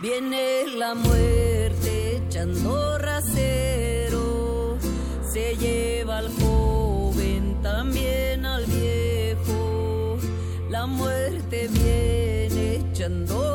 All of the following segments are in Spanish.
Viene la muerte echando rasero, se lleva al joven, también al viejo. La muerte viene echando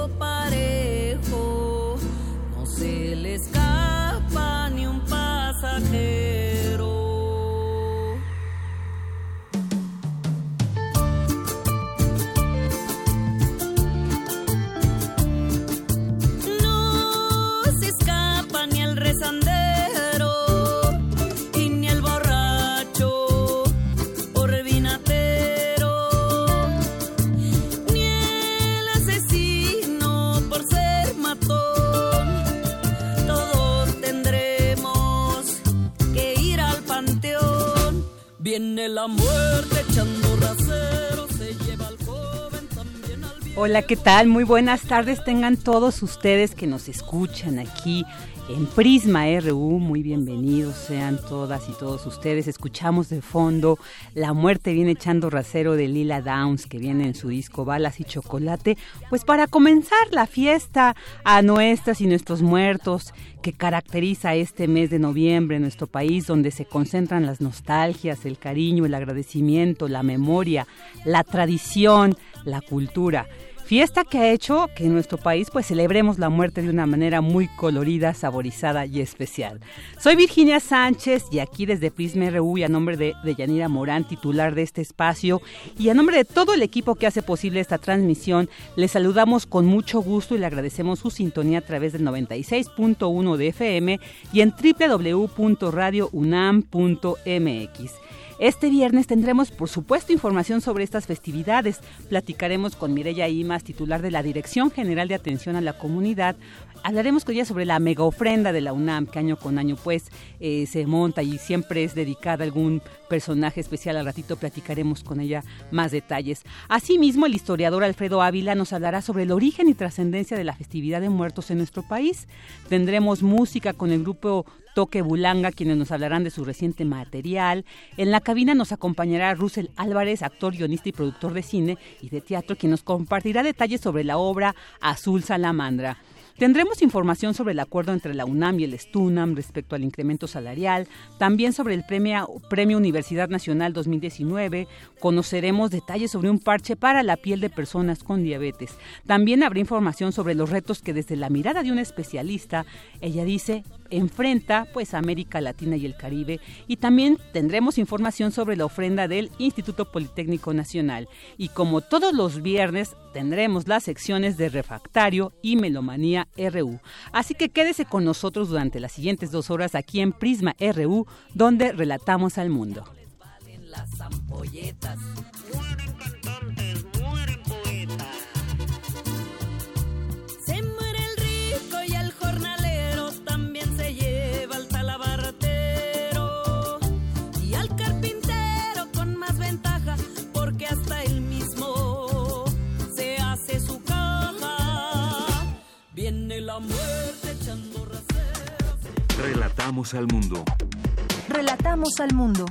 Viene la muerte echando rasero, se lleva al joven también al viejo. Hola, ¿qué tal? Muy buenas tardes tengan todos ustedes que nos escuchan aquí en Prisma RU. Muy bienvenidos sean todas y todos ustedes. Escuchamos de fondo La muerte viene echando rasero de Lila Downs que viene en su disco Balas y Chocolate. Pues para comenzar la fiesta a nuestras y nuestros muertos que caracteriza este mes de noviembre en nuestro país, donde se concentran las nostalgias, el cariño, el agradecimiento, la memoria, la tradición, la cultura. Fiesta que ha hecho que en nuestro país pues celebremos la muerte de una manera muy colorida, saborizada y especial. Soy Virginia Sánchez y aquí desde Prisma RU y a nombre de, de Yanira Morán, titular de este espacio, y a nombre de todo el equipo que hace posible esta transmisión, les saludamos con mucho gusto y le agradecemos su sintonía a través del 96.1 de FM y en www.radiounam.mx. Este viernes tendremos, por supuesto, información sobre estas festividades. Platicaremos con Mireya Imas, titular de la Dirección General de Atención a la Comunidad. Hablaremos con ella sobre la mega ofrenda de la UNAM, que año con año pues eh, se monta y siempre es dedicada a algún personaje especial. Al ratito platicaremos con ella más detalles. Asimismo, el historiador Alfredo Ávila nos hablará sobre el origen y trascendencia de la festividad de muertos en nuestro país. Tendremos música con el grupo Toque Bulanga, quienes nos hablarán de su reciente material. En la cabina nos acompañará Russell Álvarez, actor, guionista y productor de cine y de teatro, quien nos compartirá detalles sobre la obra Azul Salamandra. Tendremos información sobre el acuerdo entre la UNAM y el STUNAM respecto al incremento salarial, también sobre el premio, premio Universidad Nacional 2019, conoceremos detalles sobre un parche para la piel de personas con diabetes. También habrá información sobre los retos que desde la mirada de un especialista, ella dice, enfrenta pues América Latina y el Caribe y también tendremos información sobre la ofrenda del Instituto Politécnico Nacional y como todos los viernes tendremos las secciones de refractario y melomanía RU. Así que quédese con nosotros durante las siguientes dos horas aquí en Prisma RU donde relatamos al mundo. Relatamos al mundo. Relatamos al mundo.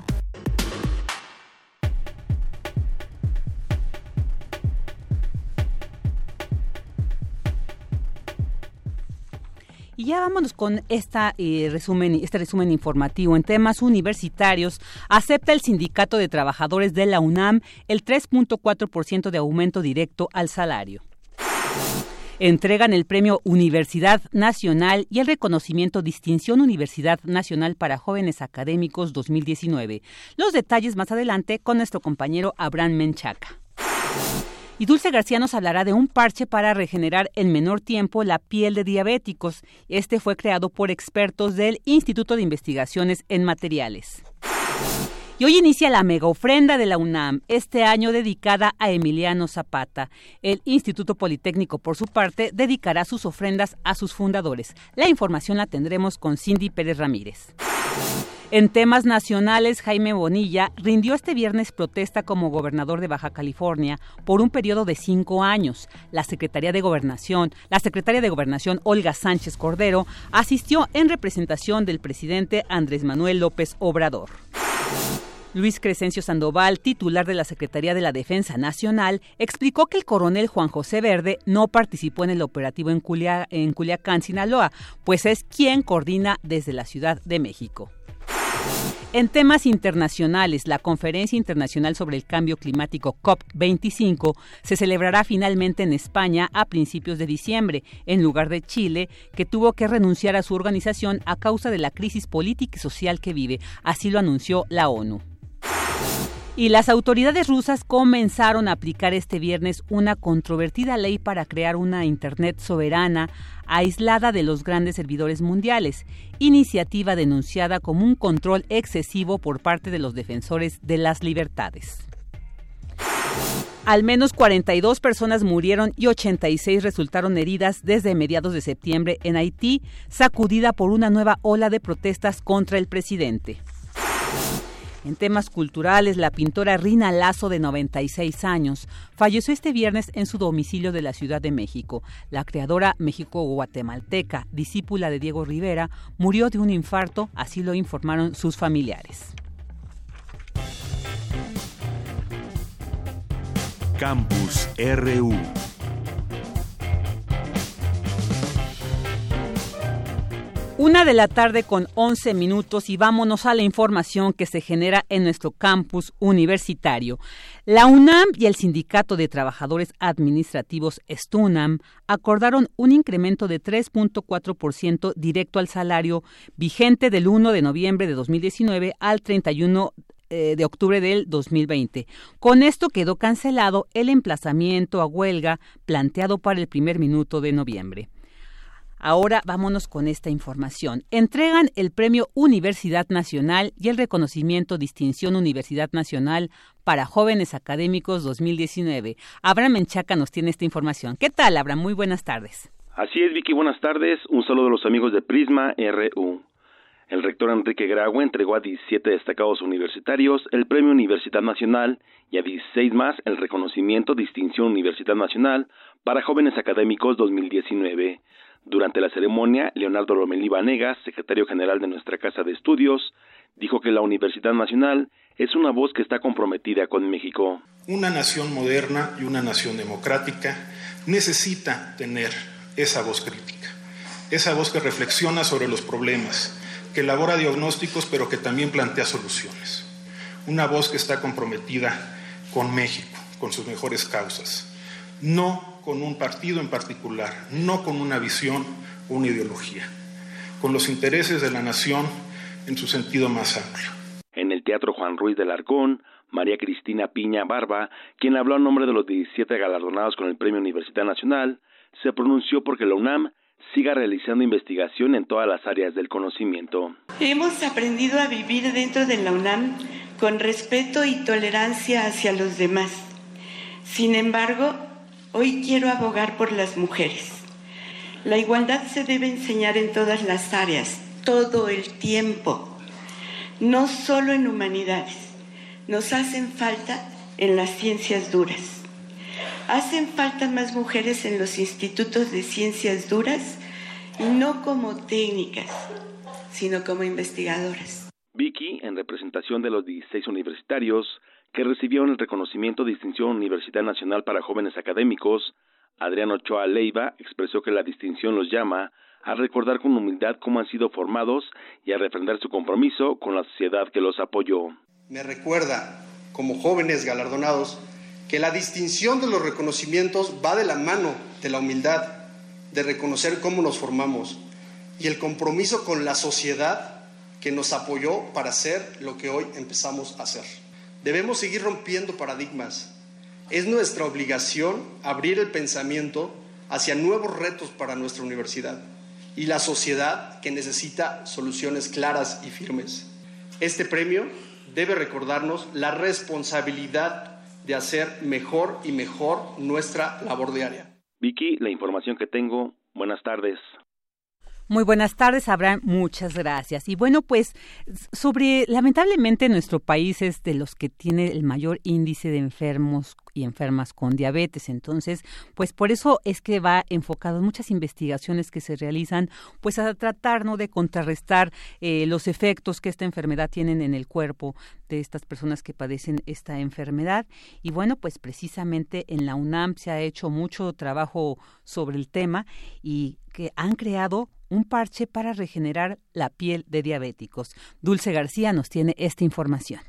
Y ya vámonos con esta, eh, resumen, este resumen informativo. En temas universitarios, acepta el Sindicato de Trabajadores de la UNAM el 3.4% de aumento directo al salario. Entregan el premio Universidad Nacional y el reconocimiento Distinción Universidad Nacional para Jóvenes Académicos 2019. Los detalles más adelante con nuestro compañero Abraham Menchaca. Y Dulce García nos hablará de un parche para regenerar en menor tiempo la piel de diabéticos. Este fue creado por expertos del Instituto de Investigaciones en Materiales. Y hoy inicia la mega ofrenda de la UNAM, este año dedicada a Emiliano Zapata. El Instituto Politécnico, por su parte, dedicará sus ofrendas a sus fundadores. La información la tendremos con Cindy Pérez Ramírez. En temas nacionales, Jaime Bonilla rindió este viernes protesta como gobernador de Baja California por un periodo de cinco años. La Secretaría de Gobernación, la secretaria de Gobernación Olga Sánchez Cordero, asistió en representación del presidente Andrés Manuel López Obrador. Luis Crescencio Sandoval, titular de la Secretaría de la Defensa Nacional, explicó que el coronel Juan José Verde no participó en el operativo en, Culiacán, Sinaloa, pues es quien coordina desde la Ciudad de México. En temas internacionales, la Conferencia Internacional sobre el Cambio Climático COP25 se celebrará finalmente en España a principios de diciembre, en lugar de Chile, que tuvo que renunciar a su organización a causa de la crisis política y social que vive. Así lo anunció la ONU. Y las autoridades rusas comenzaron a aplicar este viernes una controvertida ley para crear una Internet soberana aislada de los grandes servidores mundiales, iniciativa denunciada como un control excesivo por parte de los defensores de las libertades. Al menos 42 personas murieron y 86 resultaron heridas desde mediados de septiembre en Haití, sacudida por una nueva ola de protestas contra el presidente. En temas culturales, la pintora Rina Lazo, de 96 años, falleció este viernes en su domicilio de la Ciudad de México. La creadora México-Guatemalteca, discípula de Diego Rivera, murió de un infarto, así lo informaron sus familiares. Campus RU Una de la tarde con 11 minutos y vámonos a la información que se genera en nuestro campus universitario. La UNAM y el Sindicato de Trabajadores Administrativos STUNAM acordaron un incremento de 3.4% directo al salario vigente del 1 de noviembre de 2019 al 31 eh, de octubre del 2020. Con esto quedó cancelado el emplazamiento a huelga planteado para el primer minuto de noviembre. Ahora vámonos con esta información. Entregan el Premio Universidad Nacional y el reconocimiento Distinción Universidad Nacional para Jóvenes Académicos 2019. Abraham Menchaca nos tiene esta información. ¿Qué tal, Abraham? Muy buenas tardes. Así es, Vicky, buenas tardes. Un saludo a los amigos de Prisma RU. El rector Enrique Graue entregó a 17 destacados universitarios el Premio Universidad Nacional y a 16 más el reconocimiento Distinción Universidad Nacional para Jóvenes Académicos 2019. Durante la ceremonia, Leonardo Lomelí Vanegas, secretario general de nuestra Casa de Estudios, dijo que la Universidad Nacional es una voz que está comprometida con México. Una nación moderna y una nación democrática necesita tener esa voz crítica, esa voz que reflexiona sobre los problemas, que elabora diagnósticos pero que también plantea soluciones. Una voz que está comprometida con México, con sus mejores causas. No con un partido en particular, no con una visión o una ideología, con los intereses de la nación en su sentido más amplio. En el Teatro Juan Ruiz del Arcón, María Cristina Piña Barba, quien habló a nombre de los 17 galardonados con el Premio Universidad Nacional, se pronunció porque la UNAM siga realizando investigación en todas las áreas del conocimiento. Hemos aprendido a vivir dentro de la UNAM con respeto y tolerancia hacia los demás. Sin embargo, Hoy quiero abogar por las mujeres. La igualdad se debe enseñar en todas las áreas, todo el tiempo, no solo en humanidades. Nos hacen falta en las ciencias duras. Hacen falta más mujeres en los institutos de ciencias duras, no como técnicas, sino como investigadoras. Vicky, en representación de los 16 universitarios, que recibieron el reconocimiento Distinción Universidad Nacional para Jóvenes Académicos, Adriano Ochoa Leiva expresó que la distinción los llama a recordar con humildad cómo han sido formados y a refrendar su compromiso con la sociedad que los apoyó. Me recuerda, como jóvenes galardonados, que la distinción de los reconocimientos va de la mano de la humildad, de reconocer cómo nos formamos y el compromiso con la sociedad que nos apoyó para hacer lo que hoy empezamos a hacer. Debemos seguir rompiendo paradigmas Es nuestra obligación abrir el pensamiento hacia nuevos retos para nuestra universidad y la sociedad que necesita soluciones claras y firmes. Este premio debe recordarnos la responsabilidad de hacer mejor y mejor nuestra labor diaria. Vicky, la información que tengo. Buenas tardes. Muy buenas tardes, Abraham. Muchas gracias. Y bueno, pues sobre, lamentablemente nuestro país es de los que tiene el mayor índice de enfermos y enfermas con diabetes. Entonces, pues por eso es que va enfocado en muchas investigaciones que se realizan, pues a tratar, ¿no?, de contrarrestar eh, los efectos que esta enfermedad tienen en el cuerpo de estas personas que padecen esta enfermedad. Y bueno, pues precisamente en la UNAM se ha hecho mucho trabajo sobre el tema y que han creado un parche para regenerar la piel de diabéticos. Dulce García nos tiene esta información.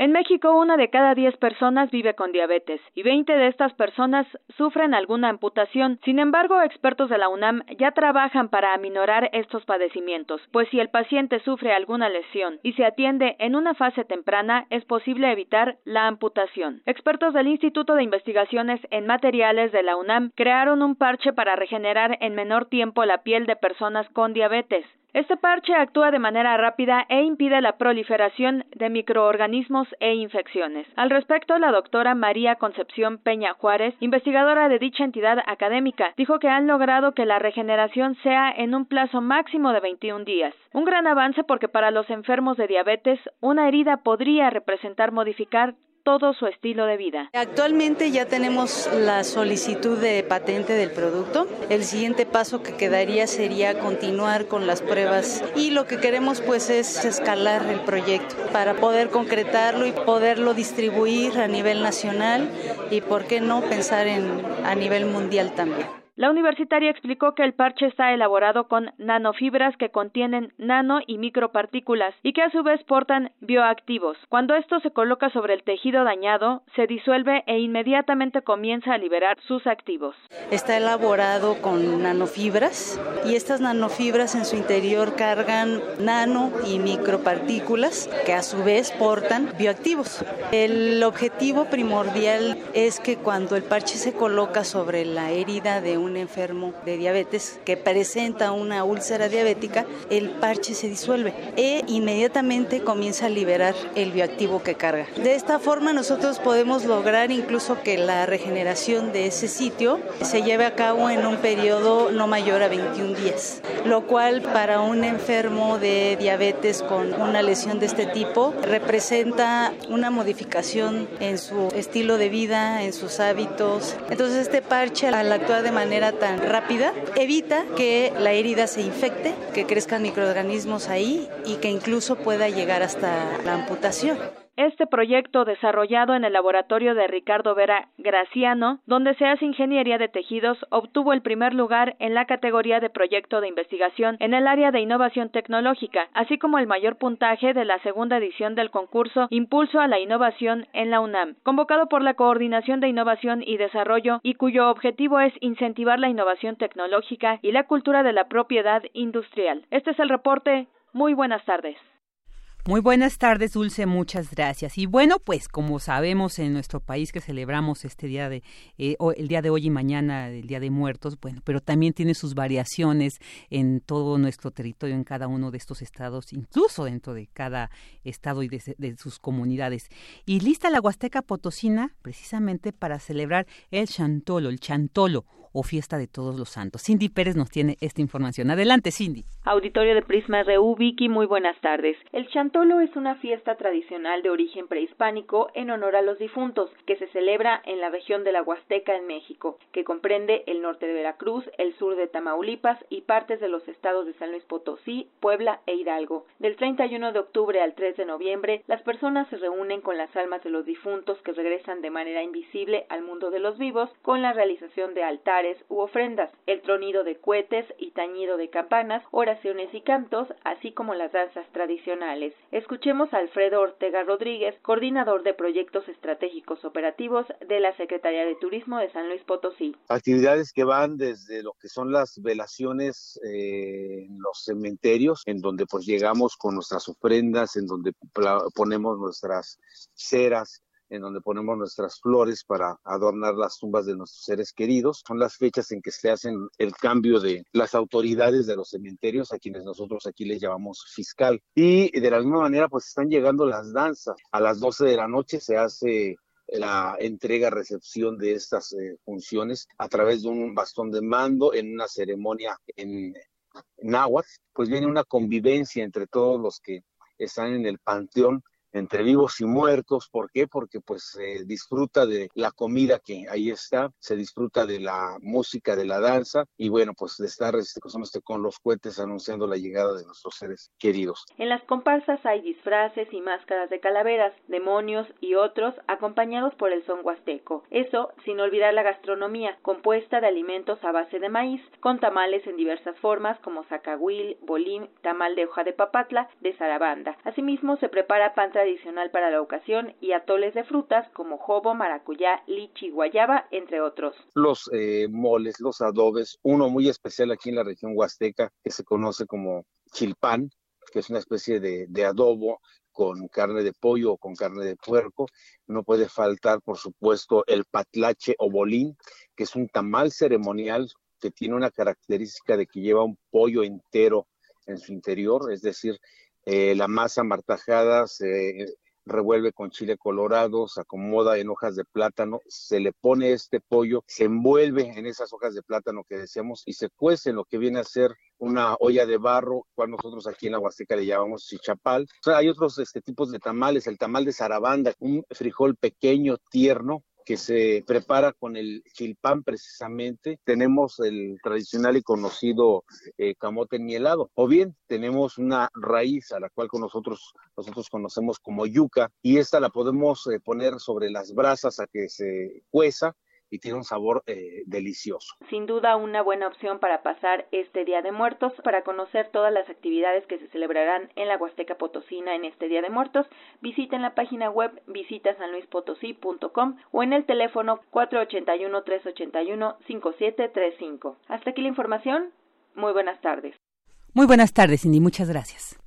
En México, una de cada diez personas vive con diabetes y 20 de estas personas sufren alguna amputación. Sin embargo, expertos de la UNAM ya trabajan para aminorar estos padecimientos, pues si el paciente sufre alguna lesión y se atiende en una fase temprana, es posible evitar la amputación. Expertos del Instituto de Investigaciones en Materiales de la UNAM crearon un parche para regenerar en menor tiempo la piel de personas con diabetes. Este parche actúa de manera rápida e impide la proliferación de microorganismos e infecciones. Al respecto, la doctora María Concepción Peña Juárez, investigadora de dicha entidad académica, dijo que han logrado que la regeneración sea en un plazo máximo de 21 días. Un gran avance porque para los enfermos de diabetes, una herida podría representar modificar todo su estilo de vida. Actualmente ya tenemos la solicitud de patente del producto. El siguiente paso que quedaría sería continuar con las pruebas y lo que queremos pues es escalar el proyecto para poder concretarlo y poderlo distribuir a nivel nacional y por qué no pensar en a nivel mundial también. La universitaria explicó que el parche está elaborado con nanofibras que contienen nano y micropartículas y que a su vez portan bioactivos. Cuando esto se coloca sobre el tejido dañado, se disuelve e inmediatamente comienza a liberar sus activos. Está elaborado con nanofibras y estas nanofibras en su interior cargan nano y micropartículas que a su vez portan bioactivos. El objetivo primordial es que cuando el parche se coloca sobre la herida de un un enfermo de diabetes que presenta una úlcera diabética, el parche se disuelve e inmediatamente comienza a liberar el bioactivo que carga. De esta forma nosotros podemos lograr incluso que la regeneración de ese sitio se lleve a cabo en un periodo no mayor a 21 días, lo cual para un enfermo de diabetes con una lesión de este tipo representa una modificación en su estilo de vida, en sus hábitos. Entonces este parche al actuar de manera tan rápida, evita que la herida se infecte, que crezcan microorganismos ahí y que incluso pueda llegar hasta la amputación. Este proyecto, desarrollado en el laboratorio de Ricardo Vera Graciano, donde se hace ingeniería de tejidos, obtuvo el primer lugar en la categoría de proyecto de investigación en el área de innovación tecnológica, así como el mayor puntaje de la segunda edición del concurso Impulso a la Innovación en la UNAM, convocado por la Coordinación de Innovación y Desarrollo y cuyo objetivo es incentivar la innovación tecnológica y la cultura de la propiedad industrial. Este es el reporte. Muy buenas tardes. Muy buenas tardes, Dulce, muchas gracias. Y bueno, pues como sabemos en nuestro país que celebramos este día de, eh, el día de hoy y mañana, el Día de Muertos, bueno, pero también tiene sus variaciones en todo nuestro territorio, en cada uno de estos estados, incluso dentro de cada estado y de, de sus comunidades. Y lista la Huasteca Potosina precisamente para celebrar el Chantolo, el Chantolo, o Fiesta de Todos los Santos. Cindy Pérez nos tiene esta información. Adelante, Cindy. Auditorio de Prisma RU, Vicky, muy buenas tardes. El Chantolo es una fiesta tradicional de origen prehispánico en honor a los difuntos, que se celebra en la región de la Huasteca en México, que comprende el norte de Veracruz, el sur de Tamaulipas y partes de los estados de San Luis Potosí, Puebla e Hidalgo. Del 31 de octubre al 3 de noviembre, las personas se reúnen con las almas de los difuntos que regresan de manera invisible al mundo de los vivos con la realización de altares u ofrendas, el tronido de cohetes y tañido de campanas, oraciones y cantos, así como las danzas tradicionales. Escuchemos a Alfredo Ortega Rodríguez, coordinador de proyectos estratégicos operativos de la Secretaría de Turismo de San Luis Potosí. Actividades que van desde lo que son las velaciones eh, en los cementerios, en donde pues llegamos con nuestras ofrendas, en donde ponemos nuestras ceras en donde ponemos nuestras flores para adornar las tumbas de nuestros seres queridos. Son las fechas en que se hacen el cambio de las autoridades de los cementerios, a quienes nosotros aquí les llamamos fiscal. Y de la misma manera, pues están llegando las danzas. A las 12 de la noche se hace la entrega-recepción de estas eh, funciones a través de un bastón de mando en una ceremonia en náhuatl, pues viene una convivencia entre todos los que están en el panteón entre vivos y muertos. ¿Por qué? Porque pues se disfruta de la comida que ahí está, se disfruta de la música, de la danza y bueno, pues de estar este, este, con los cohetes anunciando la llegada de nuestros seres queridos. En las comparsas hay disfraces y máscaras de calaveras, demonios y otros acompañados por el son huasteco. Eso sin olvidar la gastronomía, compuesta de alimentos a base de maíz, con tamales en diversas formas como zacahuil, bolín, tamal de hoja de papatla, de zarabanda. Asimismo se prepara pan tradicional para la ocasión y atoles de frutas como jobo, maracuyá, lichi, guayaba, entre otros. Los eh, moles, los adobes, uno muy especial aquí en la región huasteca que se conoce como chilpán, que es una especie de, de adobo con carne de pollo o con carne de puerco. No puede faltar, por supuesto, el patlache o bolín, que es un tamal ceremonial que tiene una característica de que lleva un pollo entero en su interior, es decir, eh, la masa martajada se revuelve con chile colorado, se acomoda en hojas de plátano, se le pone este pollo, se envuelve en esas hojas de plátano que decíamos y se cuece en lo que viene a ser una olla de barro, cual nosotros aquí en la Huasteca le llamamos chichapal. hay otros este, tipos de tamales, el tamal de zarabanda, un frijol pequeño, tierno, que se prepara con el chilpán precisamente. Tenemos el tradicional y conocido eh, camote helado. O bien tenemos una raíz a la cual con nosotros, nosotros conocemos como yuca y esta la podemos eh, poner sobre las brasas a que se cueza y tiene un sabor eh, delicioso. Sin duda una buena opción para pasar este Día de Muertos, para conocer todas las actividades que se celebrarán en la Huasteca Potosina en este Día de Muertos, visiten la página web visitasanluispotosí.com o en el teléfono 481-381-5735. Hasta aquí la información. Muy buenas tardes. Muy buenas tardes, Cindy. Muchas gracias.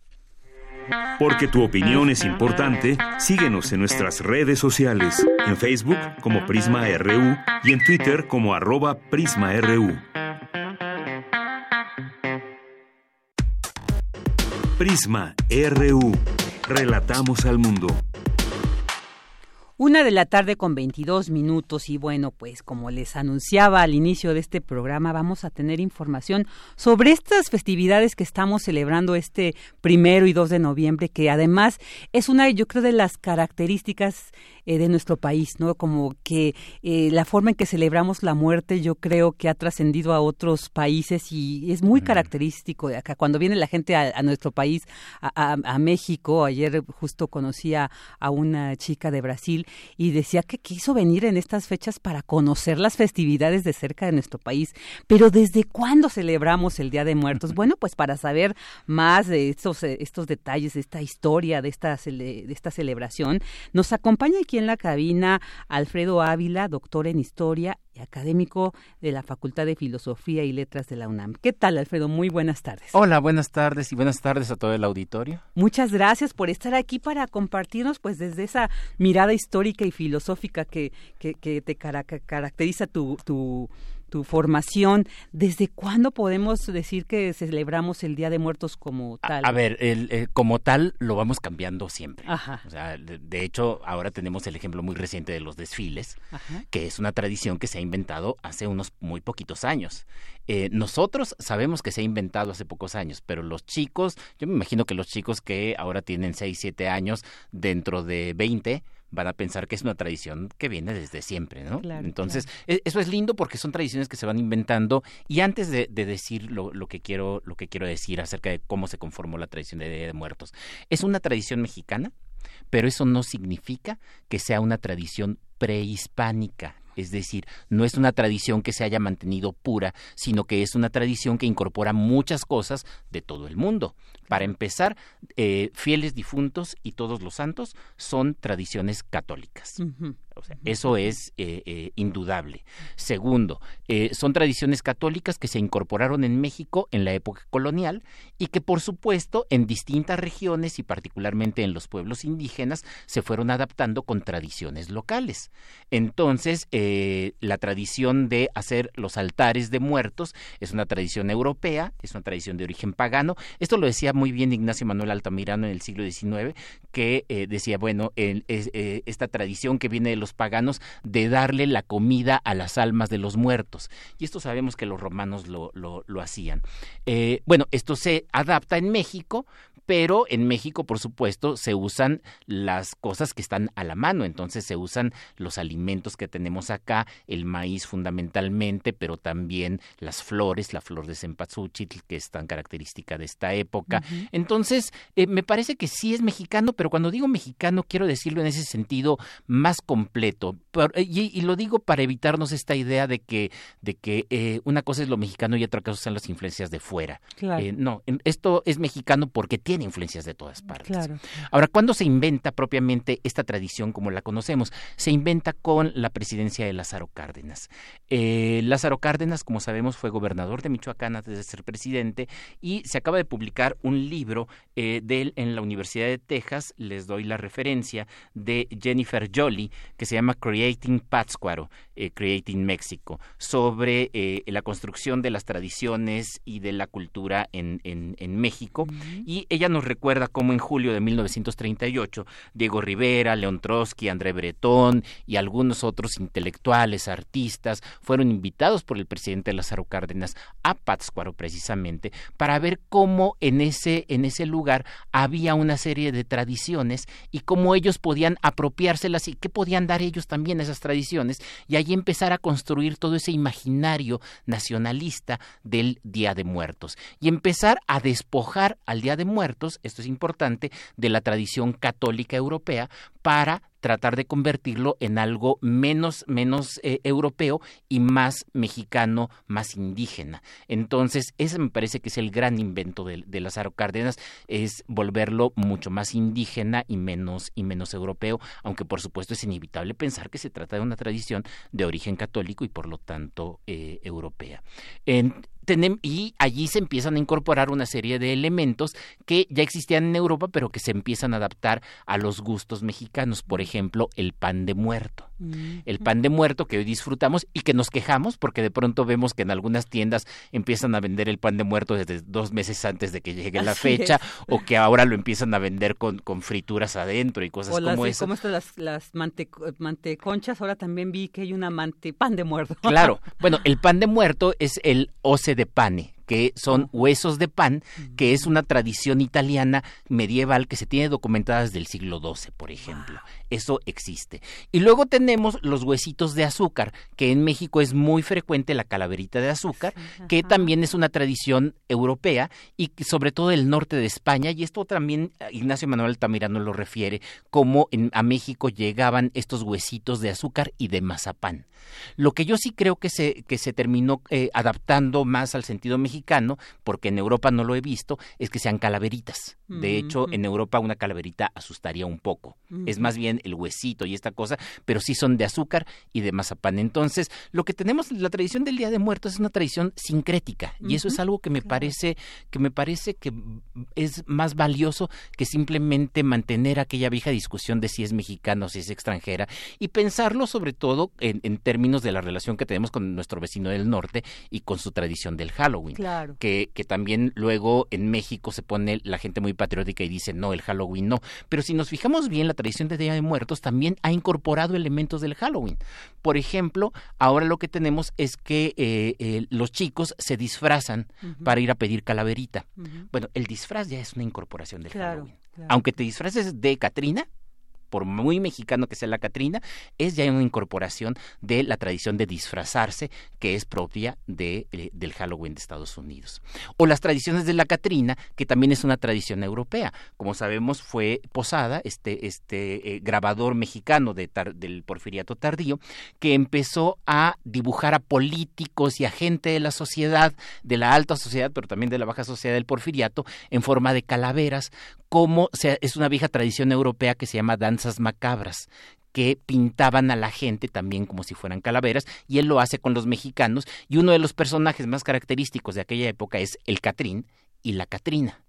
Porque tu opinión es importante, síguenos en nuestras redes sociales, en Facebook como Prisma RU y en Twitter como arroba PrismaRU. Prisma RU. Relatamos al mundo. Una de la tarde con 22 minutos y bueno, pues como les anunciaba al inicio de este programa, vamos a tener información sobre estas festividades que estamos celebrando este primero y 2 de noviembre, que además es una, yo creo, de las características eh, de nuestro país, ¿no? Como que eh, la forma en que celebramos la muerte yo creo que ha trascendido a otros países y es muy característico de acá. Cuando viene la gente a, nuestro país, a, México, ayer justo conocí a, una chica de Brasil y decía que quiso venir en estas fechas para conocer las festividades de cerca de nuestro país. Pero ¿desde cuándo celebramos el Día de Muertos? Bueno, pues para saber más de estos, eh, estos detalles, de esta historia, de esta, de esta celebración, nos acompaña aquí en la cabina Alfredo Ávila, doctor en historia y académico de la Facultad de Filosofía y Letras de la UNAM. ¿Qué tal, Alfredo? Muy buenas tardes. Hola, buenas tardes y buenas tardes a todo el auditorio. Muchas gracias por estar aquí para compartirnos, pues, desde esa mirada histórica y filosófica que, que, te caracteriza tu, tu tu formación, ¿desde cuándo podemos decir que celebramos el Día de Muertos como tal? A, ver, el, como tal lo vamos cambiando siempre. O sea, de, hecho, ahora tenemos el ejemplo muy reciente de los desfiles, que es una tradición que se ha inventado hace unos muy poquitos años. Eh, nosotros sabemos que se ha inventado hace pocos años, pero los chicos, yo me imagino que los chicos que ahora tienen 6, 7 años, dentro de 20, van a pensar que es una tradición que viene desde siempre, ¿no? Entonces, e, eso es lindo porque son tradiciones que se van inventando y antes de, decir lo, que quiero, lo que quiero decir acerca de cómo se conformó la tradición de Día de Muertos, es una tradición mexicana, pero eso no significa que sea una tradición prehispánica. Es decir, no es una tradición que se haya mantenido pura, sino que es una tradición que incorpora muchas cosas de todo el mundo. Para empezar, eh, fieles difuntos y todos los santos son tradiciones católicas. Eso es eh, eh, indudable. Segundo, eh, son tradiciones católicas que se incorporaron en México en la época colonial y que, por supuesto, en distintas regiones y particularmente en los pueblos indígenas se fueron adaptando con tradiciones locales. Entonces, la tradición de hacer los altares de muertos es una tradición europea, es una tradición de origen pagano. Esto lo decía muy bien Ignacio Manuel Altamirano en el siglo XIX, que decía, bueno, esta tradición que viene de los paganos de darle la comida a las almas de los muertos. Y esto sabemos que los romanos lo, lo, hacían. Eh, bueno, esto se adapta en México pero en México, por supuesto, se usan las cosas que están a la mano, entonces se usan los alimentos que tenemos acá, el maíz fundamentalmente, pero también las flores, la flor de cempasúchil, que es tan característica de esta época. Entonces, eh, me parece que sí es mexicano, pero cuando digo mexicano quiero decirlo en ese sentido más completo, eh, y, lo digo para evitarnos esta idea de que, de que eh, una cosa es lo mexicano y otra cosa son las influencias de fuera. no, esto es mexicano porque tiene tiene influencias de todas partes. Ahora, ¿cuándo se inventa propiamente esta tradición como la conocemos? Se inventa con la presidencia de Lázaro Cárdenas. Eh, Lázaro Cárdenas, como sabemos, fue gobernador de Michoacán antes de ser presidente y se acaba de publicar un libro eh, de él en la Universidad de Texas, les doy la referencia, de Jennifer Jolie, que se llama Creating Pátzcuaro, eh, Creating México, sobre la construcción de las tradiciones y de la cultura en, en, México. Y ella nos recuerda cómo en julio de 1938 Diego Rivera, León Trotsky, André Bretón y algunos otros intelectuales, artistas, fueron invitados por el presidente Lázaro Cárdenas a Pátzcuaro precisamente para ver cómo en ese, en ese lugar había una serie de tradiciones y cómo ellos podían apropiárselas y qué podían dar ellos también a esas tradiciones y allí empezar a construir todo ese imaginario nacionalista del Día de Muertos y empezar a despojar al Día de Muertos esto es importante, de la tradición católica europea para tratar de convertirlo en algo menos, menos eh, europeo y más mexicano, más indígena. Entonces, ese me parece que es el gran invento de, de Lázaro Cárdenas, es volverlo mucho más indígena y menos, y menos europeo, aunque por supuesto es inevitable pensar que se trata de una tradición de origen católico y por lo tanto eh, europea. En, y allí se empiezan a incorporar una serie de elementos que ya existían en Europa, pero que se empiezan a adaptar a los gustos mexicanos. Por ejemplo, el pan de muerto. Mm. El pan de muerto que hoy disfrutamos y que nos quejamos porque de pronto vemos que en algunas tiendas empiezan a vender el pan de muerto desde dos meses antes de que llegue la fecha o que ahora lo empiezan a vender con, con frituras adentro y cosas como esas. Como las, las manteconchas, ahora también vi que hay una mante, pan de muerto. Claro, bueno, el pan de muerto es el oce de pane que son huesos de pan, que es una tradición italiana medieval que se tiene documentada desde el siglo XII, por ejemplo. Eso existe. Y luego tenemos los huesitos de azúcar, que en México es muy frecuente la calaverita de azúcar, que también es una tradición europea y sobre todo del norte de España. Y esto también eh, Ignacio Manuel Tamirano lo refiere, como en, a México llegaban estos huesitos de azúcar y de mazapán. Lo que yo sí creo que se, que se terminó eh, adaptando más al sentido mexicano, porque en Europa no lo he visto, es que sean calaveritas. De hecho, en Europa una calaverita asustaría un poco. Es más bien el huesito y esta cosa, pero sí son de azúcar y de mazapán. Entonces, lo que tenemos, la tradición del Día de Muertos es una tradición sincrética y eso es algo que me parece que me parece que es más valioso que simplemente mantener aquella vieja discusión de si es mexicano o si es extranjera y pensarlo sobre todo en, términos de la relación que tenemos con nuestro vecino del norte y con su tradición del Halloween, que, que también luego en México se pone la gente muy patriótica y dice no, el Halloween no, pero si nos fijamos bien la tradición del Día de Muertos también ha incorporado elementos del Halloween. Por ejemplo, ahora lo que tenemos es que eh, eh, los chicos se disfrazan para ir a pedir calaverita. Bueno, el disfraz ya es una incorporación del Halloween. Aunque te disfraces de Catrina, por muy mexicano que sea la Catrina, es ya una incorporación de la tradición de disfrazarse que es propia de, eh, del Halloween de Estados Unidos. O las tradiciones de la Catrina, que también es una tradición europea. Como sabemos, fue Posada, este, este eh, grabador mexicano de del porfiriato tardío, que empezó a dibujar a políticos y a gente de la sociedad, de la alta sociedad, pero también de la baja sociedad del porfiriato, en forma de calaveras, como es una vieja tradición europea que se llama danzas macabras que pintaban a la gente también como si fueran calaveras y él lo hace con los mexicanos y uno de los personajes más característicos de aquella época es el Catrín y la Catrina.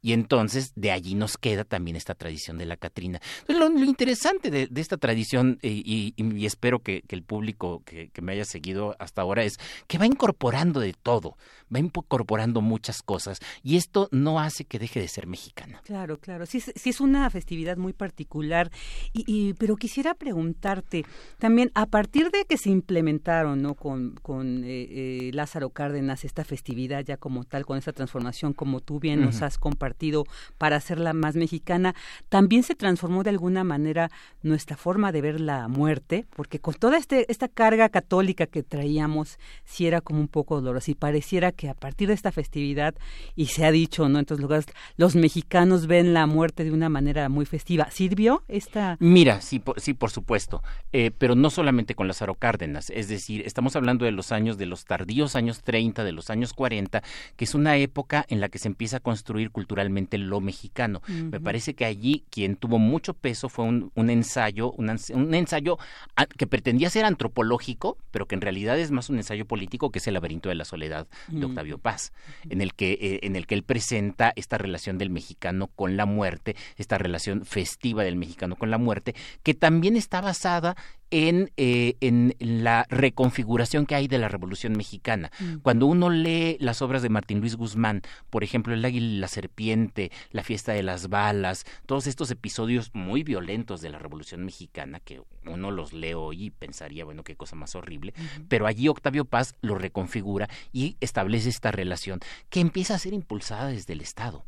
Y entonces de allí nos queda también esta tradición de la Catrina. lo, interesante de, esta tradición, eh, y, espero que, el público que, me haya seguido hasta ahora, es que va incorporando de todo, va incorporando muchas cosas, y esto no hace que deje de ser mexicana. Claro, claro, sí, sí es una festividad muy particular, y, pero quisiera preguntarte también, a partir de que se implementaron ¿no? con, con eh, eh, Lázaro Cárdenas esta festividad ya como tal, con esta transformación, como tú bien nos has compartido, para hacerla más mexicana, también se transformó de alguna manera nuestra forma de ver la muerte, porque con toda este, esta carga católica que traíamos, sí era como un poco doloroso y pareciera que a partir de esta festividad, y se ha dicho ¿no? en otros lugares, los mexicanos ven la muerte de una manera muy festiva. ¿Sirvió esta...? Mira, sí, por, sí, por supuesto, eh, pero no solamente con Lázaro Cárdenas, es decir, estamos hablando de los años, de los tardíos años 30, de los años 40, que es una época en la que se empieza a construir culturalmente lo mexicano. Me parece que allí quien tuvo mucho peso fue un, ensayo, un, ensayo que pretendía ser antropológico, pero que en realidad es más un ensayo político que es el laberinto de la soledad de Octavio Paz, en el que eh, en el que él presenta esta relación del mexicano con la muerte, esta relación festiva del mexicano con la muerte, que también está basada en, eh, en la reconfiguración que hay de la Revolución Mexicana. Mm. Cuando uno lee las obras de Martín Luis Guzmán, por ejemplo, El Águila y la Serpiente, La Fiesta de las Balas, todos estos episodios muy violentos de la Revolución Mexicana, que uno los lee hoy y pensaría, bueno, qué cosa más horrible, pero allí Octavio Paz lo reconfigura y establece esta relación que empieza a ser impulsada desde el Estado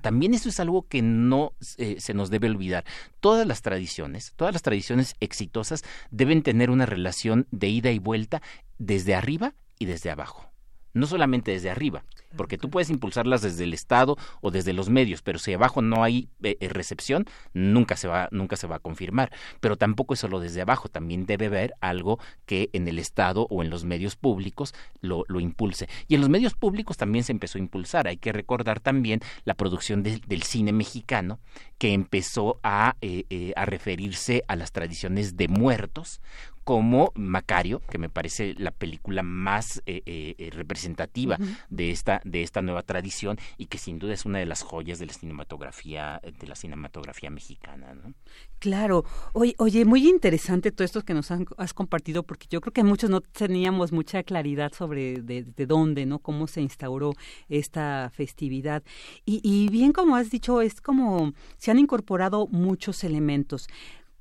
también eso es algo que no eh, se nos debe olvidar. Todas las tradiciones, todas las tradiciones exitosas deben tener una relación de ida y vuelta desde arriba y desde abajo. No solamente desde arriba, porque tú puedes impulsarlas desde el Estado o desde los medios, pero si abajo no hay eh, eh, recepción, nunca se va nunca se va a confirmar. Pero tampoco es solo desde abajo, también debe haber algo que en el Estado o en los medios públicos lo, lo impulse. Y en los medios públicos también se empezó a impulsar. Hay que recordar también la producción del cine mexicano que empezó a, eh, a referirse a las tradiciones de muertos como Macario, que me parece la película más eh, eh, eh, representativa de esta de esta nueva tradición y que sin duda es una de las joyas de la cinematografía de la cinematografía mexicana. ¿no? Claro, oye, oye, muy interesante todo esto que nos has compartido porque yo creo que muchos no teníamos mucha claridad sobre de, dónde, no, cómo se instauró esta festividad y, y bien como has dicho es como se han incorporado muchos elementos.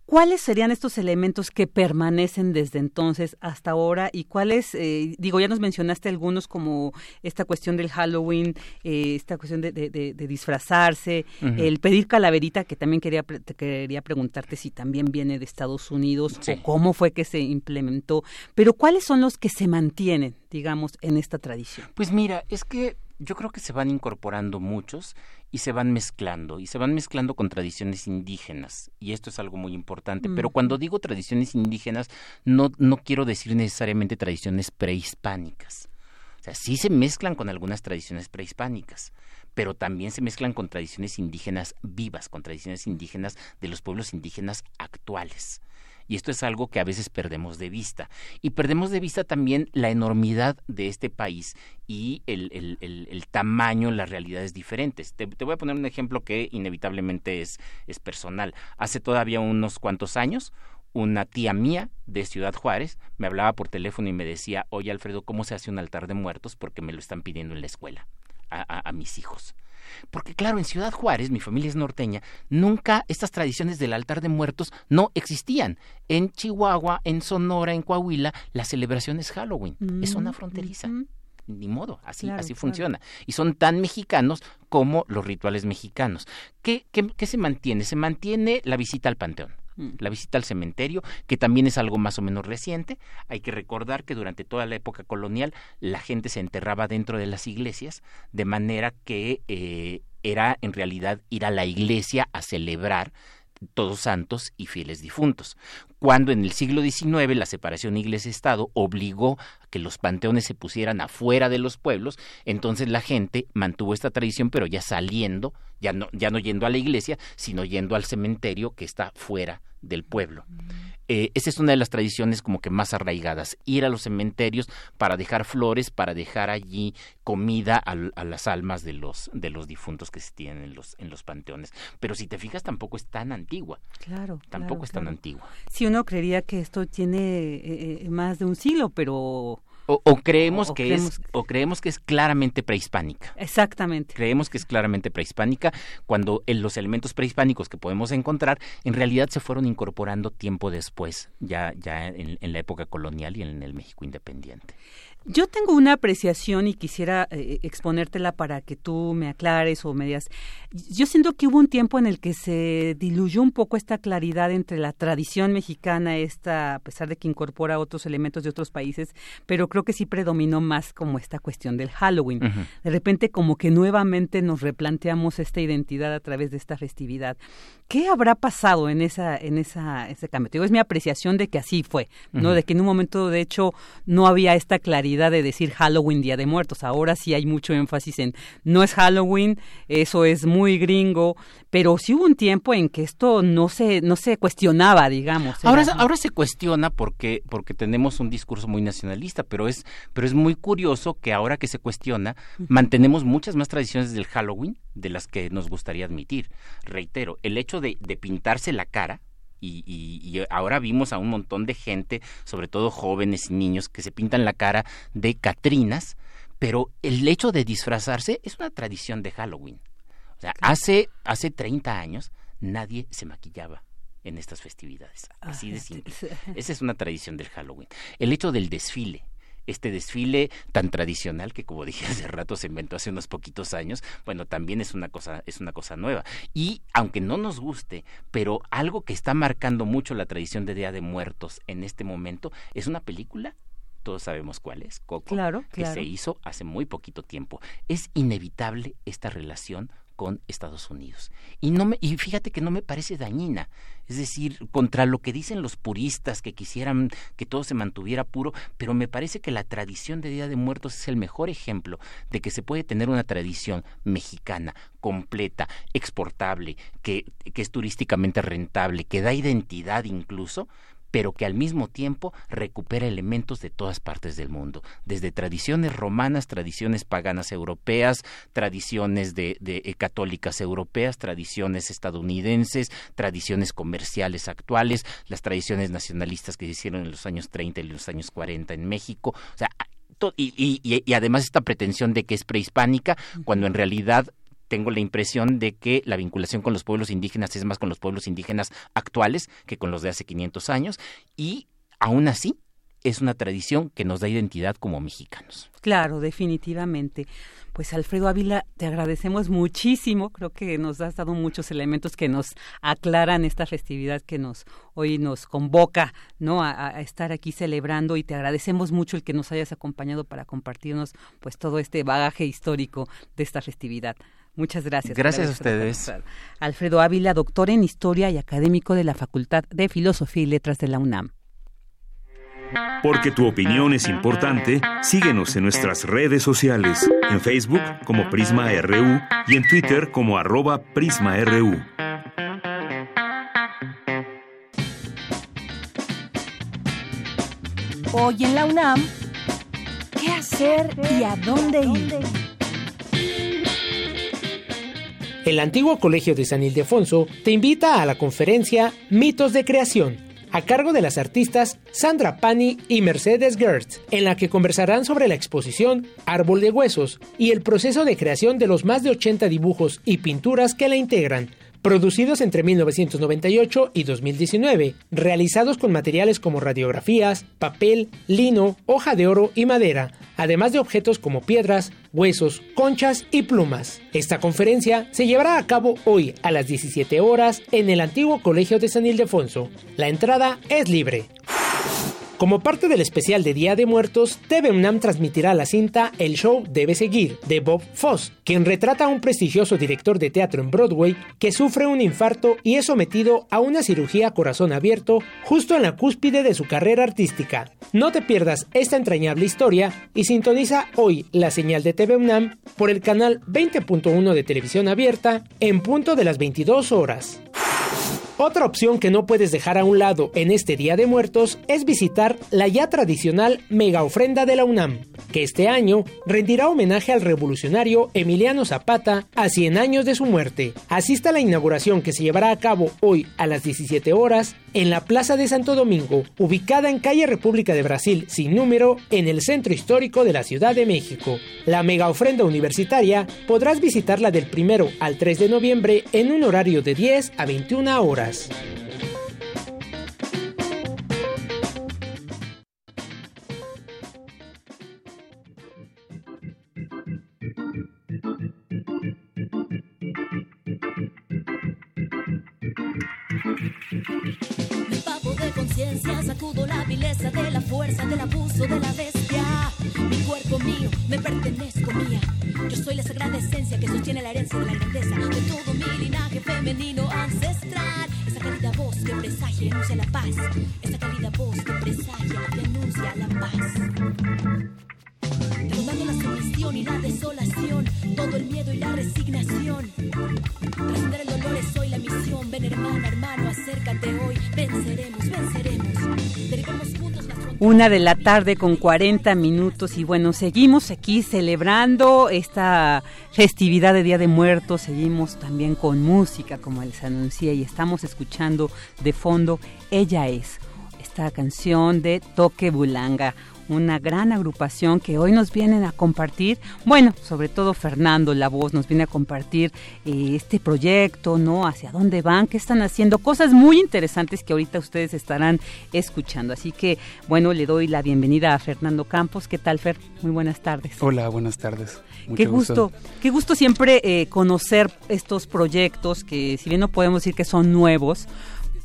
¿Cuáles serían estos elementos que permanecen desde entonces hasta ahora y cuáles, eh, digo, ya nos mencionaste algunos como esta cuestión del Halloween, eh, esta cuestión de, disfrazarse, el pedir calaverita, que también quería, quería preguntarte si también viene de Estados Unidos o cómo fue que se implementó, pero ¿cuáles son los que se mantienen, digamos, en esta tradición? Pues mira, es que yo creo que se van incorporando muchos y se van mezclando, y se van mezclando con tradiciones indígenas, y esto es algo muy importante. Pero cuando digo tradiciones indígenas, no, no quiero decir necesariamente tradiciones prehispánicas. O sea, sí se mezclan con algunas tradiciones prehispánicas, pero también se mezclan con tradiciones indígenas vivas, con tradiciones indígenas de los pueblos indígenas actuales. Y esto es algo que a veces perdemos de vista. Y perdemos de vista también la enormidad de este país y el, el, el, tamaño, las realidades diferentes. Te, voy a poner un ejemplo que inevitablemente es, es personal. Hace todavía unos cuantos años, una tía mía de Ciudad Juárez me hablaba por teléfono y me decía, oye Alfredo, ¿cómo se hace un altar de muertos? Porque me lo están pidiendo en la escuela a, a mis hijos. Porque claro, en Ciudad Juárez, mi familia es norteña, nunca estas tradiciones del altar de muertos no existían. En Chihuahua, en Sonora, en Coahuila, la celebración es Halloween, es zona mm, fronteriza. Ni modo, así, así funciona. Y son tan mexicanos como los rituales mexicanos. ¿Qué, qué, qué se mantiene? Se mantiene la visita al panteón. La visita al cementerio, que también es algo más o menos reciente. Hay que recordar que durante toda la época colonial la gente se enterraba dentro de las iglesias, de manera que eh, era en realidad ir a la iglesia a celebrar todos santos y fieles difuntos. Cuando en el siglo XIX la separación iglesia-estado obligó a que los panteones se pusieran afuera de los pueblos, entonces la gente mantuvo esta tradición, pero ya saliendo, ya no, ya no yendo a la iglesia, sino yendo al cementerio que está fuera del pueblo. Eh, esa es una de las tradiciones como que más arraigadas, ir a los cementerios para dejar flores, para dejar allí comida a, las almas de los, de los difuntos que se tienen en los, en los panteones. Pero si te fijas, tampoco es tan antigua. Claro. Tampoco es tan antigua. Si uno creería que esto tiene eh, eh, más de un siglo, pero o, creemos que es o creemos que es claramente prehispánica. Exactamente. Creemos que es claramente prehispánica cuando los elementos prehispánicos que podemos encontrar en realidad se fueron incorporando tiempo después, ya ya en la época colonial y en el México independiente. Yo tengo una apreciación y quisiera eh, exponértela para que tú me aclares o me digas. Yo siento que hubo un tiempo en el que se diluyó un poco esta claridad entre la tradición mexicana, esta, a pesar de que incorpora otros elementos de otros países, pero creo que sí predominó más como esta cuestión del Halloween. De repente como que nuevamente nos replanteamos esta identidad a través de esta festividad. ¿Qué habrá pasado en esa en esa ese cambio? Digo, es mi apreciación de que así fue, ¿no? De que en un momento de hecho no había esta claridad de decir Halloween, Día de Muertos. Ahora sí hay mucho énfasis en no es Halloween, eso es muy gringo, pero sí hubo un tiempo en que esto no se no se cuestionaba, digamos. Ahora ahora se cuestiona porque porque tenemos un discurso muy nacionalista, pero es pero es muy curioso que ahora que se cuestiona mantenemos muchas más tradiciones del Halloween de las que nos gustaría admitir. Reitero, el hecho de, de pintarse la cara y, ahora vimos a un montón de gente, sobre todo jóvenes y niños, que se pintan la cara de Catrinas, pero el hecho de disfrazarse es una tradición de Halloween. O sea, hace, hace 30 años nadie se maquillaba en estas festividades. Así de simple. Esa es una tradición del Halloween. El hecho del desfile este desfile tan tradicional que como dije hace rato se inventó hace unos poquitos años, bueno, también es una cosa es una cosa nueva. Y aunque no nos guste, pero algo que está marcando mucho la tradición de Día de Muertos en este momento es una película todos sabemos cuál es, Coco, claro, que se hizo hace muy poquito tiempo. Es inevitable esta relación con Estados Unidos. Y no me, y fíjate que no me parece dañina, es decir, contra lo que dicen los puristas que quisieran que todo se mantuviera puro, pero me parece que la tradición de Día de Muertos es el mejor ejemplo de que se puede tener una tradición mexicana completa, exportable, que, que es turísticamente rentable, que da identidad incluso, pero que al mismo tiempo recupera elementos de todas partes del mundo, desde tradiciones romanas, tradiciones paganas europeas, tradiciones de, eh, católicas europeas, tradiciones estadounidenses, tradiciones comerciales actuales, las tradiciones nacionalistas que se hicieron en los años 30 y los años 40 en México, o sea, y, y, además esta pretensión de que es prehispánica, cuando en realidad tengo la impresión de que la vinculación con los pueblos indígenas es más con los pueblos indígenas actuales que con los de hace 500 años y aún así es una tradición que nos da identidad como mexicanos. Claro, definitivamente. Pues Alfredo Ávila, te agradecemos muchísimo. Creo que nos has dado muchos elementos que nos aclaran esta festividad que nos hoy nos convoca, ¿no? A, a, estar aquí celebrando y te agradecemos mucho el que nos hayas acompañado para compartirnos, pues todo este bagaje histórico de esta festividad. Muchas gracias. Gracias a ustedes. Alfredo Ávila, doctor en Historia y académico de la Facultad de Filosofía y Letras de la UNAM. Porque tu opinión es importante, síguenos en nuestras redes sociales, en Facebook como Prisma RU y en Twitter como arroba PrismaRU. Hoy en la UNAM, ¿qué hacer y a dónde ir? El antiguo Colegio de San Ildefonso te invita a la conferencia Mitos de Creación, a cargo de las artistas Sandra Pani y Mercedes Gertz, en la que conversarán sobre la exposición Árbol de Huesos y el proceso de creación de los más de 80 dibujos y pinturas que la integran, producidos entre 1998 y 2019, realizados con materiales como radiografías, papel, lino, hoja de oro y madera, además de objetos como piedras, huesos, conchas y plumas. Esta conferencia se llevará a cabo hoy a las 17 horas en el antiguo Colegio de San Ildefonso. La entrada es libre. Como parte del especial de Día de Muertos, TV UNAM transmitirá la cinta El Show Debe Seguir, de Bob Foss, quien retrata a un prestigioso director de teatro en Broadway que sufre un infarto y es sometido a una cirugía a corazón abierto justo en la cúspide de su carrera artística. No te pierdas esta entrañable historia y sintoniza hoy la señal de TV UNAM por el canal 20.1 de televisión abierta en punto de las 22 horas. Otra opción que no puedes dejar a un lado en este Día de Muertos es visitar la ya tradicional mega ofrenda de la UNAM, que este año rendirá homenaje al revolucionario Emiliano Zapata a 100 años de su muerte. Asista a la inauguración que se llevará a cabo hoy a las 17 horas en la Plaza de Santo Domingo, ubicada en calle República de Brasil sin número en el centro histórico de la Ciudad de México. La mega ofrenda universitaria podrás visitarla del primero al 3 de noviembre en un horario de 10 a 21 horas. Sacudo la vileza de la fuerza, del abuso de la bestia. Cuerpo mío, me pertenezco mía. Yo soy la sagrada esencia que sostiene la herencia de la grandeza de todo mi linaje femenino ancestral. Esa cálida voz que presagia y anuncia la paz. Esa cálida voz que presagia y anuncia la paz. Derrumbando la sumisión y la desolación, todo el miedo y la resignación. Trascender el dolor es hoy la misión. Ven hermana, hermano, acércate hoy. Venceremos, venceremos. Una de la tarde con 40 minutos y bueno, seguimos aquí celebrando esta festividad de Día de Muertos, seguimos también con música como les anuncié y estamos escuchando de fondo Ella es, esta canción de Toque Bulanga, una gran agrupación que hoy nos vienen a compartir, bueno, sobre todo Fernando La Voz nos viene a compartir eh, este proyecto, ¿no? Hacia dónde van, qué están haciendo, cosas muy interesantes que ahorita ustedes estarán escuchando. Así que, bueno, le doy la bienvenida a Fernando Campos. ¿Qué tal, Fer? Muy buenas tardes. Hola, buenas tardes. qué gusto, qué gusto siempre eh, conocer estos proyectos que si bien no podemos decir que son nuevos,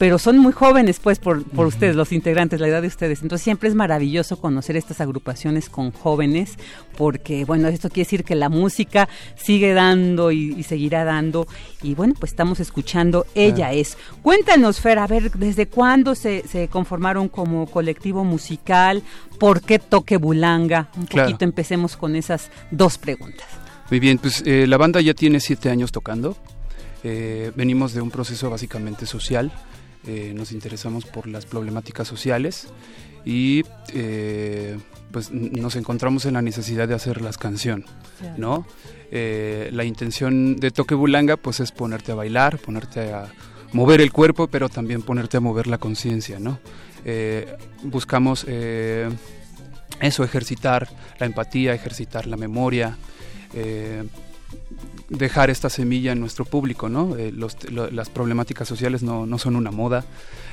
pero son muy jóvenes pues por, por ustedes, los integrantes, la edad de ustedes. Entonces siempre es maravilloso conocer estas agrupaciones con jóvenes, porque bueno, esto quiere decir que la música sigue dando y, seguirá dando. Y bueno, pues estamos escuchando Ella es. Cuéntanos, Fer, a ver, ¿desde cuándo se, se conformaron como colectivo musical? ¿Por qué Toque Bulanga? Un poquito empecemos con esas dos preguntas. Muy bien, pues eh, la banda ya tiene siete años tocando. Eh, venimos de un proceso básicamente social eh, nos interesamos por las problemáticas sociales y eh, pues nos encontramos en la necesidad de hacer las canción, ¿no? Eh, la intención de Toque Bulanga pues es ponerte a bailar, ponerte a mover el cuerpo, pero también ponerte a mover la conciencia, ¿no? buscamos eso, ejercitar la empatía, ejercitar la memoria, dejar esta semilla en nuestro público, ¿no? Eh, las problemáticas sociales no, no, son una moda,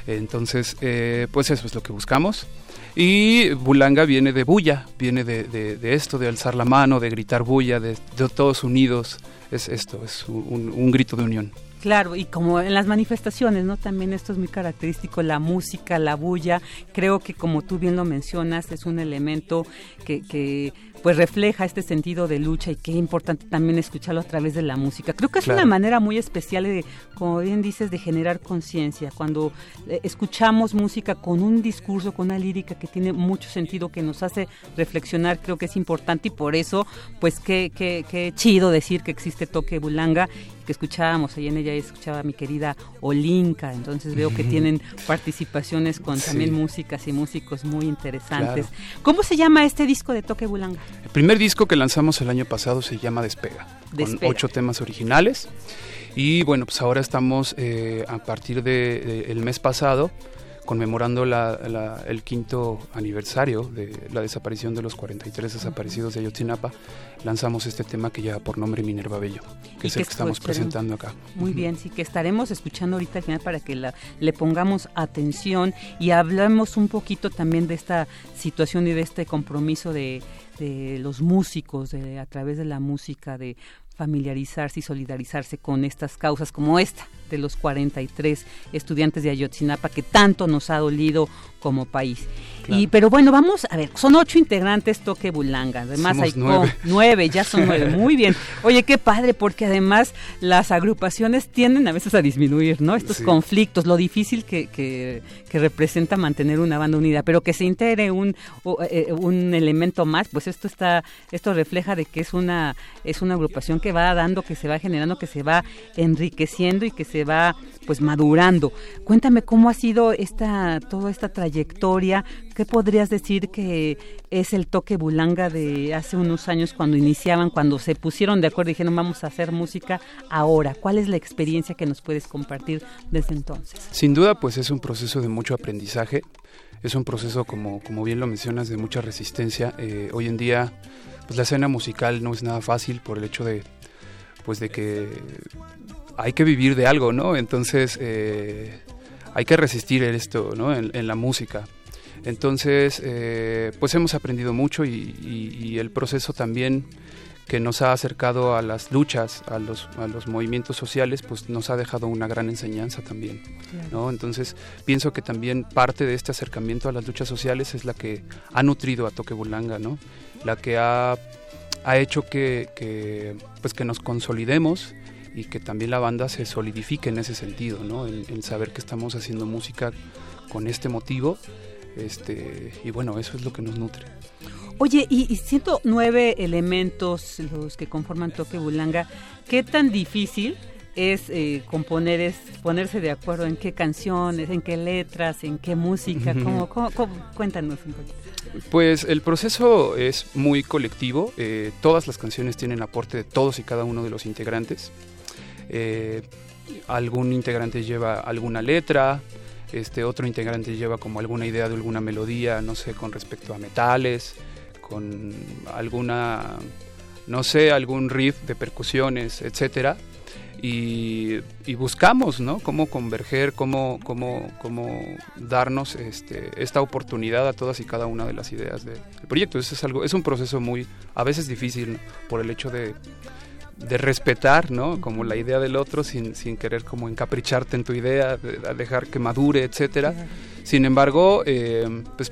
entonces, eh, pues eso es lo que buscamos. Y Bulanga viene de bulla, viene de, de, esto, de alzar la mano, de gritar bulla, de, todos unidos, es esto, es un, un grito de unión. Claro, y como en las manifestaciones, ¿no? También esto es muy característico, la música, la bulla, creo que como tú bien lo mencionas, es un elemento que, que pues refleja este sentido de lucha y qué importante también escucharlo a través de la música. Creo que es una manera muy especial de, como bien dices, de generar conciencia. Cuando eh, escuchamos música con un discurso, con una lírica que tiene mucho sentido, que nos hace reflexionar, creo que es importante y por eso, pues qué, qué, qué chido decir que existe Toque Bulanga que escuchábamos, ahí en ella escuchaba a mi querida Olinka, entonces veo que tienen participaciones con también músicas y músicos muy interesantes. ¿Cómo se llama este disco de Toque Bulanga? El primer disco que lanzamos el año pasado se llama Despega, con ocho temas originales. Y bueno, pues ahora estamos eh, a partir del de, mes pasado conmemorando el quinto aniversario de la desaparición de los 43 desaparecidos de Ayotzinapa, lanzamos este tema que lleva por nombre Minerva Bello, que es el que estamos presentando acá. Muy bien, sí, que estaremos escuchando ahorita al final para que le pongamos atención y hablemos un poquito también de esta situación y de este compromiso de, de los músicos, de, a través de la música, de familiarizarse y solidarizarse con estas causas como esta de los 43 estudiantes de Ayotzinapa que tanto nos ha dolido como país. Y pero bueno, vamos a ver, son ocho integrantes Toque Bulanga, además hay nueve. ya son nueve, muy bien. Oye, qué padre, porque además las agrupaciones tienden a veces a disminuir, ¿no? Estos conflictos, lo difícil que, que, representa mantener una banda unida, pero que se integre un, eh, un elemento más, pues esto está, esto refleja de que es una, es una agrupación que va dando, que se va generando, que se va enriqueciendo y que se va pues madurando. Cuéntame cómo ha sido esta toda esta trayectoria, ¿qué podrías decir que es el toque bulanga de hace unos años cuando iniciaban, cuando se pusieron de acuerdo y dijeron vamos a hacer música ahora? ¿Cuál es la experiencia que nos puedes compartir desde entonces? Sin duda, pues es un proceso de mucho aprendizaje, es un proceso como, como bien lo mencionas de mucha resistencia. Eh, hoy en día, pues la escena musical no es nada fácil por el hecho de pues de que hay que vivir de algo, ¿no? Entonces eh, hay que resistir esto, ¿no? En, la música. Entonces, eh, pues hemos aprendido mucho y, el proceso también que nos ha acercado a las luchas, a los, a los movimientos sociales, pues nos ha dejado una gran enseñanza también, ¿no? Entonces, pienso que también parte de este acercamiento a las luchas sociales es la que ha nutrido a Toque Bulanga, ¿no? La que ha ha hecho que, pues que nos consolidemos y que también la banda se solidifique en ese sentido, ¿no? en, saber que estamos haciendo música con este motivo este, y bueno, eso es lo que nos nutre. Oye, y, y nueve elementos los que conforman Toque Bulanga, ¿qué tan difícil es eh, componer, es ponerse de acuerdo en qué canciones, en qué letras, en qué música? ¿Cómo, cuéntanos un poquito. Pues el proceso es muy colectivo. Eh, todas las canciones tienen aporte de todos y cada uno de los integrantes. Eh, algún integrante lleva alguna letra, este otro integrante lleva como alguna idea de alguna melodía, no sé, con respecto a metales, con alguna, no sé, algún riff de percusiones, etcétera y, buscamos ¿no? cómo converger, cómo, cómo, cómo darnos este, esta oportunidad a todas y cada una de las ideas del proyecto. Es, algo, es un proceso muy, a veces difícil, por el hecho de, de respetar, ¿no? Como la idea del otro sin, sin querer como encapricharte en tu idea, dejar que madure, etcétera. Sin embargo, eh, pues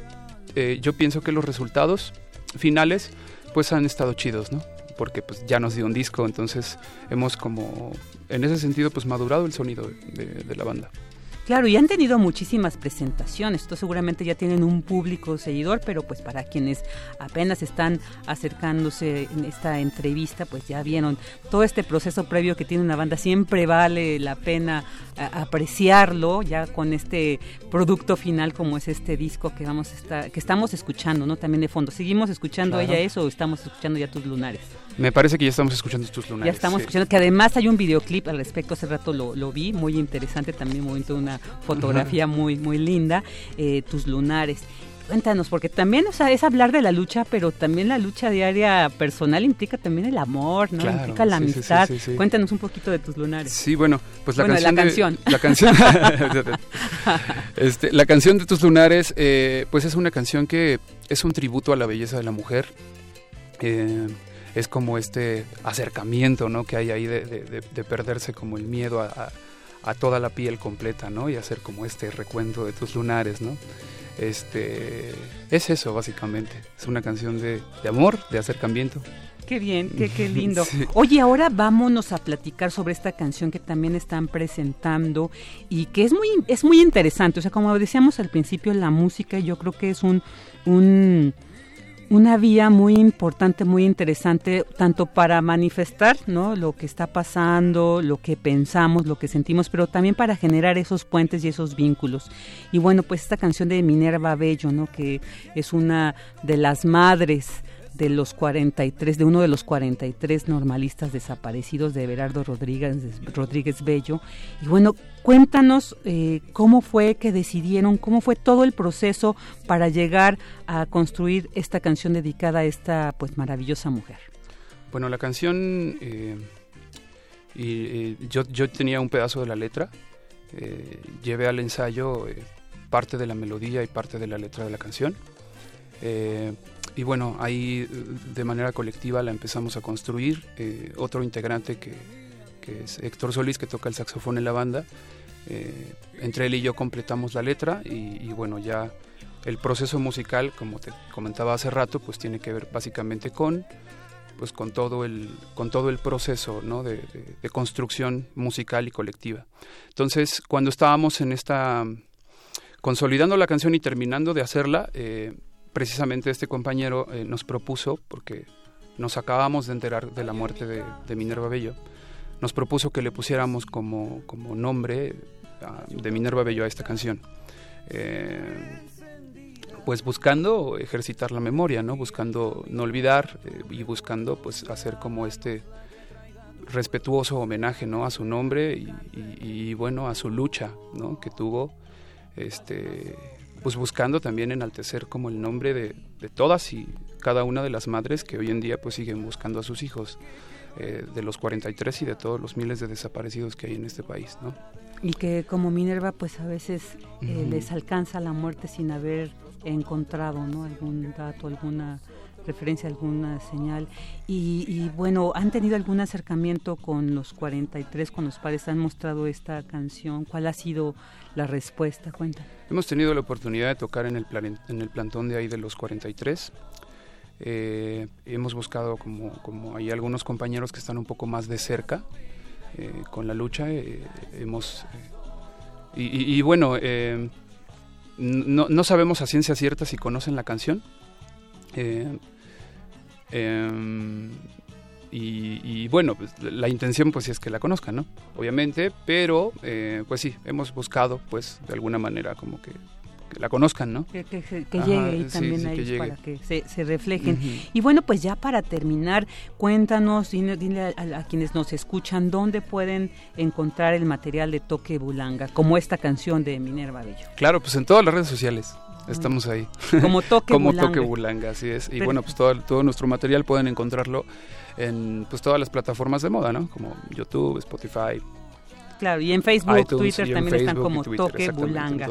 eh, yo pienso que los resultados finales pues han estado chidos, ¿no? porque pues ya nos dio un disco, entonces hemos como en ese sentido pues madurado el sonido de, la banda. Claro, y han tenido muchísimas presentaciones, esto seguramente ya tienen un público seguidor, pero pues para quienes apenas están acercándose en esta entrevista, pues ya vieron todo este proceso previo que tiene una banda, siempre vale la pena apreciarlo ya con este producto final como es este disco que vamos a estar, que estamos escuchando, ¿no? También de fondo. ¿Seguimos escuchando ella eso o estamos escuchando ya tus lunares? Me parece que ya estamos escuchando tus lunares. Ya estamos escuchando, que además hay un videoclip al respecto, hace rato lo, lo vi, muy interesante, también un momento una fotografía muy, muy linda, eh, tus lunares. Cuéntanos, porque también, o sea, es hablar de la lucha, pero también la lucha diaria personal implica también el amor, ¿no? implica la amistad. Cuéntanos un poquito de tus lunares. Sí, bueno, pues la canción. La canción. la canción. este, la canción de tus lunares, eh, pues es una canción que es un tributo a la belleza de la mujer. Eh, es como este acercamiento, ¿no? Que hay ahí de, perderse como el miedo a, toda la piel completa, ¿no? Y hacer como este recuento de tus lunares, ¿no? Este, es eso básicamente, es una canción de, amor, de acercamiento. Qué bien, qué, qué lindo. Oye, ahora vámonos a platicar sobre esta canción que también están presentando y que es muy, es muy interesante. O sea, como decíamos al principio, la música yo creo que es un, un una vía muy importante, muy interesante, tanto para manifestar ¿no? lo que está pasando, lo que pensamos, lo que sentimos, pero también para generar esos puentes y esos vínculos. Y bueno, pues esta canción de Minerva Bello, ¿no? que es una de las madres de los 43, de uno de los 43 normalistas desaparecidos de Everardo Rodríguez, Rodríguez Bello. Y bueno, cuéntanos eh, cómo fue que decidieron, cómo fue todo el proceso para llegar a construir esta canción dedicada a esta pues maravillosa mujer. Bueno, la canción, eh, y, yo, yo tenía un pedazo de la letra, eh, llevé al ensayo parte de la melodía y parte de la letra de la canción y bueno, ahí de manera colectiva la empezamos a construir. Eh, otro integrante que, es Héctor Solís, que toca el saxofón en la banda, eh, entre él y yo completamos la letra y, bueno, ya el proceso musical, como te comentaba hace rato, pues tiene que ver básicamente con pues con todo el con todo el proceso ¿no? de, construcción musical y colectiva entonces cuando estábamos en esta consolidando la canción y terminando de hacerla eh, precisamente este compañero eh, nos propuso, porque nos acabamos de enterar de la muerte de, Minerva Bello, nos propuso que le pusiéramos como, como nombre de Minerva Bello a esta canción. Eh, pues buscando ejercitar la memoria, ¿no? Buscando no olvidar eh, y buscando pues hacer como este respetuoso homenaje, ¿no? A su nombre y, bueno, a su lucha, ¿no? Que tuvo, este, pues buscando también enaltecer como el nombre de, todas y cada una de las madres que hoy en día pues siguen buscando a sus hijos, eh, de los 43 y de todos los miles de desaparecidos que hay en este país, ¿no? Y que como Minerva pues a veces eh, les alcanza la muerte sin haber encontrado ¿no? algún dato, alguna referencia, alguna señal. Y, bueno, ¿han tenido algún acercamiento con los 43 cuando los padres han mostrado esta canción? ¿Cuál ha sido la respuesta? Cuenta. Hemos tenido la oportunidad de tocar en el, en el plantón de ahí de los 43. Eh, hemos buscado como, como hay algunos compañeros que están un poco más de cerca eh, con la lucha. Eh, hemos y, y, bueno, no, no, sabemos a ciencia cierta si conocen la canción. Eh, em, y, bueno, pues, la intención pues es que la conozcan, ¿no? Obviamente, pero eh, pues sí, hemos buscado pues de alguna manera como que la conozcan, ¿no? Que, llegue ahí también a ellos para que se, reflejen. Y bueno, pues ya para terminar, cuéntanos, dile, a, quienes nos escuchan dónde pueden encontrar el material de Toque Bulanga, como esta canción de Minerva Bello. Claro, pues en todas las redes sociales. Estamos ahí. Como Toque Como Bulanga. Toque Bulanga, así es. Y bueno, pues todo, todo nuestro material pueden encontrarlo en pues todas las plataformas de moda, ¿no? Como YouTube, Spotify. Claro, y en Facebook, Twitter también están como Toque Bulanga.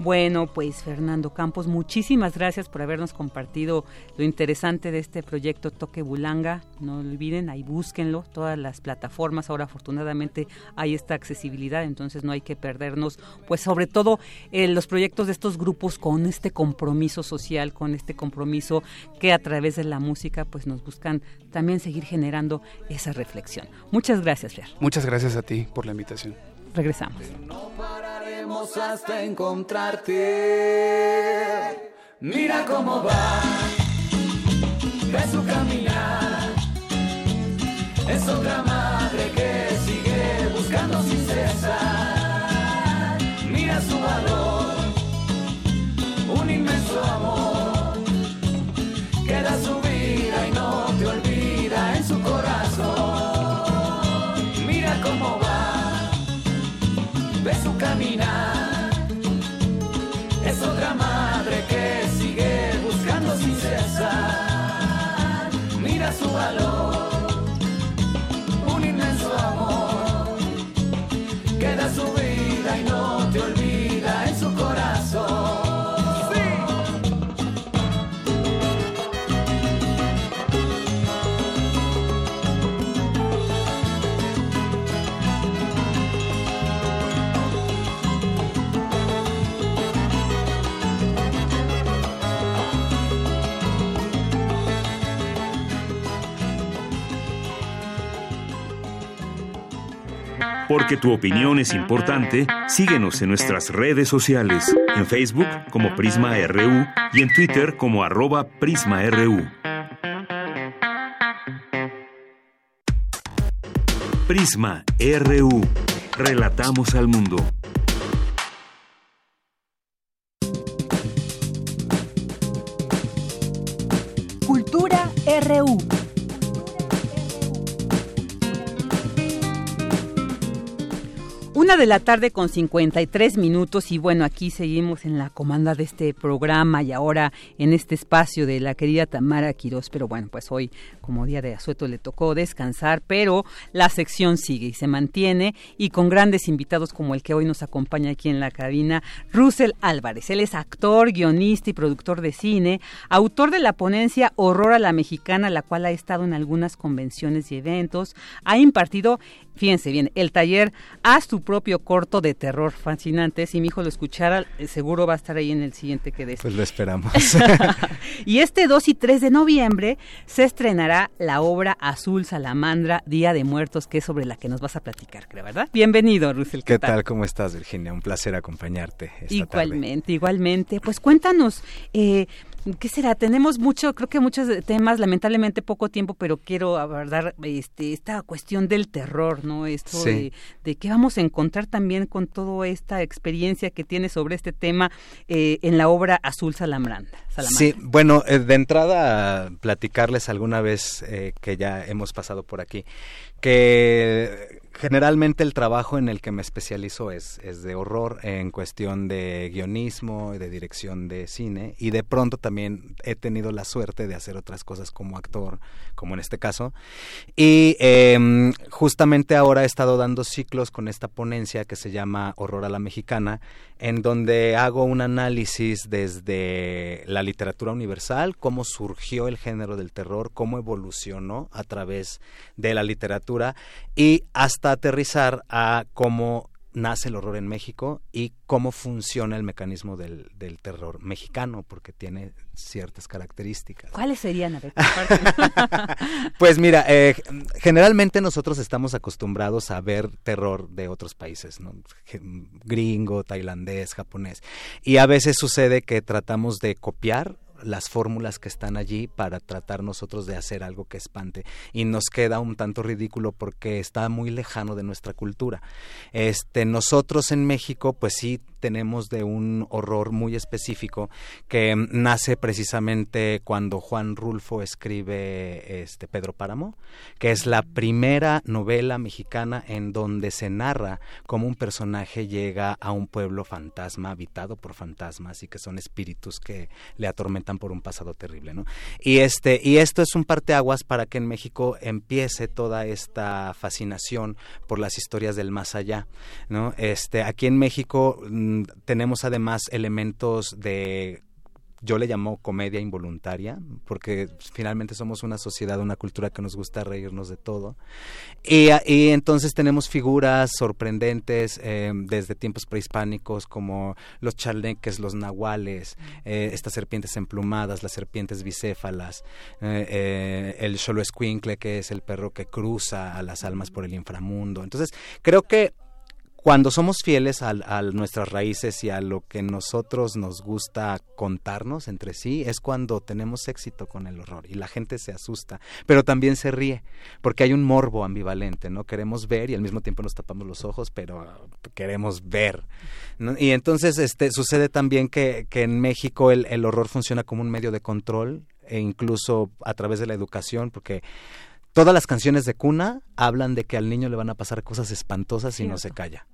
Bueno, pues Fernando Campos, muchísimas gracias por habernos compartido lo interesante de este proyecto Toque Bulanga. No olviden, ahí búsquenlo, todas las plataformas. Ahora afortunadamente hay esta accesibilidad, entonces no hay que perdernos, pues sobre todo eh, los proyectos de estos grupos con este compromiso social, con este compromiso que a través de la música pues nos buscan también seguir generando esa reflexión. Muchas gracias, Fer. Muchas gracias a ti por la invitación. Regresamos hasta encontrarte. Mira cómo va, ve su caminar. Es otra madre que sigue buscando sin cesar. Su valor, Porque tu opinión es importante, síguenos en nuestras redes sociales, en Facebook como Prisma RU y en Twitter como arroba PrismaRU. Prisma RU. Relatamos al mundo. Cultura RU. Una de la tarde con 53 minutos y bueno, aquí seguimos en la comanda de este programa y ahora en este espacio de la querida Tamara Quirós, pero bueno, pues hoy como día de asueto le tocó descansar, pero la sección sigue y se mantiene y con grandes invitados como el que hoy nos acompaña aquí en la cabina, Russell Álvarez. Él es actor, guionista y productor de cine, autor de la ponencia Horror a la Mexicana, la cual ha estado en algunas convenciones y eventos, ha impartido fíjense bien, el taller Haz tu propio corto de terror fascinante. Si mi hijo lo escuchara, eh, seguro va a estar ahí en el siguiente que des. Pues lo esperamos. y este 2 y 3 de noviembre se estrenará la obra Azul Salamandra, Día de Muertos, que es sobre la que nos vas a platicar, creo, ¿verdad? Bienvenido, Russell. ¿Qué, tal? ¿Cómo estás, Virginia? Un placer acompañarte. igualmente, igualmente. Pues cuéntanos, eh, ¿Qué será? Tenemos mucho, creo que muchos temas, lamentablemente poco tiempo, pero quiero abordar este, esta cuestión del terror, ¿no? Esto de, de qué vamos a encontrar también con toda esta experiencia que tiene sobre este tema eh, en la obra Azul Salambranda. Sí, bueno, eh, de entrada platicarles alguna vez eh, que ya hemos pasado por aquí, que Generalmente el trabajo en el que me especializo es, es de horror en cuestión de guionismo, de dirección de cine y de pronto también he tenido la suerte de hacer otras cosas como actor, como en este caso. Y em, justamente ahora he estado dando ciclos con esta ponencia que se llama Horror a la Mexicana, en donde hago un análisis desde la literatura universal, cómo surgió el género del terror, cómo evolucionó a través de la literatura y hasta aterrizar a cómo nace el horror en México y cómo funciona el mecanismo del, del terror mexicano, porque tiene ciertas características. ¿Cuáles serían? pues mira, eh, generalmente nosotros estamos acostumbrados a ver terror de otros países, ¿no? gringo, tailandés, japonés, y a veces sucede que tratamos de copiar las fórmulas que están allí para tratar nosotros de hacer algo que espante y nos queda un tanto ridículo porque está muy lejano de nuestra cultura. Este nosotros en México pues sí tenemos de un horror muy específico que nace precisamente cuando Juan Rulfo escribe este Pedro Páramo, que es la primera novela mexicana en donde se narra cómo un personaje llega a un pueblo fantasma habitado por fantasmas y que son espíritus que le atormentan por un pasado terrible, ¿no? Y este y esto es un parteaguas para que en México empiece toda esta fascinación por las historias del más allá, ¿no? Este aquí en México Mm, tenemos además elementos de yo le llamo comedia involuntaria, porque finalmente somos una sociedad, una cultura que nos gusta reírnos de todo. Y, entonces tenemos figuras sorprendentes eh, desde tiempos prehispánicos como los charneques, los nahuales, eh, estas serpientes emplumadas, las serpientes bicéfalas, eh, el xolo que es el perro que cruza a las almas por el inframundo. Entonces creo que cuando somos fieles a, nuestras raíces y a lo que nosotros nos gusta contarnos entre sí, es cuando tenemos éxito con el horror y la gente se asusta, pero también se ríe, porque hay un morbo ambivalente, ¿no? Queremos ver y al mismo tiempo nos tapamos los ojos, pero queremos ver. Y entonces este, sucede también que, que en México el, el horror funciona como un medio de control e incluso a través de la educación, porque Todas las canciones de cuna hablan de que al niño le van a pasar cosas espantosas si no se calla.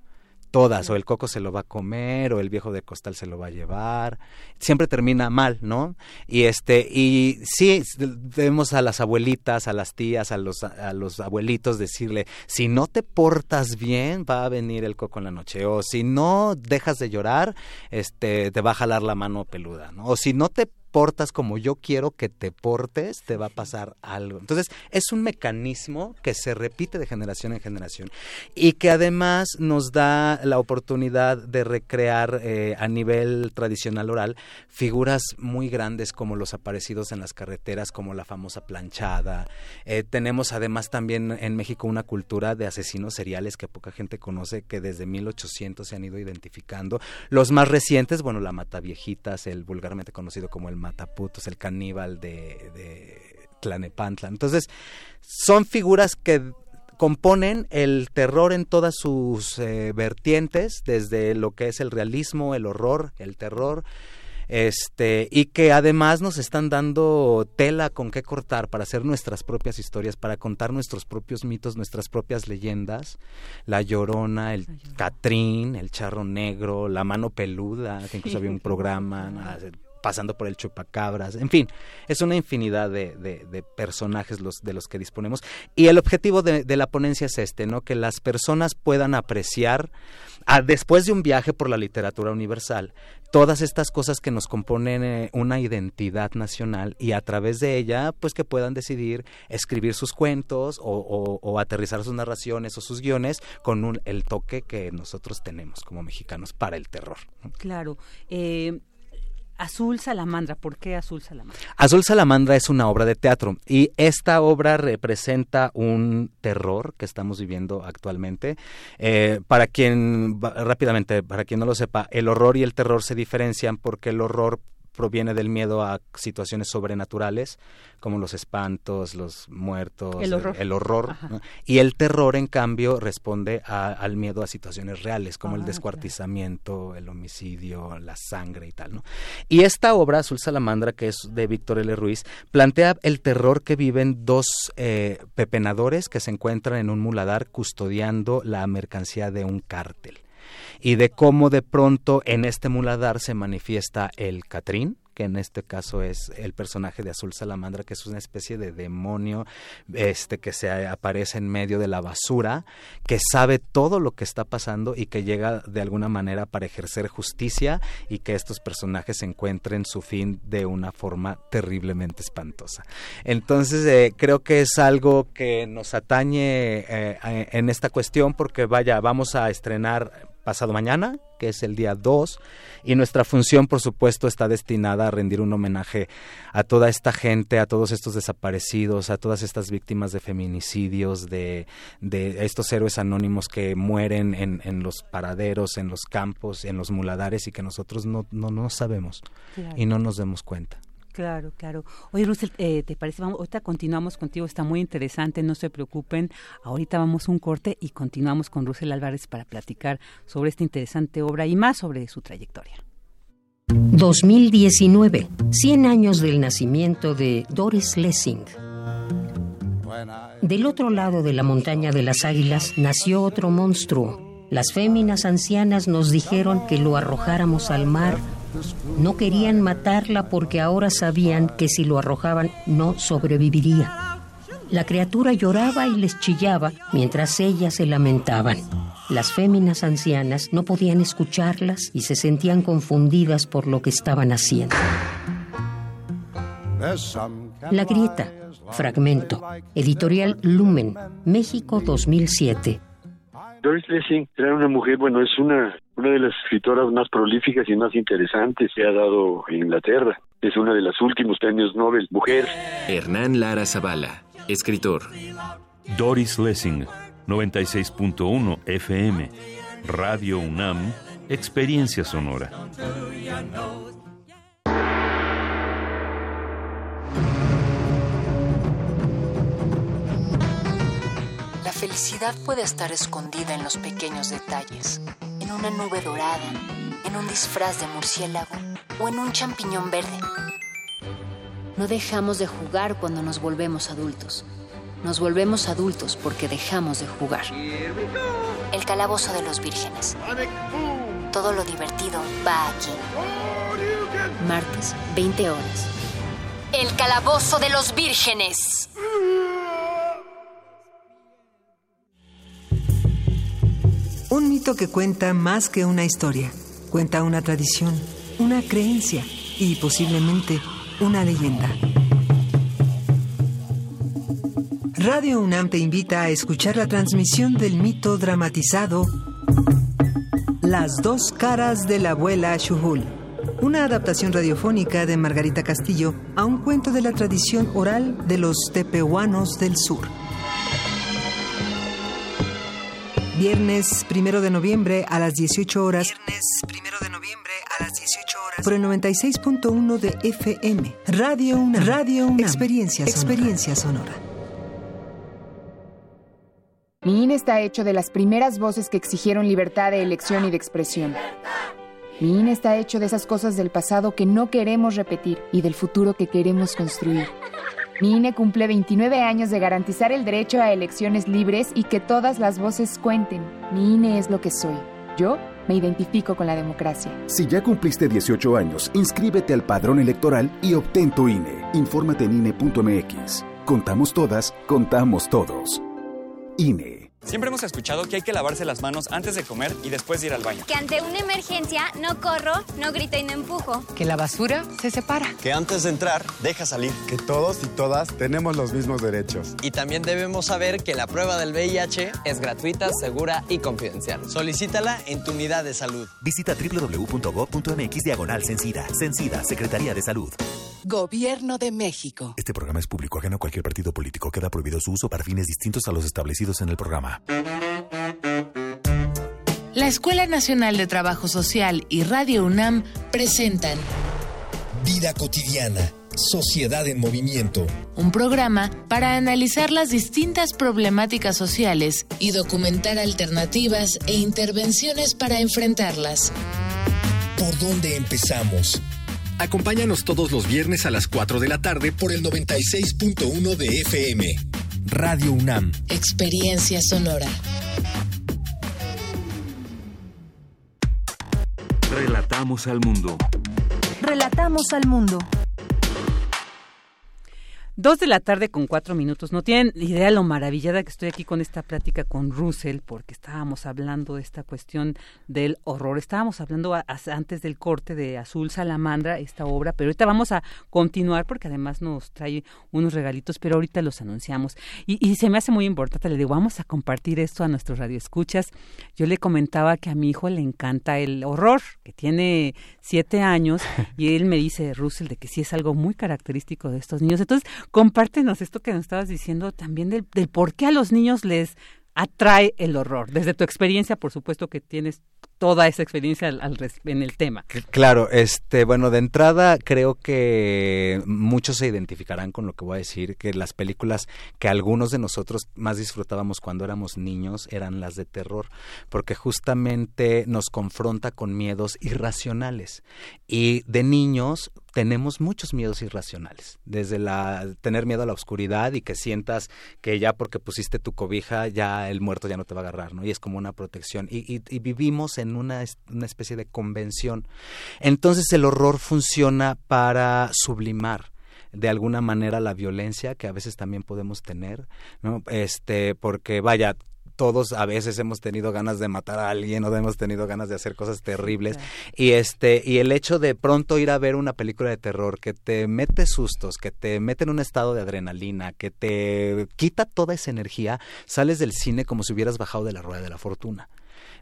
Todas, o el coco se lo va a comer, o el viejo de costal se lo va a llevar. Siempre termina mal, ¿no? Y este, y sí, vemos a las abuelitas, a las tías, a los, a los abuelitos decirle, si no te portas bien, va a venir el coco en la noche. O si no dejas de llorar, este, te va a jalar la mano peluda, ¿no? O si no te portas como yo quiero que te portes, te va a pasar algo. Entonces, es un mecanismo que se repite de generación en generación y que además nos da la oportunidad de recrear eh, a nivel tradicional oral figuras muy grandes como los aparecidos en las carreteras, como la famosa planchada. Eh, tenemos además también en México una cultura de asesinos seriales que poca gente conoce, que desde 1800 se han ido identificando. Los más recientes, bueno, la mata viejitas, el vulgarmente conocido como el Mataputos, el caníbal de, de Tlanepantla. Entonces, son figuras que componen el terror en todas sus eh, vertientes, desde lo que es el realismo, el horror, el terror, este, y que además nos están dando tela con qué cortar para hacer nuestras propias historias, para contar nuestros propios mitos, nuestras propias leyendas, la llorona, el Catrín, el charro negro, la mano peluda, que incluso había un programa, pasando por el chupacabras, en fin, es una infinidad de, personajes los, de los que disponemos. Y el objetivo de, la ponencia es este, ¿no? Que las personas puedan apreciar, a, después de un viaje por la literatura universal, todas estas cosas que nos componen eh, una identidad nacional y a través de ella, pues que puedan decidir escribir sus cuentos o, o, aterrizar sus narraciones o sus guiones con un, el toque que nosotros tenemos como mexicanos para el terror. Claro. Eh, Azul Salamandra, ¿por qué Azul Salamandra? Azul Salamandra es una obra de teatro y esta obra representa un terror que estamos viviendo actualmente. Eh, para quien, rápidamente, para quien no lo sepa, el horror y el terror se diferencian porque el horror proviene del miedo a situaciones sobrenaturales, como los espantos, los muertos, el horror. El, horror Y el terror, en cambio, responde al miedo a situaciones reales, como el ah, descuartizamiento, el homicidio, la sangre y tal. ¿no? Y esta obra, Azul Salamandra, que es de Víctor L. Ruiz, plantea el terror que viven dos eh, pepenadores que se encuentran en un muladar custodiando la mercancía de un cártel y de cómo de pronto en este muladar se manifiesta el Catrín, que en este caso es el personaje de Azul Salamandra, que es una especie de demonio este que se aparece en medio de la basura, que sabe todo lo que está pasando y que llega de alguna manera para ejercer justicia y que estos personajes encuentren su fin de una forma terriblemente espantosa. Entonces eh, creo que es algo que nos atañe eh, en esta cuestión porque vaya, vamos a estrenar pasado mañana, que es el día 2, y nuestra función, por supuesto, está destinada a rendir un homenaje a toda esta gente, a todos estos desaparecidos, a todas estas víctimas de feminicidios, de, de estos héroes anónimos que mueren en, en, los paraderos, en los campos, en los muladares y que nosotros no, no, no sabemos y no nos demos cuenta. Claro, claro. Oye, Russell, eh, ¿te parece? Vamos, ahorita continuamos contigo, está muy interesante, no se preocupen. Ahorita vamos un corte y continuamos con Russell Álvarez para platicar sobre esta interesante obra y más sobre su trayectoria. 2019, 100 años del nacimiento de Doris Lessing. Del otro lado de la montaña de las águilas nació otro monstruo. Las féminas ancianas nos dijeron que lo arrojáramos al mar no querían matarla porque ahora sabían que si lo arrojaban no sobreviviría. La criatura lloraba y les chillaba mientras ellas se lamentaban. Las féminas ancianas no podían escucharlas y se sentían confundidas por lo que estaban haciendo. La grieta, fragmento, editorial Lumen, México 2007. Doris Lessing era una mujer, bueno, es una, una de las escritoras más prolíficas y más interesantes que ha dado Inglaterra. Es una de las últimos premios Nobel, mujer. Hernán Lara Zavala, escritor. Doris Lessing, 96.1 FM. Radio UNAM, Experiencia Sonora. felicidad puede estar escondida en los pequeños detalles, en una nube dorada, en un disfraz de murciélago o en un champiñón verde. No dejamos de jugar cuando nos volvemos adultos. Nos volvemos adultos porque dejamos de jugar. El calabozo de los vírgenes. Todo lo divertido va aquí. Martes, 20 horas. El calabozo de los vírgenes. Un mito que cuenta más que una historia. Cuenta una tradición, una creencia y posiblemente una leyenda. Radio UNAM te invita a escuchar la transmisión del mito dramatizado Las dos caras de la abuela Shuhul, una adaptación radiofónica de Margarita Castillo a un cuento de la tradición oral de los tepehuanos del sur. Viernes primero de noviembre a las 18 horas. Viernes primero de noviembre a las 18 horas. Por el 96.1 de FM. Radio una Radio una Experiencia, Experiencia sonora. Mi INE está hecho de las primeras voces que exigieron libertad de elección y de expresión. Mi INE está hecho de esas cosas del pasado que no queremos repetir y del futuro que queremos construir. Mi INE cumple 29 años de garantizar el derecho a elecciones libres y que todas las voces cuenten. Mi INE es lo que soy. Yo me identifico con la democracia. Si ya cumpliste 18 años, inscríbete al padrón electoral y obtén tu INE. Infórmate en INE.mx. Contamos todas, contamos todos. INE. Siempre hemos escuchado que hay que lavarse las manos antes de comer y después de ir al baño. Que ante una emergencia no corro, no grito y no empujo. Que la basura se separa. Que antes de entrar, deja salir. Que todos y todas tenemos los mismos derechos. Y también debemos saber que la prueba del VIH es gratuita, segura y confidencial. Solicítala en tu unidad de salud. Visita www.gov.mx diagonal Censida. Censida, Secretaría de Salud. Gobierno de México. Este programa es público ajeno a cualquier partido político. Queda prohibido su uso para fines distintos a los establecidos en el programa. La Escuela Nacional de Trabajo Social y Radio UNAM presentan Vida cotidiana, sociedad en movimiento. Un programa para analizar las distintas problemáticas sociales y documentar alternativas e intervenciones para enfrentarlas. ¿Por dónde empezamos? Acompáñanos todos los viernes a las 4 de la tarde por el 96.1 de FM. Radio UNAM. Experiencia sonora. Relatamos al mundo. Relatamos al mundo. Dos de la tarde con cuatro minutos. No tienen idea lo maravillada que estoy aquí con esta plática con Russell, porque estábamos hablando de esta cuestión del horror. Estábamos hablando antes del corte de Azul Salamandra, esta obra, pero ahorita vamos a continuar porque además nos trae unos regalitos, pero ahorita los anunciamos. Y, se me hace muy importante, le digo, vamos a compartir esto a nuestros radioescuchas. Yo le comentaba que a mi hijo le encanta el horror, que tiene siete años, y él me dice, Russell, de que sí es algo muy característico de estos niños. Entonces, compártenos esto que nos estabas diciendo también del, del por qué a los niños les atrae el horror? Desde tu experiencia, por supuesto que tienes toda esa experiencia en el tema. Claro, este, bueno, de entrada creo que muchos se identificarán con lo que voy a decir, que las películas que algunos de nosotros más disfrutábamos cuando éramos niños eran las de terror, porque justamente nos confronta con miedos irracionales. Y de niños tenemos muchos miedos irracionales, desde la tener miedo a la oscuridad y que sientas que ya porque pusiste tu cobija ya el muerto ya no te va a agarrar, ¿no? Y es como una protección y, y vivimos en en una, una especie de convención. Entonces el horror funciona para sublimar de alguna manera la violencia que a veces también podemos tener, ¿no? Este, porque vaya, todos a veces hemos tenido ganas de matar a alguien o hemos tenido ganas de hacer cosas terribles y este y el hecho de pronto ir a ver una película de terror que te mete sustos, que te mete en un estado de adrenalina, que te quita toda esa energía, sales del cine como si hubieras bajado de la rueda de la fortuna.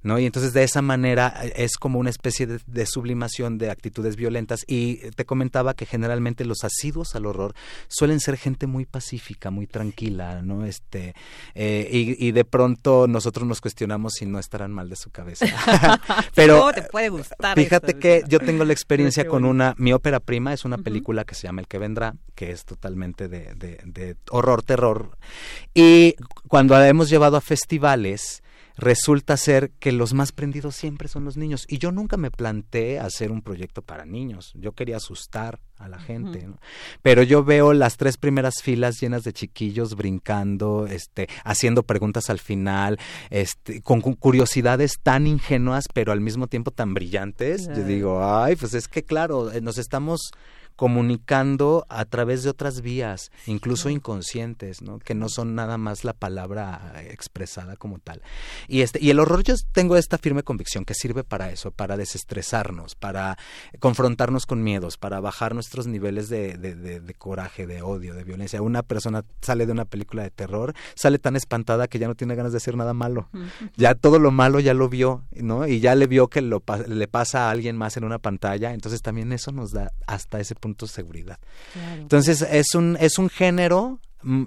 ¿No? Y entonces de esa manera eh, es como una especie de, sublimación de actitudes violentas. Y te comentaba que generalmente los asiduos al horror suelen ser gente muy pacífica, muy tranquila, ¿no? Este, eh, y, de pronto nosotros nos cuestionamos si no estarán mal de su cabeza. Pero te puede gustar fíjate que yo tengo la experiencia con una, mi ópera prima es una película que se llama El que vendrá, que es totalmente de, de, de horror, terror. Y cuando la hemos llevado a festivales, resulta ser que los más prendidos siempre son los niños. Y yo nunca me planteé hacer un proyecto para niños. Yo quería asustar a la gente. Pero yo veo las tres primeras filas llenas de chiquillos brincando, este, haciendo preguntas al final, este, con curiosidades tan ingenuas, pero al mismo tiempo tan brillantes. Yo digo, ay, pues es que claro, eh, nos estamos comunicando a través de otras vías, incluso inconscientes, ¿no? que no son nada más la palabra expresada como tal. Y este y el horror yo tengo esta firme convicción que sirve para eso, para desestresarnos, para confrontarnos con miedos, para bajar nuestros niveles de, de, de, coraje, de odio, de violencia. Una persona sale de una película de terror, sale tan espantada que ya no tiene ganas de hacer nada malo. Ya todo lo malo ya lo vio, ¿no? Y ya le vio que lo, le pasa a alguien más en una pantalla, entonces también eso nos da hasta ese punto seguridad. Entonces es un, es un género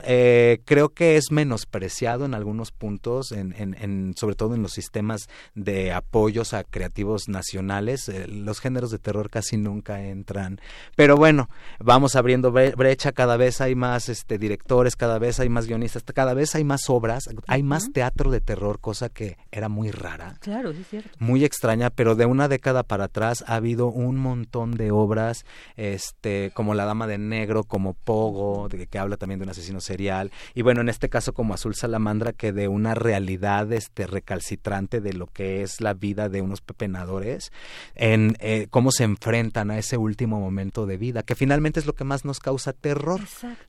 eh, creo que es menospreciado en algunos puntos, en, en, sobre todo en los sistemas de apoyos a creativos nacionales. Eh, los géneros de terror casi nunca entran. Pero bueno, vamos abriendo brecha, cada vez hay más este, directores, cada vez hay más guionistas, cada vez hay más obras, hay más teatro de terror, cosa que era muy rara. Claro, es cierto. Muy extraña, pero de una década para atrás ha habido un montón de obras, este, como La Dama de Negro, como Pogo, de, que habla también de una serial y bueno en este caso como Azul Salamandra que de una realidad este recalcitrante de lo que es la vida de unos pepenadores en eh, cómo se enfrentan a ese último momento de vida que finalmente es lo que más nos causa terror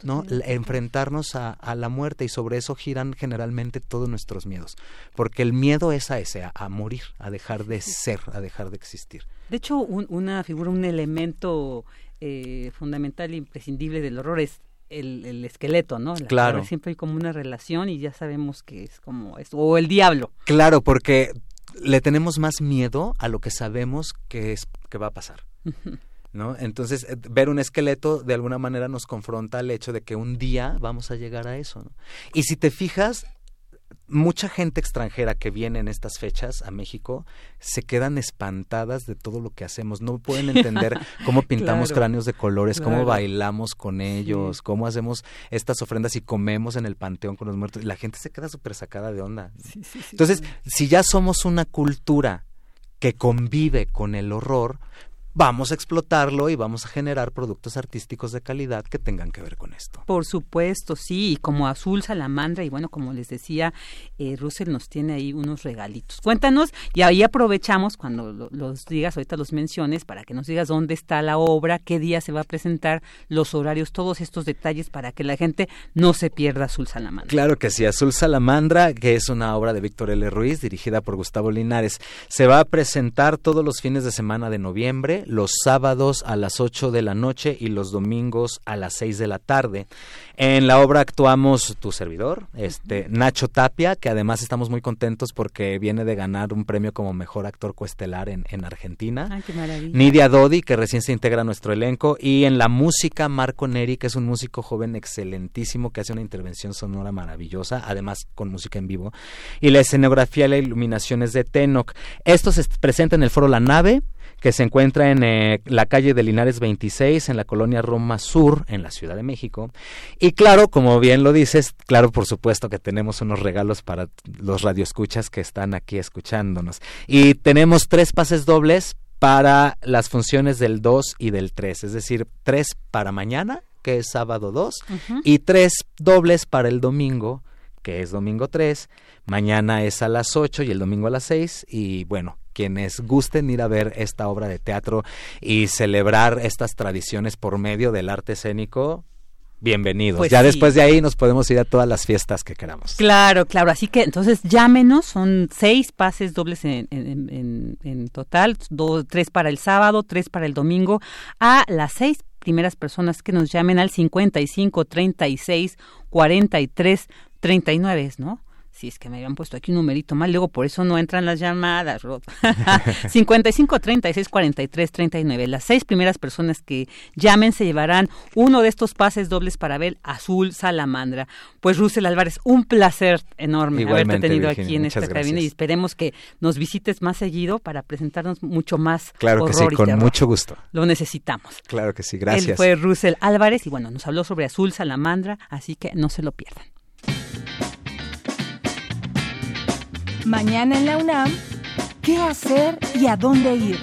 no enfrentarnos a, la muerte y sobre eso giran generalmente todos nuestros miedos porque el miedo es a ese a, morir a dejar de ser a dejar de existir. De hecho una figura un elemento eh, fundamental e imprescindible del horror es el, esqueleto, ¿no? claro. Siempre hay como una relación y ya sabemos que es como esto, o el diablo. Claro, porque le tenemos más miedo a lo que sabemos que es que va a pasar. ¿No? Entonces, eh, ver un esqueleto de alguna manera nos confronta al hecho de que un día vamos a llegar a eso. ¿no? Y si te fijas, mucha gente extranjera que viene en estas fechas a México se quedan espantadas de todo lo que hacemos. No pueden entender cómo pintamos cráneos de colores, cómo bailamos con ellos, cómo hacemos estas ofrendas y comemos en el panteón con los muertos. La gente se queda súper sacada de onda. Entonces, si ya somos una cultura que convive con el horror, vamos a explotarlo y vamos a generar productos artísticos de calidad que tengan que ver con esto. Por supuesto, sí, y como Azul Salamandra, y bueno, como les decía, eh, Russell nos tiene ahí unos regalitos. Cuéntanos, y ahí aprovechamos cuando los digas, ahorita los menciones, para que nos digas dónde está la obra, qué día se va a presentar, los horarios, todos estos detalles para que la gente no se pierda Azul Salamandra. Claro que sí, Azul Salamandra, que es una obra de Víctor L. Ruiz, dirigida por Gustavo Linares, se va a presentar todos los fines de semana de noviembre los sábados a las 8 de la noche y los domingos a las 6 de la tarde. En la obra actuamos tu servidor, este Nacho Tapia, que además estamos muy contentos porque viene de ganar un premio como mejor actor coestelar en, en Argentina. Ay, qué maravilla. Nidia Dodi, que recién se integra a nuestro elenco, y en la música Marco Neri, que es un músico joven excelentísimo que hace una intervención sonora maravillosa, además con música en vivo, y la escenografía y la iluminación es de Tenoch. Esto se presenta en el foro La Nave, que se encuentra en eh, la calle de Linares 26, en la colonia Roma Sur, en la Ciudad de México. Y claro, como bien lo dices, claro, por supuesto que tenemos unos regalos para los radioescuchas que están aquí escuchándonos. Y tenemos tres pases dobles para las funciones del 2 y del 3, es decir, tres para mañana, que es sábado 2, y tres dobles para el domingo, que es domingo 3. Mañana es a las 8 y el domingo a las 6. Y bueno, quienes gusten ir a ver esta obra de teatro y celebrar estas tradiciones por medio del arte escénico, bienvenidos. Pues ya sí. después de ahí nos podemos ir a todas las fiestas que queramos. Claro, claro. Así que entonces llámenos, son seis pases dobles en, en- en- en total, dos, tres para el sábado, tres para el domingo, a las seis primeras personas que nos llamen al 55 36 43 39, ¿no? Si es que me habían puesto aquí un numerito mal, luego por eso no entran las llamadas, Rod. 55 36 43 39. Las seis primeras personas que llamen se llevarán uno de estos pases dobles para ver Azul Salamandra. Pues Russell Álvarez, un placer enorme Igualmente, haberte tenido Virginia, aquí en esta cabina y esperemos que nos visites más seguido para presentarnos mucho más Claro que sí, con terror. mucho gusto. Lo necesitamos. Claro que sí, Él gracias. fue Russell Álvarez y bueno, nos habló sobre Azul Salamandra, así que no se lo pierdan. Mañana en la UNAM, ¿qué hacer y a dónde ir?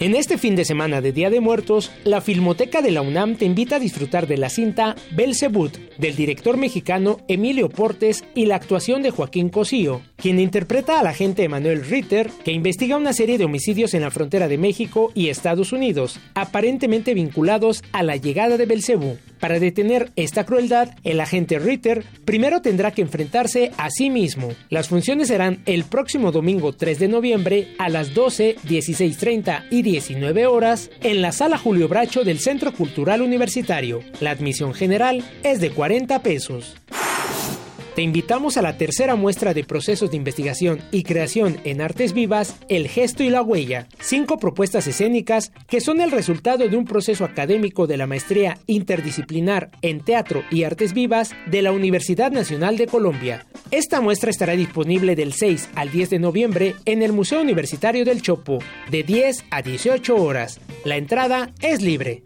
En este fin de semana de Día de Muertos, la Filmoteca de la UNAM te invita a disfrutar de la cinta Belzebut, del director mexicano Emilio Portes y la actuación de Joaquín Cosío, quien interpreta al agente Emanuel Ritter, que investiga una serie de homicidios en la frontera de México y Estados Unidos, aparentemente vinculados a la llegada de Belcebú. Para detener esta crueldad, el agente Ritter primero tendrá que enfrentarse a sí mismo. Las funciones serán el próximo domingo 3 de noviembre a las 12, 16.30 y 19 horas en la Sala Julio Bracho del Centro Cultural Universitario. La admisión general es de 40 pesos. Te invitamos a la tercera muestra de procesos de investigación y creación en artes vivas, El gesto y la huella, cinco propuestas escénicas que son el resultado de un proceso académico de la maestría interdisciplinar en teatro y artes vivas de la Universidad Nacional de Colombia. Esta muestra estará disponible del 6 al 10 de noviembre en el Museo Universitario del Chopo, de 10 a 18 horas. La entrada es libre.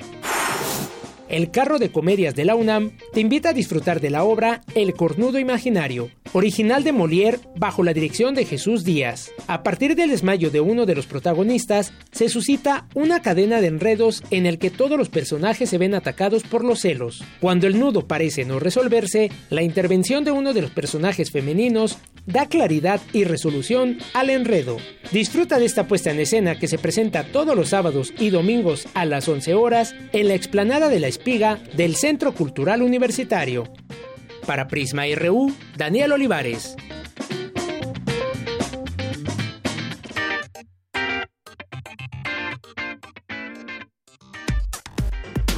El carro de comedias de la UNAM te invita a disfrutar de la obra El cornudo imaginario, original de Molière bajo la dirección de Jesús Díaz. A partir del desmayo de uno de los protagonistas, se suscita una cadena de enredos en el que todos los personajes se ven atacados por los celos. Cuando el nudo parece no resolverse, la intervención de uno de los personajes femeninos da claridad y resolución al enredo. Disfruta de esta puesta en escena que se presenta todos los sábados y domingos a las 11 horas en la explanada de la Espiga del Centro Cultural Universitario. Para Prisma RU, Daniel Olivares.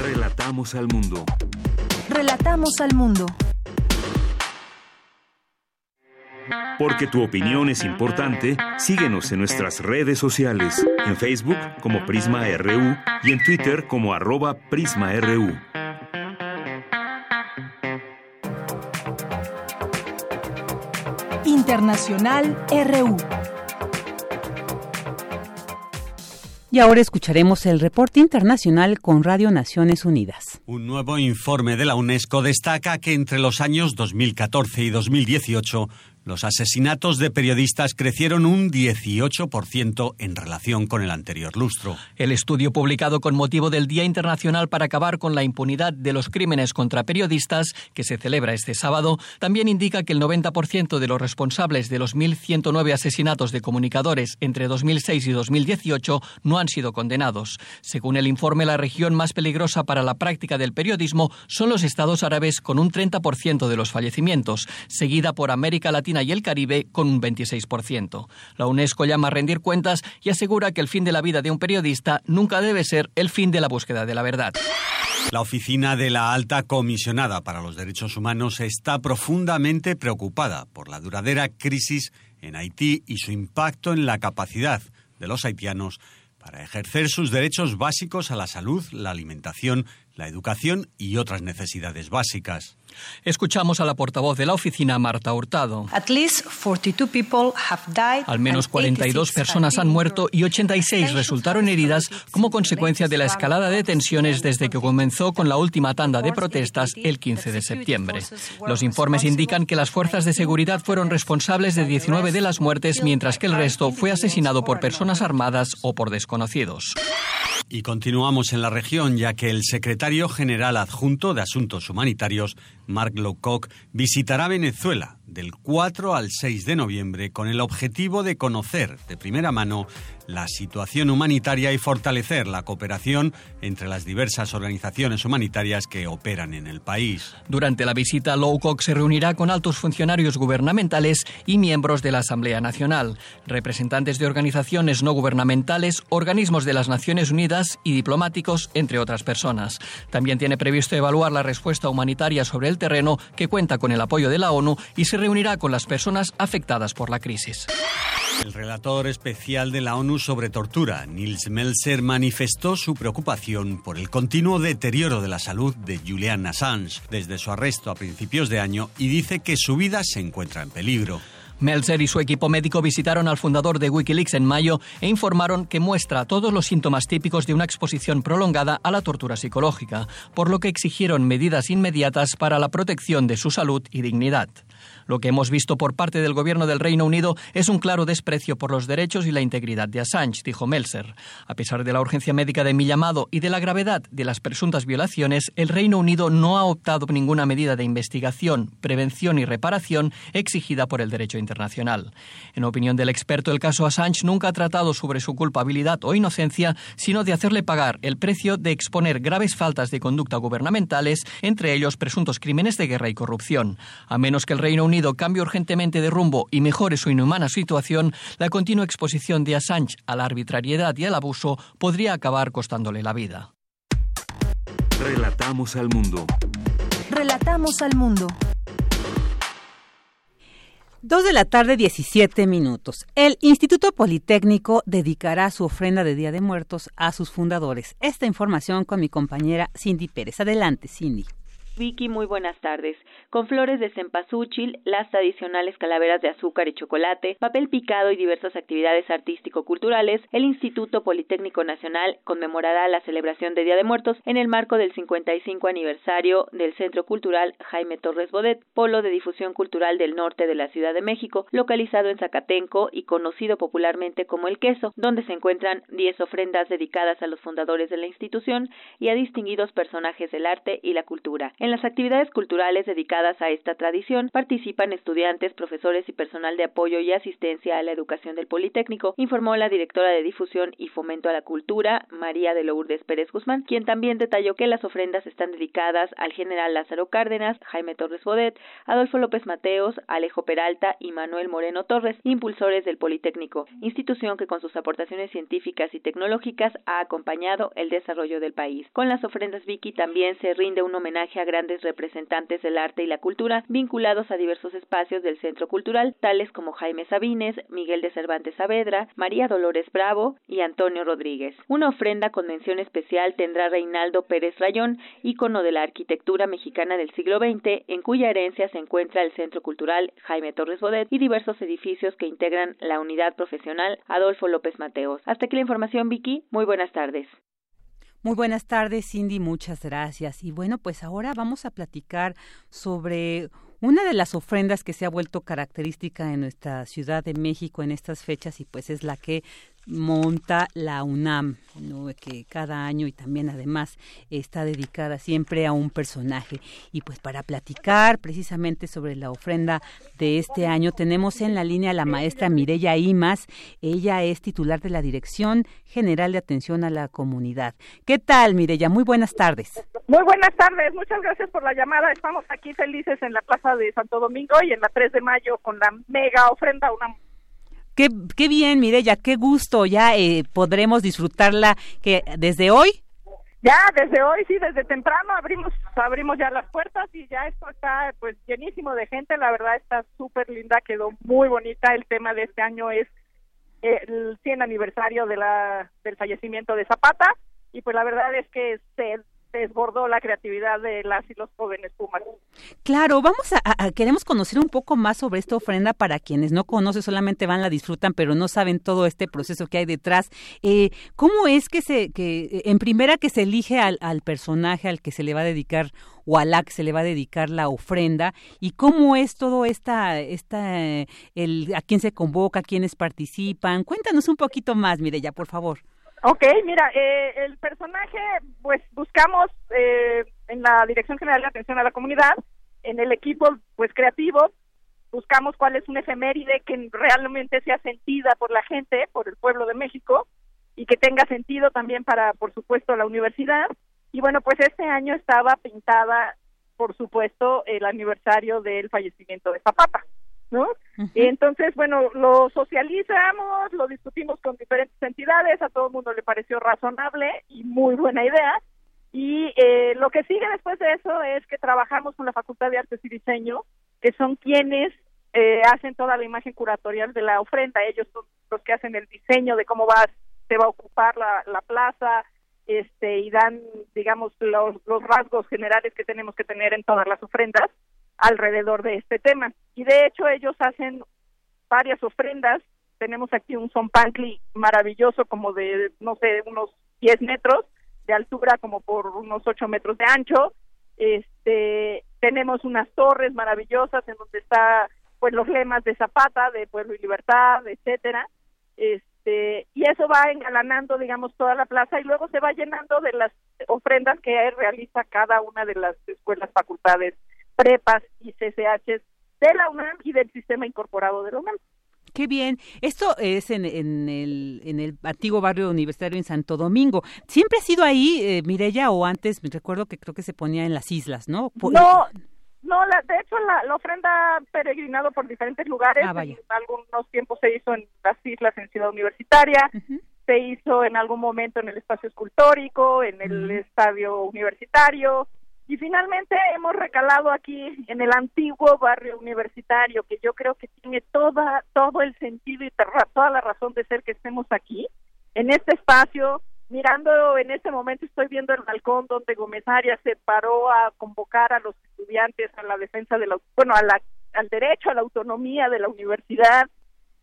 Relatamos al mundo. Relatamos al mundo. Porque tu opinión es importante, síguenos en nuestras redes sociales, en Facebook como Prisma RU y en Twitter como arroba PrismaRU. Internacional RU. Y ahora escucharemos el reporte internacional con Radio Naciones Unidas. Un nuevo informe de la UNESCO destaca que entre los años 2014 y 2018 los asesinatos de periodistas crecieron un 18% en relación con el anterior lustro. El estudio publicado con motivo del Día Internacional para acabar con la impunidad de los crímenes contra periodistas, que se celebra este sábado, también indica que el 90% de los responsables de los 1.109 asesinatos de comunicadores entre 2006 y 2018 no han sido condenados. Según el informe, la región más peligrosa para la práctica del periodismo son los Estados árabes con un 30% de los fallecimientos, seguida por América Latina y el Caribe con un 26%. La UNESCO llama a rendir cuentas y asegura que el fin de la vida de un periodista nunca debe ser el fin de la búsqueda de la verdad. La oficina de la alta comisionada para los derechos humanos está profundamente preocupada por la duradera crisis en Haití y su impacto en la capacidad de los haitianos para ejercer sus derechos básicos a la salud, la alimentación, la educación y otras necesidades básicas. Escuchamos a la portavoz de la oficina, Marta Hurtado. Al menos 42 personas han muerto y 86 resultaron heridas como consecuencia de la escalada de tensiones desde que comenzó con la última tanda de protestas el 15 de septiembre. Los informes indican que las fuerzas de seguridad fueron responsables de 19 de las muertes, mientras que el resto fue asesinado por personas armadas o por desconocidos. Y continuamos en la región, ya que el secretario general adjunto de Asuntos Humanitarios, Mark Lowcock, visitará Venezuela del 4 al 6 de noviembre con el objetivo de conocer de primera mano la situación humanitaria y fortalecer la cooperación entre las diversas organizaciones humanitarias que operan en el país. Durante la visita, Lowcock se reunirá con altos funcionarios gubernamentales y miembros de la Asamblea Nacional, representantes de organizaciones no gubernamentales, organismos de las Naciones Unidas y diplomáticos, entre otras personas. También tiene previsto evaluar la respuesta humanitaria sobre el terreno que cuenta con el apoyo de la ONU y se reunirá con las personas afectadas por la crisis. El relator especial de la ONU sobre tortura, Nils Melzer, manifestó su preocupación por el continuo deterioro de la salud de Julian Assange desde su arresto a principios de año y dice que su vida se encuentra en peligro. Melzer y su equipo médico visitaron al fundador de Wikileaks en mayo e informaron que muestra todos los síntomas típicos de una exposición prolongada a la tortura psicológica, por lo que exigieron medidas inmediatas para la protección de su salud y dignidad. Lo que hemos visto por parte del gobierno del Reino Unido es un claro desprecio por los derechos y la integridad de Assange, dijo Melzer. A pesar de la urgencia médica de mi llamado y de la gravedad de las presuntas violaciones, el Reino Unido no ha optado ninguna medida de investigación, prevención y reparación exigida por el derecho internacional. En opinión del experto, el caso Assange nunca ha tratado sobre su culpabilidad o inocencia, sino de hacerle pagar el precio de exponer graves faltas de conducta gubernamentales, entre ellos presuntos crímenes de guerra y corrupción. A menos que el Reino Unido cambie urgentemente de rumbo y mejore su inhumana situación, la continua exposición de Assange a la arbitrariedad y al abuso podría acabar costándole la vida. Relatamos al mundo. Relatamos al mundo. Dos de la tarde, 17 minutos. El Instituto Politécnico dedicará su ofrenda de Día de Muertos a sus fundadores. Esta información con mi compañera Cindy Pérez. Adelante, Cindy. Vicky, muy buenas tardes. Con flores de cempasúchil, las tradicionales calaveras de azúcar y chocolate, papel picado y diversas actividades artístico-culturales, el Instituto Politécnico Nacional conmemorará la celebración de Día de Muertos en el marco del 55 aniversario del Centro Cultural Jaime Torres Bodet, polo de difusión cultural del norte de la Ciudad de México, localizado en Zacatenco y conocido popularmente como El Queso, donde se encuentran 10 ofrendas dedicadas a los fundadores de la institución y a distinguidos personajes del arte y la cultura. Las actividades culturales dedicadas a esta tradición participan estudiantes, profesores y personal de apoyo y asistencia a la educación del Politécnico, informó la directora de difusión y fomento a la cultura, María de Lourdes Pérez Guzmán, quien también detalló que las ofrendas están dedicadas al general Lázaro Cárdenas, Jaime Torres Bodet, Adolfo López Mateos, Alejo Peralta y Manuel Moreno Torres, impulsores del Politécnico, institución que con sus aportaciones científicas y tecnológicas ha acompañado el desarrollo del país. Con las ofrendas Vicky también se rinde un homenaje a grandes representantes del arte y la cultura vinculados a diversos espacios del Centro Cultural, tales como Jaime Sabines, Miguel de Cervantes Saavedra, María Dolores Bravo y Antonio Rodríguez. Una ofrenda con mención especial tendrá Reinaldo Pérez Rayón, ícono de la arquitectura mexicana del siglo XX, en cuya herencia se encuentra el Centro Cultural Jaime Torres Bodet y diversos edificios que integran la unidad profesional Adolfo López Mateos. Hasta aquí la información, Vicky. Muy buenas tardes. Muy buenas tardes, Cindy, muchas gracias. Y bueno, pues ahora vamos a platicar sobre una de las ofrendas que se ha vuelto característica en nuestra Ciudad de México en estas fechas y pues es la que monta la UNAM, que cada año y también además está dedicada siempre a un personaje. Y pues para platicar precisamente sobre la ofrenda de este año tenemos en la línea a la maestra Mireya Imas. Ella es titular de la Dirección General de Atención a la Comunidad. ¿Qué tal, Mireya? Muy buenas tardes. Muy buenas tardes, muchas gracias por la llamada. Estamos aquí felices en la Plaza de Santo Domingo y en la 3 de mayo con la mega ofrenda UNAM Qué, qué bien, Mireya, qué gusto. Ya eh, podremos disfrutarla que desde hoy. Ya, desde hoy, sí, desde temprano abrimos abrimos ya las puertas y ya esto está pues llenísimo de gente. La verdad está súper linda, quedó muy bonita. El tema de este año es el 100 aniversario de la, del fallecimiento de Zapata y pues la verdad es que se desbordó la creatividad de las y los jóvenes Pumas. Claro, vamos a, queremos conocer un poco más sobre esta ofrenda para quienes no conocen, solamente van, la disfrutan, pero no saben todo este proceso que hay detrás. Eh, ¿Cómo es que se, que en primera que se elige al, al, personaje al que se le va a dedicar o a la que se le va a dedicar la ofrenda y cómo es todo esta, esta, el, a quién se convoca, quiénes participan? Cuéntanos un poquito más, Mireya, por favor. Ok, mira, eh, el personaje, pues buscamos eh, en la Dirección General de Atención a la Comunidad, en el equipo, pues creativo, buscamos cuál es una efeméride que realmente sea sentida por la gente, por el pueblo de México, y que tenga sentido también para, por supuesto, la universidad. Y bueno, pues este año estaba pintada, por supuesto, el aniversario del fallecimiento de Zapata. ¿No? Entonces, bueno, lo socializamos, lo discutimos con diferentes entidades, a todo el mundo le pareció razonable y muy buena idea. Y eh, lo que sigue después de eso es que trabajamos con la Facultad de Artes y Diseño, que son quienes eh, hacen toda la imagen curatorial de la ofrenda. Ellos son los que hacen el diseño de cómo va se va a ocupar la, la plaza, este y dan, digamos, los, los rasgos generales que tenemos que tener en todas las ofrendas alrededor de este tema. Y de hecho ellos hacen varias ofrendas. Tenemos aquí un zompantli maravilloso como de, no sé, unos 10 metros de altura como por unos 8 metros de ancho. Este, tenemos unas torres maravillosas en donde está pues los lemas de Zapata, de Pueblo y Libertad, etcétera. Este, y eso va engalanando, digamos, toda la plaza y luego se va llenando de las ofrendas que realiza cada una de las escuelas facultades prepas y CCHs de la UNAM y del sistema incorporado de la UNAM. Qué bien. Esto es en, en, el, en el antiguo barrio universitario en Santo Domingo. ¿Siempre ha sido ahí, eh, Mirella, o antes, me recuerdo que creo que se ponía en las islas, ¿no? no, no, la, de hecho la, ofrenda ha peregrinado por diferentes lugares. Ah, en algunos tiempos se hizo en las islas en Ciudad Universitaria, se hizo en algún momento en el espacio escultórico, en el estadio universitario, y finalmente hemos recalado aquí en el antiguo barrio universitario, que yo creo que tiene toda, todo el sentido y toda la razón de ser que estemos aquí, en este espacio, mirando en este momento estoy viendo el balcón donde Gómez Arias se paró a convocar a los estudiantes a la defensa de la, bueno, a la, al derecho a la autonomía de la universidad,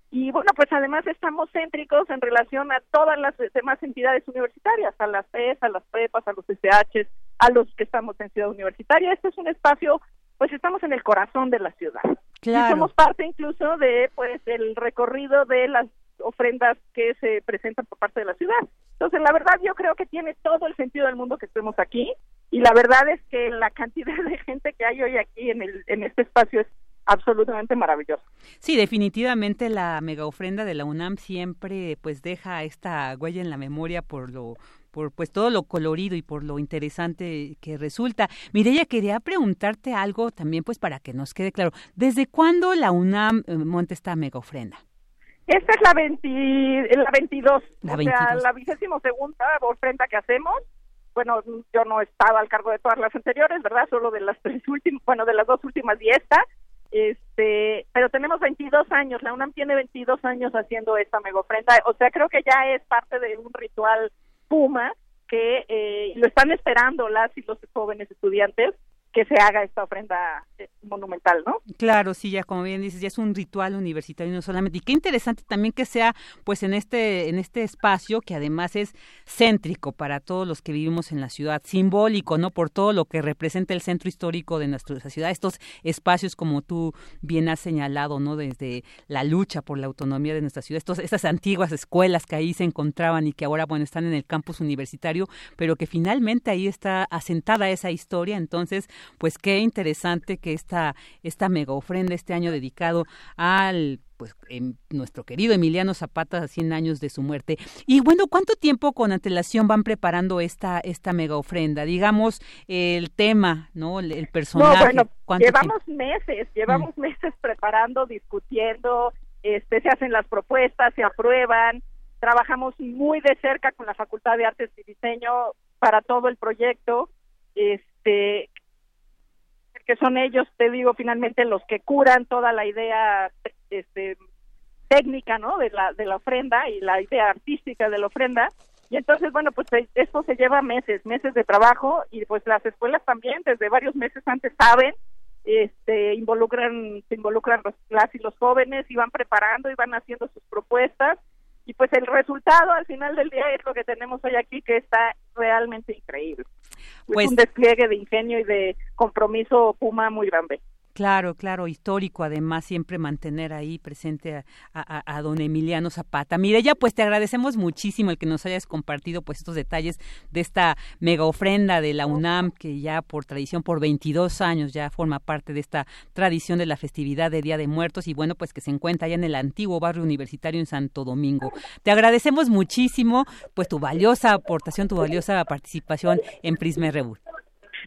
y bueno, pues además estamos céntricos en relación a todas las demás entidades universitarias, a las PES, a las PREPAS, a los SHs, a los que estamos en Ciudad Universitaria. Este es un espacio, pues estamos en el corazón de la ciudad. Claro. Y somos parte incluso de, pues, el recorrido de las ofrendas que se presentan por parte de la ciudad. Entonces, la verdad, yo creo que tiene todo el sentido del mundo que estemos aquí y la verdad es que la cantidad de gente que hay hoy aquí en, el, en este espacio es absolutamente maravilloso. Sí, definitivamente la mega ofrenda de la UNAM siempre pues deja esta huella en la memoria por lo por pues todo lo colorido y por lo interesante que resulta. Mireya, quería preguntarte algo también pues para que nos quede claro. ¿Desde cuándo la UNAM eh, monta esta mega ofrenda? Esta es la, 20, la 22, la o sea, la vigésimo segunda ofrenda que hacemos bueno, yo no estaba al cargo de todas las anteriores, ¿verdad? Solo de las tres últimas, bueno, de las dos últimas y esta. Este, pero tenemos 22 años, la UNAM tiene 22 años haciendo esta mega ofrenda, o sea, creo que ya es parte de un ritual Puma que eh, lo están esperando las y los jóvenes estudiantes que se haga esta ofrenda eh, monumental, ¿no? Claro, sí, ya como bien dices, ya es un ritual universitario no solamente. Y qué interesante también que sea pues en este en este espacio que además es céntrico para todos los que vivimos en la ciudad, simbólico, ¿no? Por todo lo que representa el centro histórico de nuestra ciudad, estos espacios como tú bien has señalado, ¿no? Desde la lucha por la autonomía de nuestra ciudad, estos, estas antiguas escuelas que ahí se encontraban y que ahora, bueno, están en el campus universitario, pero que finalmente ahí está asentada esa historia, entonces pues qué interesante que esta, esta mega ofrenda este año dedicado al pues en nuestro querido Emiliano Zapata a 100 años de su muerte. Y bueno, ¿cuánto tiempo con antelación van preparando esta esta mega ofrenda? Digamos el tema, ¿no? El, personaje. No, bueno, llevamos meses, llevamos mm. meses preparando, discutiendo, este se hacen las propuestas, se aprueban, trabajamos muy de cerca con la Facultad de Artes y Diseño para todo el proyecto. Este, que son ellos, te digo, finalmente los que curan toda la idea este, técnica, ¿no? De la, de la ofrenda y la idea artística de la ofrenda. Y entonces, bueno, pues eh, esto se lleva meses, meses de trabajo y pues las escuelas también desde varios meses antes saben, este, involucran, se involucran las y los jóvenes y van preparando y van haciendo sus propuestas y pues el resultado al final del día es lo que tenemos hoy aquí que está realmente increíble. Es pues un despliegue de ingenio y de compromiso Puma muy grande. Claro, claro, histórico, además siempre mantener ahí presente a, don Emiliano Zapata. ya pues te agradecemos muchísimo el que nos hayas compartido pues estos detalles de esta mega ofrenda de la UNAM que ya por tradición, por 22 años ya forma parte de esta tradición de la festividad de Día de Muertos y bueno, pues que se encuentra allá en el antiguo barrio universitario en Santo Domingo. Te agradecemos muchísimo pues tu valiosa aportación, tu valiosa participación en Prisma RU.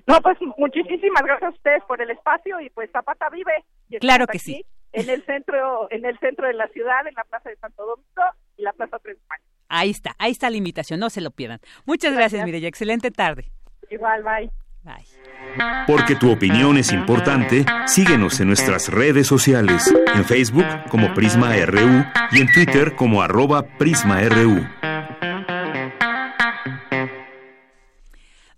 No, pues muchísimas gracias a ustedes por el espacio y pues Zapata vive. claro que sí. En el centro, en el centro de la ciudad, en la Plaza de Santo Domingo y la Plaza Tres Ahí está, ahí está la invitación, no se lo pierdan. Muchas gracias, Mireya, excelente tarde. Igual, bye. Bye. Porque tu opinión es importante, síguenos en nuestras redes sociales, en Facebook como Prisma RU y en Twitter como arroba PrismaRU.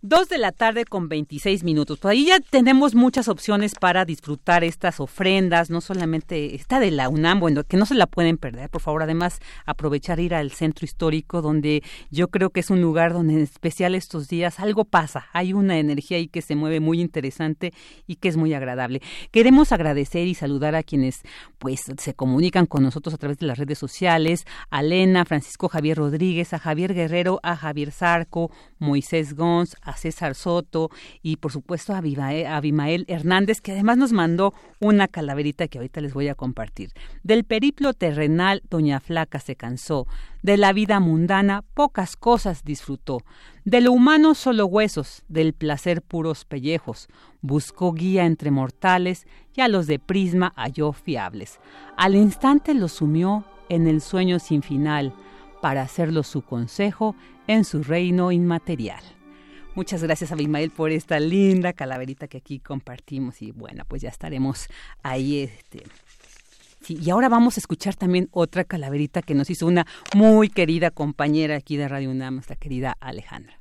Dos de la tarde con 26 minutos. Pues ahí ya tenemos muchas opciones para disfrutar estas ofrendas, no solamente esta de la UNAM, bueno, que no se la pueden perder, por favor. Además, aprovechar ir al centro histórico, donde yo creo que es un lugar donde en especial estos días algo pasa. Hay una energía ahí que se mueve muy interesante y que es muy agradable. Queremos agradecer y saludar a quienes pues se comunican con nosotros a través de las redes sociales, a Lena, Francisco Javier Rodríguez, a Javier Guerrero, a Javier Zarco, Moisés Gons, a César Soto y por supuesto a Abimael, Hernández, que además nos mandó una calaverita que ahorita les voy a compartir. Del periplo terrenal, Doña Flaca se cansó. De la vida mundana, pocas cosas disfrutó. De lo humano solo huesos, del placer puros pellejos. Buscó guía entre mortales y a los de prisma halló fiables. Al instante los sumió en el sueño sin final para hacerlo su consejo en su reino inmaterial. Muchas gracias a Abimael por esta linda calaverita que aquí compartimos y bueno, pues ya estaremos ahí. Este, y ahora vamos a escuchar también otra calaverita que nos hizo una muy querida compañera aquí de Radio UNAM, nuestra querida Alejandra.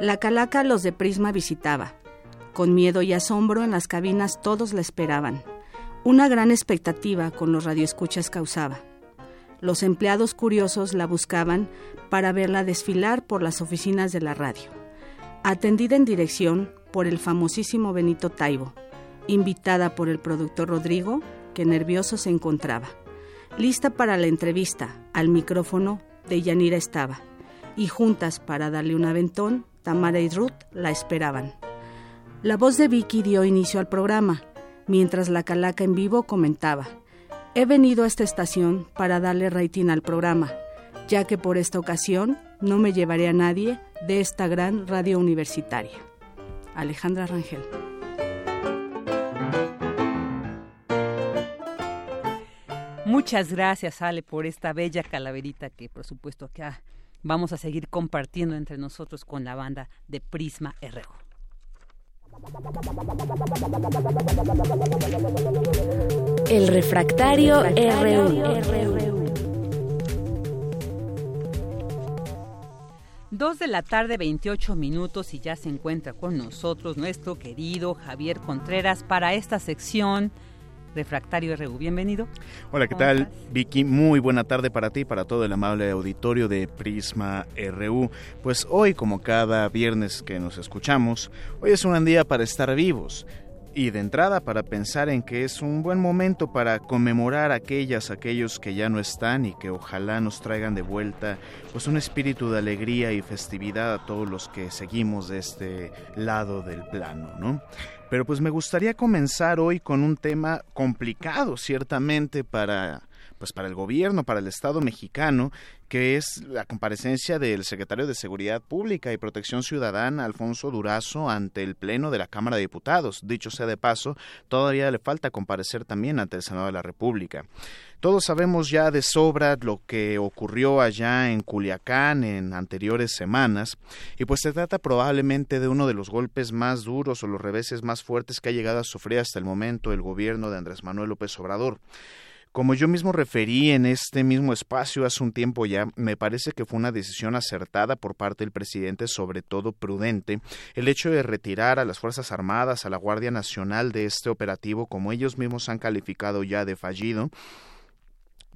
La calaca los de Prisma visitaba. Con miedo y asombro en las cabinas todos la esperaban. Una gran expectativa con los radioescuchas causaba. Los empleados curiosos la buscaban para verla desfilar por las oficinas de la radio. Atendida en dirección por el famosísimo Benito Taibo, invitada por el productor Rodrigo, que nervioso se encontraba. Lista para la entrevista, al micrófono de Yanira estaba, y juntas para darle un aventón, Tamara y Ruth la esperaban. La voz de Vicky dio inicio al programa, mientras la calaca en vivo comentaba. He venido a esta estación para darle rating al programa, ya que por esta ocasión no me llevaré a nadie de esta gran radio universitaria. Alejandra Rangel. Muchas gracias, Ale, por esta bella calaverita que, por supuesto, acá vamos a seguir compartiendo entre nosotros con la banda de Prisma RU. El refractario. Dos de la tarde, 28 minutos y ya se encuentra con nosotros nuestro querido Javier Contreras para esta sección Refractario RU. Bienvenido. Hola, ¿qué tal? Vicky, muy buena tarde para ti y para todo el amable auditorio de Prisma RU. Pues hoy, como cada viernes que nos escuchamos, hoy es un día para estar vivos. Y de entrada para pensar en que es un buen momento para conmemorar a aquellas, aquellos que ya no están y que ojalá nos traigan de vuelta pues un espíritu de alegría y festividad a todos los que seguimos de este lado del plano, ¿no? Pero pues me gustaría comenzar hoy con un tema complicado, ciertamente, para pues para el gobierno, para el Estado mexicano, que es la comparecencia del secretario de Seguridad Pública y Protección Ciudadana, Alfonso Durazo, ante el Pleno de la Cámara de Diputados. Dicho sea de paso, todavía le falta comparecer también ante el Senado de la República. Todos sabemos ya de sobra lo que ocurrió allá en Culiacán en anteriores semanas, y pues se trata probablemente de uno de los golpes más duros o los reveses más fuertes que ha llegado a sufrir hasta el momento el gobierno de Andrés Manuel López Obrador. Como yo mismo referí en este mismo espacio hace un tiempo ya, me parece que fue una decisión acertada por parte del presidente, sobre todo prudente, el hecho de retirar a las Fuerzas Armadas, a la Guardia Nacional de este operativo, como ellos mismos han calificado ya de fallido,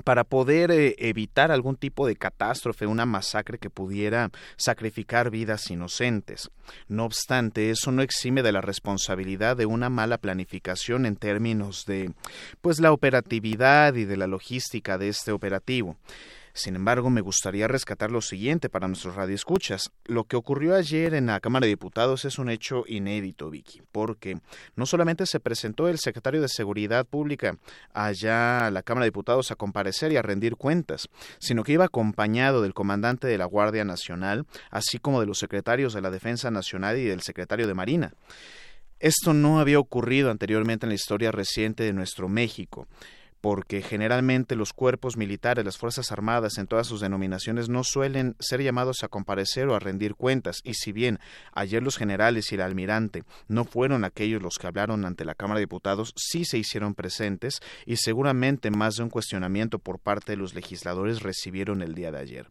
para poder eh, evitar algún tipo de catástrofe, una masacre que pudiera sacrificar vidas inocentes. No obstante, eso no exime de la responsabilidad de una mala planificación en términos de pues la operatividad y de la logística de este operativo. Sin embargo, me gustaría rescatar lo siguiente para nuestros radioescuchas. Lo que ocurrió ayer en la Cámara de Diputados es un hecho inédito, Vicky, porque no solamente se presentó el secretario de Seguridad Pública allá a la Cámara de Diputados a comparecer y a rendir cuentas, sino que iba acompañado del comandante de la Guardia Nacional, así como de los secretarios de la Defensa Nacional y del secretario de Marina. Esto no había ocurrido anteriormente en la historia reciente de nuestro México porque generalmente los cuerpos militares, las Fuerzas Armadas en todas sus denominaciones no suelen ser llamados a comparecer o a rendir cuentas, y si bien ayer los generales y el almirante no fueron aquellos los que hablaron ante la Cámara de Diputados, sí se hicieron presentes y seguramente más de un cuestionamiento por parte de los legisladores recibieron el día de ayer.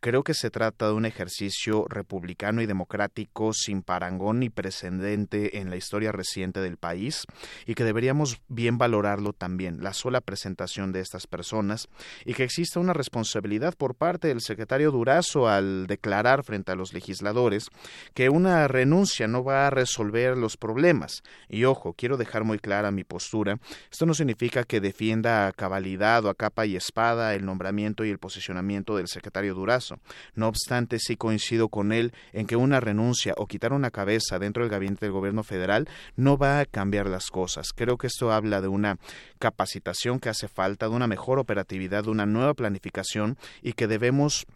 Creo que se trata de un ejercicio republicano y democrático sin parangón ni precedente en la historia reciente del país y que deberíamos bien valorarlo también, la sola presentación de estas personas y que exista una responsabilidad por parte del secretario Durazo al declarar frente a los legisladores que una renuncia no va a resolver los problemas. Y ojo, quiero dejar muy clara mi postura, esto no significa que defienda a cabalidad o a capa y espada el nombramiento y el posicionamiento del secretario Durazo no obstante, sí coincido con él en que una renuncia o quitar una cabeza dentro del gabinete del gobierno federal no va a cambiar las cosas. Creo que esto habla de una capacitación que hace falta, de una mejor operatividad, de una nueva planificación y que debemos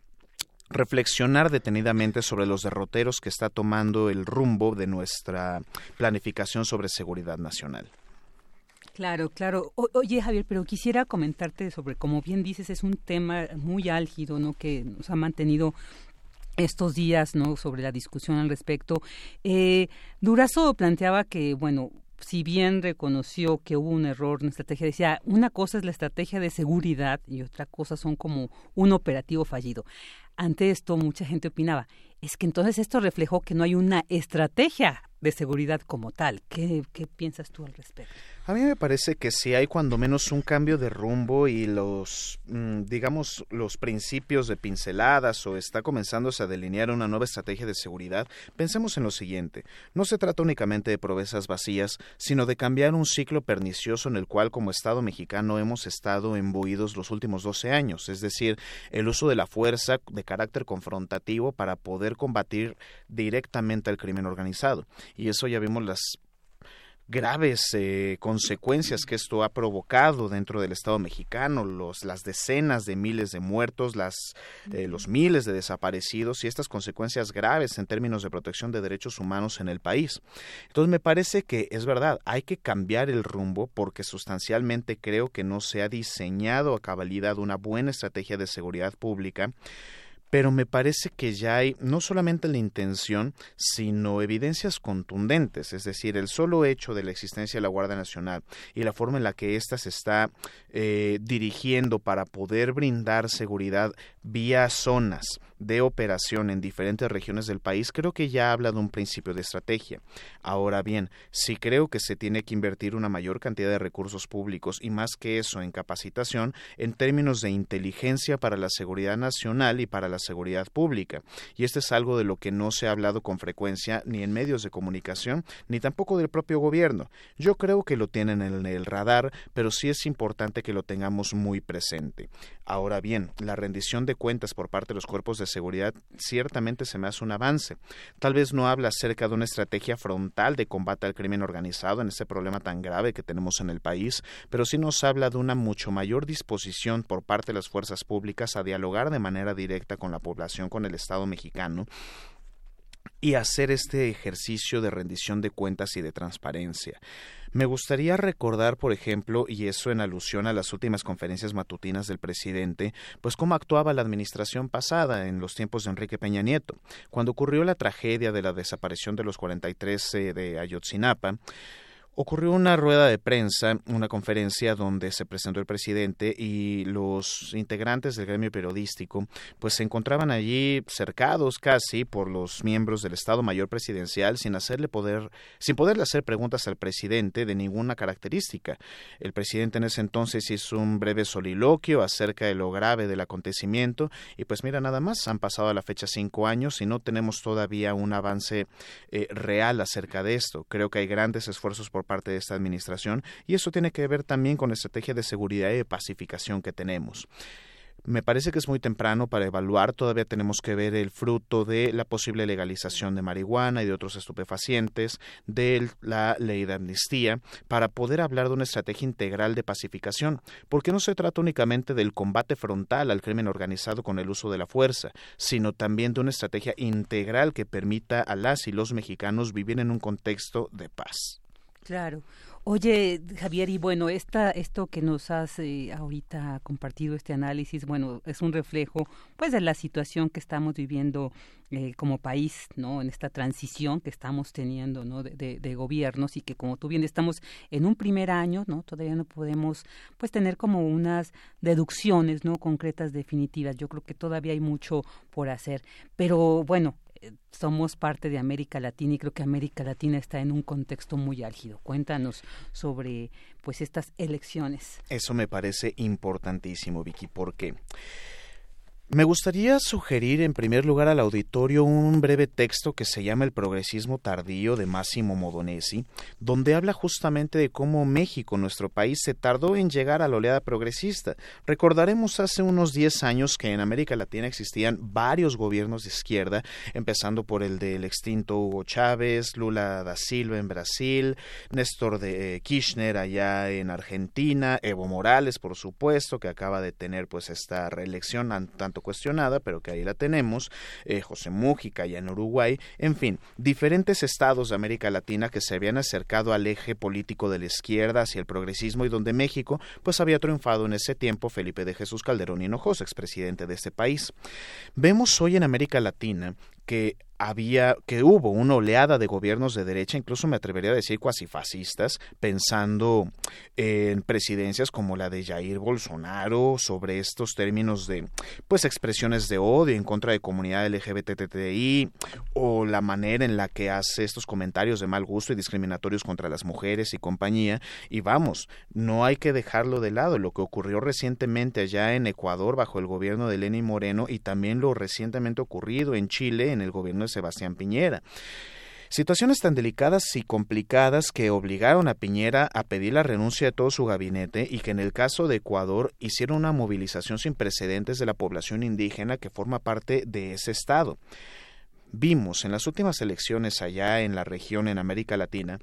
reflexionar detenidamente sobre los derroteros que está tomando el rumbo de nuestra planificación sobre seguridad nacional. Claro, claro. oye, Javier, pero quisiera comentarte sobre, como bien dices, es un tema muy álgido, ¿no? Que nos ha mantenido estos días, ¿no? Sobre la discusión al respecto. Eh, Durazo planteaba que, bueno, si bien reconoció que hubo un error en la estrategia, decía, una cosa es la estrategia de seguridad y otra cosa son como un operativo fallido. Ante esto, mucha gente opinaba, es que entonces esto reflejó que no hay una estrategia de seguridad como tal. ¿Qué, qué piensas tú al respecto? A mí me parece que si hay cuando menos un cambio de rumbo y los, mm, digamos, los principios de pinceladas o está comenzándose a delinear una nueva estrategia de seguridad. Pensemos en lo siguiente. No se trata únicamente de promesas vacías, sino de cambiar un ciclo pernicioso en el cual como Estado mexicano hemos estado embuidos los últimos 12 años, es decir, el uso de la fuerza de carácter confrontativo para poder combatir directamente al crimen organizado. Y eso ya vimos las graves eh, consecuencias que esto ha provocado dentro del Estado mexicano, los, las decenas de miles de muertos, las, eh, los miles de desaparecidos y estas consecuencias graves en términos de protección de derechos humanos en el país. Entonces me parece que es verdad, hay que cambiar el rumbo porque sustancialmente creo que no se ha diseñado a cabalidad una buena estrategia de seguridad pública pero me parece que ya hay no solamente la intención, sino evidencias contundentes, es decir, el solo hecho de la existencia de la Guardia Nacional y la forma en la que ésta se está eh, dirigiendo para poder brindar seguridad vía zonas de operación en diferentes regiones del país, creo que ya habla de un principio de estrategia. Ahora bien, sí creo que se tiene que invertir una mayor cantidad de recursos públicos y más que eso en capacitación en términos de inteligencia para la seguridad nacional y para la seguridad pública. Y esto es algo de lo que no se ha hablado con frecuencia ni en medios de comunicación ni tampoco del propio gobierno. Yo creo que lo tienen en el radar, pero sí es importante que lo tengamos muy presente. Ahora bien, la rendición de cuentas por parte de los cuerpos de seguridad ciertamente se me hace un avance. Tal vez no habla acerca de una estrategia frontal de combate al crimen organizado en este problema tan grave que tenemos en el país, pero sí nos habla de una mucho mayor disposición por parte de las fuerzas públicas a dialogar de manera directa con la población, con el Estado mexicano y hacer este ejercicio de rendición de cuentas y de transparencia. Me gustaría recordar, por ejemplo, y eso en alusión a las últimas conferencias matutinas del presidente, pues cómo actuaba la administración pasada en los tiempos de Enrique Peña Nieto. Cuando ocurrió la tragedia de la desaparición de los 43 eh, de Ayotzinapa, ocurrió una rueda de prensa, una conferencia donde se presentó el presidente y los integrantes del gremio periodístico pues se encontraban allí cercados casi por los miembros del Estado Mayor Presidencial sin hacerle poder sin poderle hacer preguntas al presidente de ninguna característica. El presidente en ese entonces hizo un breve soliloquio acerca de lo grave del acontecimiento y pues mira nada más han pasado a la fecha cinco años y no tenemos todavía un avance eh, real acerca de esto. Creo que hay grandes esfuerzos por parte de esta administración y eso tiene que ver también con la estrategia de seguridad y de pacificación que tenemos. Me parece que es muy temprano para evaluar, todavía tenemos que ver el fruto de la posible legalización de marihuana y de otros estupefacientes, de la ley de amnistía, para poder hablar de una estrategia integral de pacificación, porque no se trata únicamente del combate frontal al crimen organizado con el uso de la fuerza, sino también de una estrategia integral que permita a las y los mexicanos vivir en un contexto de paz. Claro. Oye, Javier, y bueno, esta, esto que nos has eh, ahorita compartido, este análisis, bueno, es un reflejo, pues, de la situación que estamos viviendo eh, como país, ¿no? En esta transición que estamos teniendo, ¿no? De, de, gobiernos y que, como tú bien, estamos en un primer año, ¿no? Todavía no podemos, pues, tener como unas deducciones, ¿no? Concretas, definitivas. Yo creo que todavía hay mucho por hacer. Pero, bueno, somos parte de América Latina y creo que América Latina está en un contexto muy álgido. Cuéntanos sobre pues estas elecciones. Eso me parece importantísimo, Vicky, porque me gustaría sugerir en primer lugar al auditorio un breve texto que se llama El progresismo tardío de Massimo Modonesi, donde habla justamente de cómo México, nuestro país, se tardó en llegar a la oleada progresista. Recordaremos hace unos 10 años que en América Latina existían varios gobiernos de izquierda, empezando por el del extinto Hugo Chávez, Lula da Silva en Brasil, Néstor de Kirchner allá en Argentina, Evo Morales, por supuesto, que acaba de tener pues esta reelección tanto cuestionada, pero que ahí la tenemos, eh, José Mújica ya en Uruguay, en fin, diferentes estados de América Latina que se habían acercado al eje político de la izquierda hacia el progresismo y donde México pues había triunfado en ese tiempo Felipe de Jesús Calderón Hinojosa, expresidente de este país. Vemos hoy en América Latina que había que hubo una oleada de gobiernos de derecha, incluso me atrevería a decir cuasi fascistas, pensando en presidencias como la de Jair Bolsonaro sobre estos términos de pues expresiones de odio en contra de comunidad LGBTTI o la manera en la que hace estos comentarios de mal gusto y discriminatorios contra las mujeres y compañía. Y vamos, no hay que dejarlo de lado, lo que ocurrió recientemente allá en Ecuador bajo el gobierno de Lenín Moreno y también lo recientemente ocurrido en Chile en el gobierno de Sebastián Piñera. Situaciones tan delicadas y complicadas que obligaron a Piñera a pedir la renuncia de todo su gabinete y que en el caso de Ecuador hicieron una movilización sin precedentes de la población indígena que forma parte de ese estado. Vimos en las últimas elecciones allá en la región en América Latina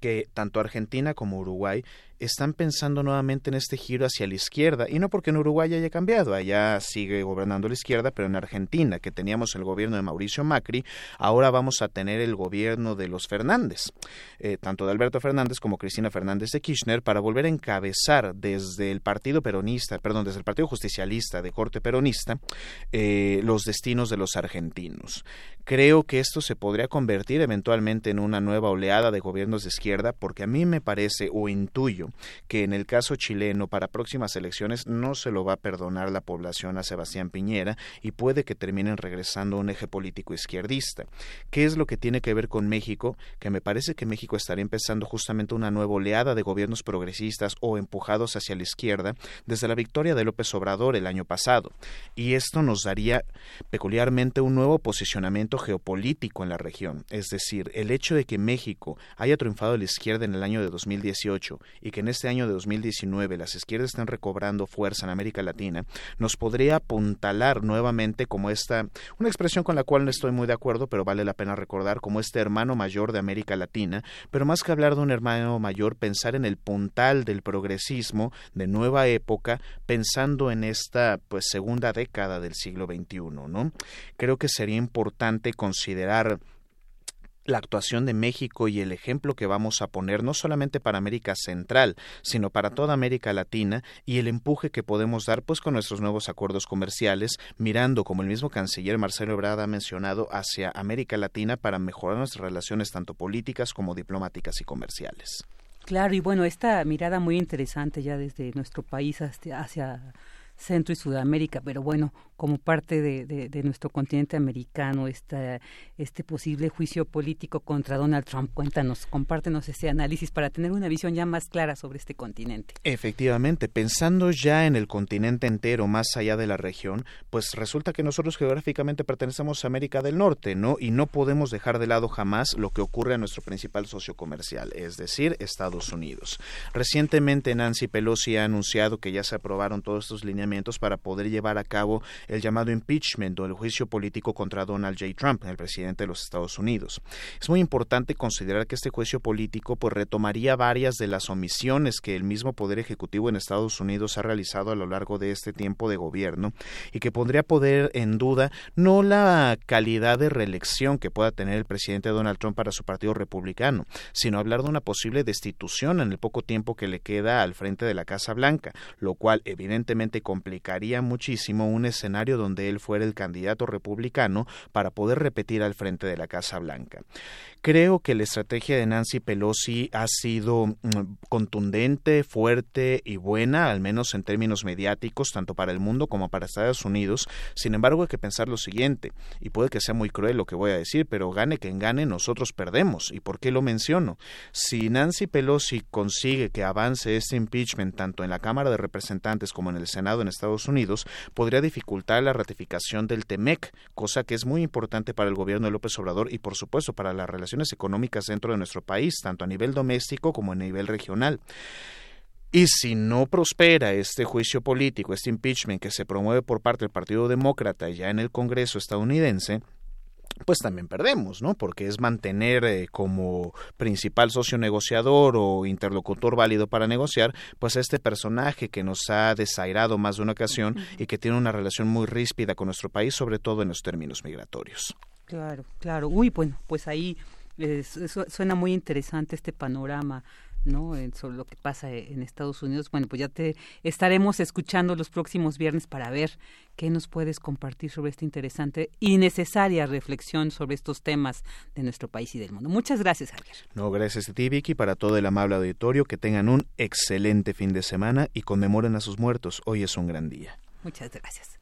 que tanto Argentina como Uruguay están pensando nuevamente en este giro hacia la izquierda, y no porque en Uruguay haya cambiado, allá sigue gobernando la izquierda, pero en Argentina, que teníamos el gobierno de Mauricio Macri, ahora vamos a tener el gobierno de los Fernández, eh, tanto de Alberto Fernández como Cristina Fernández de Kirchner, para volver a encabezar desde el Partido Peronista, perdón, desde el Partido Justicialista de corte peronista, eh, los destinos de los argentinos. Creo que esto se podría convertir eventualmente en una nueva oleada de gobiernos de izquierda, porque a mí me parece o intuyo que en el caso chileno para próximas elecciones no se lo va a perdonar la población a Sebastián Piñera y puede que terminen regresando a un eje político izquierdista. ¿Qué es lo que tiene que ver con México? Que me parece que México estaría empezando justamente una nueva oleada de gobiernos progresistas o empujados hacia la izquierda desde la victoria de López Obrador el año pasado. Y esto nos daría peculiarmente un nuevo posicionamiento geopolítico en la región. Es decir, el hecho de que México haya triunfado a la izquierda en el año de 2018 y que en este año de 2019 las izquierdas estén recobrando fuerza en América Latina, nos podría apuntalar nuevamente como esta, una expresión con la cual no estoy muy de acuerdo, pero vale la pena recordar como este hermano mayor de América Latina, pero más que hablar de un hermano mayor, pensar en el puntal del progresismo de nueva época, pensando en esta pues segunda década del siglo XXI, ¿no? Creo que sería importante considerar la actuación de México y el ejemplo que vamos a poner no solamente para América Central, sino para toda América Latina y el empuje que podemos dar pues con nuestros nuevos acuerdos comerciales, mirando como el mismo canciller Marcelo Ebrard ha mencionado hacia América Latina para mejorar nuestras relaciones tanto políticas como diplomáticas y comerciales. Claro, y bueno, esta mirada muy interesante ya desde nuestro país hacia Centro y Sudamérica, pero bueno, como parte de, nuestro continente americano, esta, este posible juicio político contra Donald Trump. Cuéntanos, compártenos ese análisis para tener una visión ya más clara sobre este continente. Efectivamente, pensando ya en el continente entero, más allá de la región, pues resulta que nosotros geográficamente pertenecemos a América del Norte, ¿no? Y no podemos dejar de lado jamás lo que ocurre a nuestro principal socio comercial, es decir, Estados Unidos. Recientemente Nancy Pelosi ha anunciado que ya se aprobaron todos estos lineamientos para poder llevar a cabo el llamado impeachment o el juicio político contra Donald J. Trump, el presidente de los Estados Unidos. Es muy importante considerar que este juicio político pues retomaría varias de las omisiones que el mismo Poder Ejecutivo en Estados Unidos ha realizado a lo largo de este tiempo de gobierno y que pondría poder en duda no la calidad de reelección que pueda tener el presidente Donald Trump para su partido republicano, sino hablar de una posible destitución en el poco tiempo que le queda al frente de la Casa Blanca, lo cual evidentemente complicaría muchísimo un escenario donde él fuera el candidato republicano para poder repetir al frente de la Casa Blanca. Creo que la estrategia de Nancy Pelosi ha sido mm, contundente, fuerte y buena, al menos en términos mediáticos, tanto para el mundo como para Estados Unidos. Sin embargo, hay que pensar lo siguiente, y puede que sea muy cruel lo que voy a decir, pero gane quien gane, nosotros perdemos. ¿Y por qué lo menciono? Si Nancy Pelosi consigue que avance este impeachment tanto en la Cámara de Representantes como en el Senado en Estados Unidos, podría dificultar la ratificación del TEMEC, cosa que es muy importante para el gobierno de López Obrador y, por supuesto, para la relación económicas dentro de nuestro país, tanto a nivel doméstico como a nivel regional. Y si no prospera este juicio político, este impeachment que se promueve por parte del Partido Demócrata ya en el Congreso estadounidense, pues también perdemos, ¿no? Porque es mantener eh, como principal socio negociador o interlocutor válido para negociar, pues a este personaje que nos ha desairado más de una ocasión y que tiene una relación muy ríspida con nuestro país, sobre todo en los términos migratorios. Claro, claro. Uy, bueno, pues ahí suena muy interesante este panorama ¿no? sobre lo que pasa en Estados Unidos. Bueno, pues ya te estaremos escuchando los próximos viernes para ver qué nos puedes compartir sobre esta interesante y necesaria reflexión sobre estos temas de nuestro país y del mundo. Muchas gracias, Javier. No, gracias a ti, Vicky, para todo el amable auditorio. Que tengan un excelente fin de semana y conmemoren a sus muertos. Hoy es un gran día. Muchas gracias.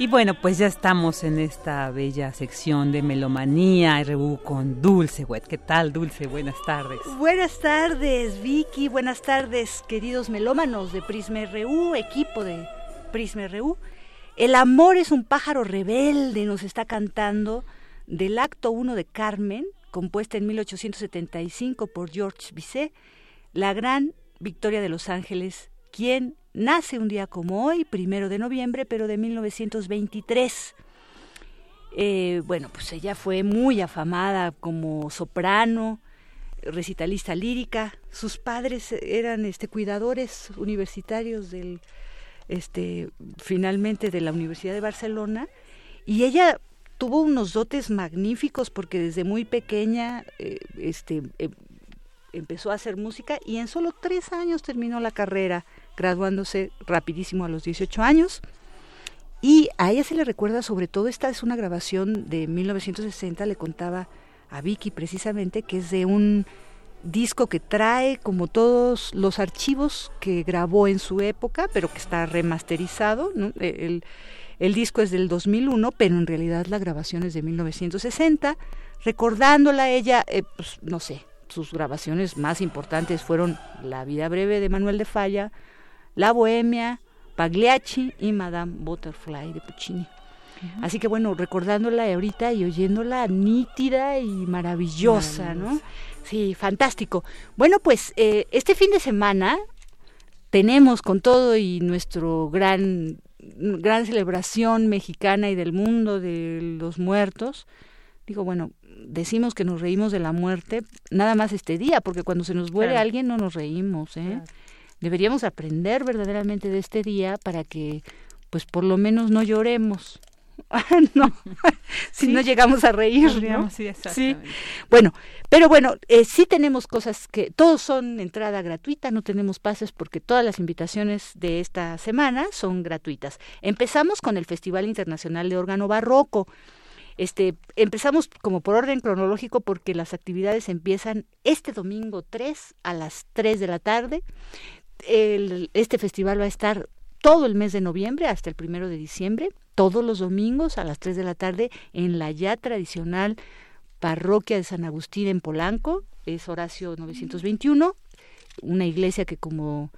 Y bueno, pues ya estamos en esta bella sección de Melomanía RU con Dulce Wet. ¿Qué tal, Dulce? Buenas tardes. Buenas tardes, Vicky. Buenas tardes, queridos melómanos de Prisma RU, equipo de Prisma RU. El amor es un pájaro rebelde, nos está cantando del acto 1 de Carmen, compuesta en 1875 por George Bizet, la gran Victoria de Los Ángeles, quien nace un día como hoy, primero de noviembre, pero de 1923. Eh, bueno, pues ella fue muy afamada como soprano, recitalista lírica. Sus padres eran este, cuidadores universitarios del, este, finalmente de la Universidad de Barcelona, y ella tuvo unos dotes magníficos porque desde muy pequeña eh, este, eh, empezó a hacer música y en solo tres años terminó la carrera graduándose rapidísimo a los 18 años. Y a ella se le recuerda sobre todo, esta es una grabación de 1960, le contaba a Vicky precisamente, que es de un disco que trae como todos los archivos que grabó en su época, pero que está remasterizado. El, el, disco es del 2001, pero en realidad la grabación es de 1960. Recordándola ella, eh, pues no sé, sus grabaciones más importantes fueron La vida breve de Manuel de Falla, la Bohemia, Pagliacci y Madame Butterfly de Puccini. Así que bueno, recordándola ahorita y oyéndola nítida y maravillosa, ¿no? Sí, fantástico. Bueno, pues eh, este fin de semana tenemos con todo y nuestro gran gran celebración mexicana y del mundo de los muertos. Digo, bueno, decimos que nos reímos de la muerte nada más este día, porque cuando se nos muere alguien no nos reímos, ¿eh? Deberíamos aprender verdaderamente de este día para que pues por lo menos no lloremos. no, si no llegamos a reír, Sí, Bueno, pero bueno, eh, sí tenemos cosas que todos son entrada gratuita, no tenemos pases porque todas las invitaciones de esta semana son gratuitas. Empezamos con el Festival Internacional de Órgano Barroco. Este, empezamos como por orden cronológico porque las actividades empiezan este domingo 3 a las 3 de la tarde este festival va a estar todo el mes de noviembre hasta el primero de diciembre, todos los domingos a las 3 de la tarde en la ya tradicional parroquia de San Agustín en Polanco, es Horacio 921, una iglesia que como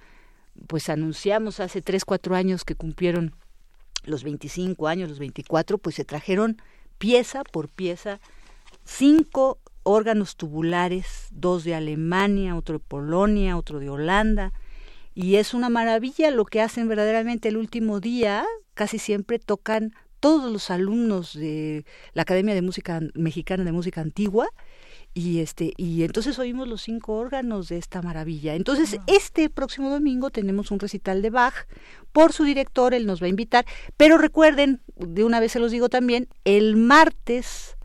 pues anunciamos hace 3, 4 años que cumplieron los 25 años, los 24, pues se trajeron pieza por pieza cinco órganos tubulares, dos de Alemania, otro de Polonia, otro de Holanda, y es una maravilla lo que hacen verdaderamente el último día, casi siempre tocan todos los alumnos de la Academia de Música Mexicana de Música Antigua y este y entonces oímos los cinco órganos de esta maravilla. Entonces, este próximo domingo tenemos un recital de Bach por su director, él nos va a invitar, pero recuerden, de una vez se los digo también, el martes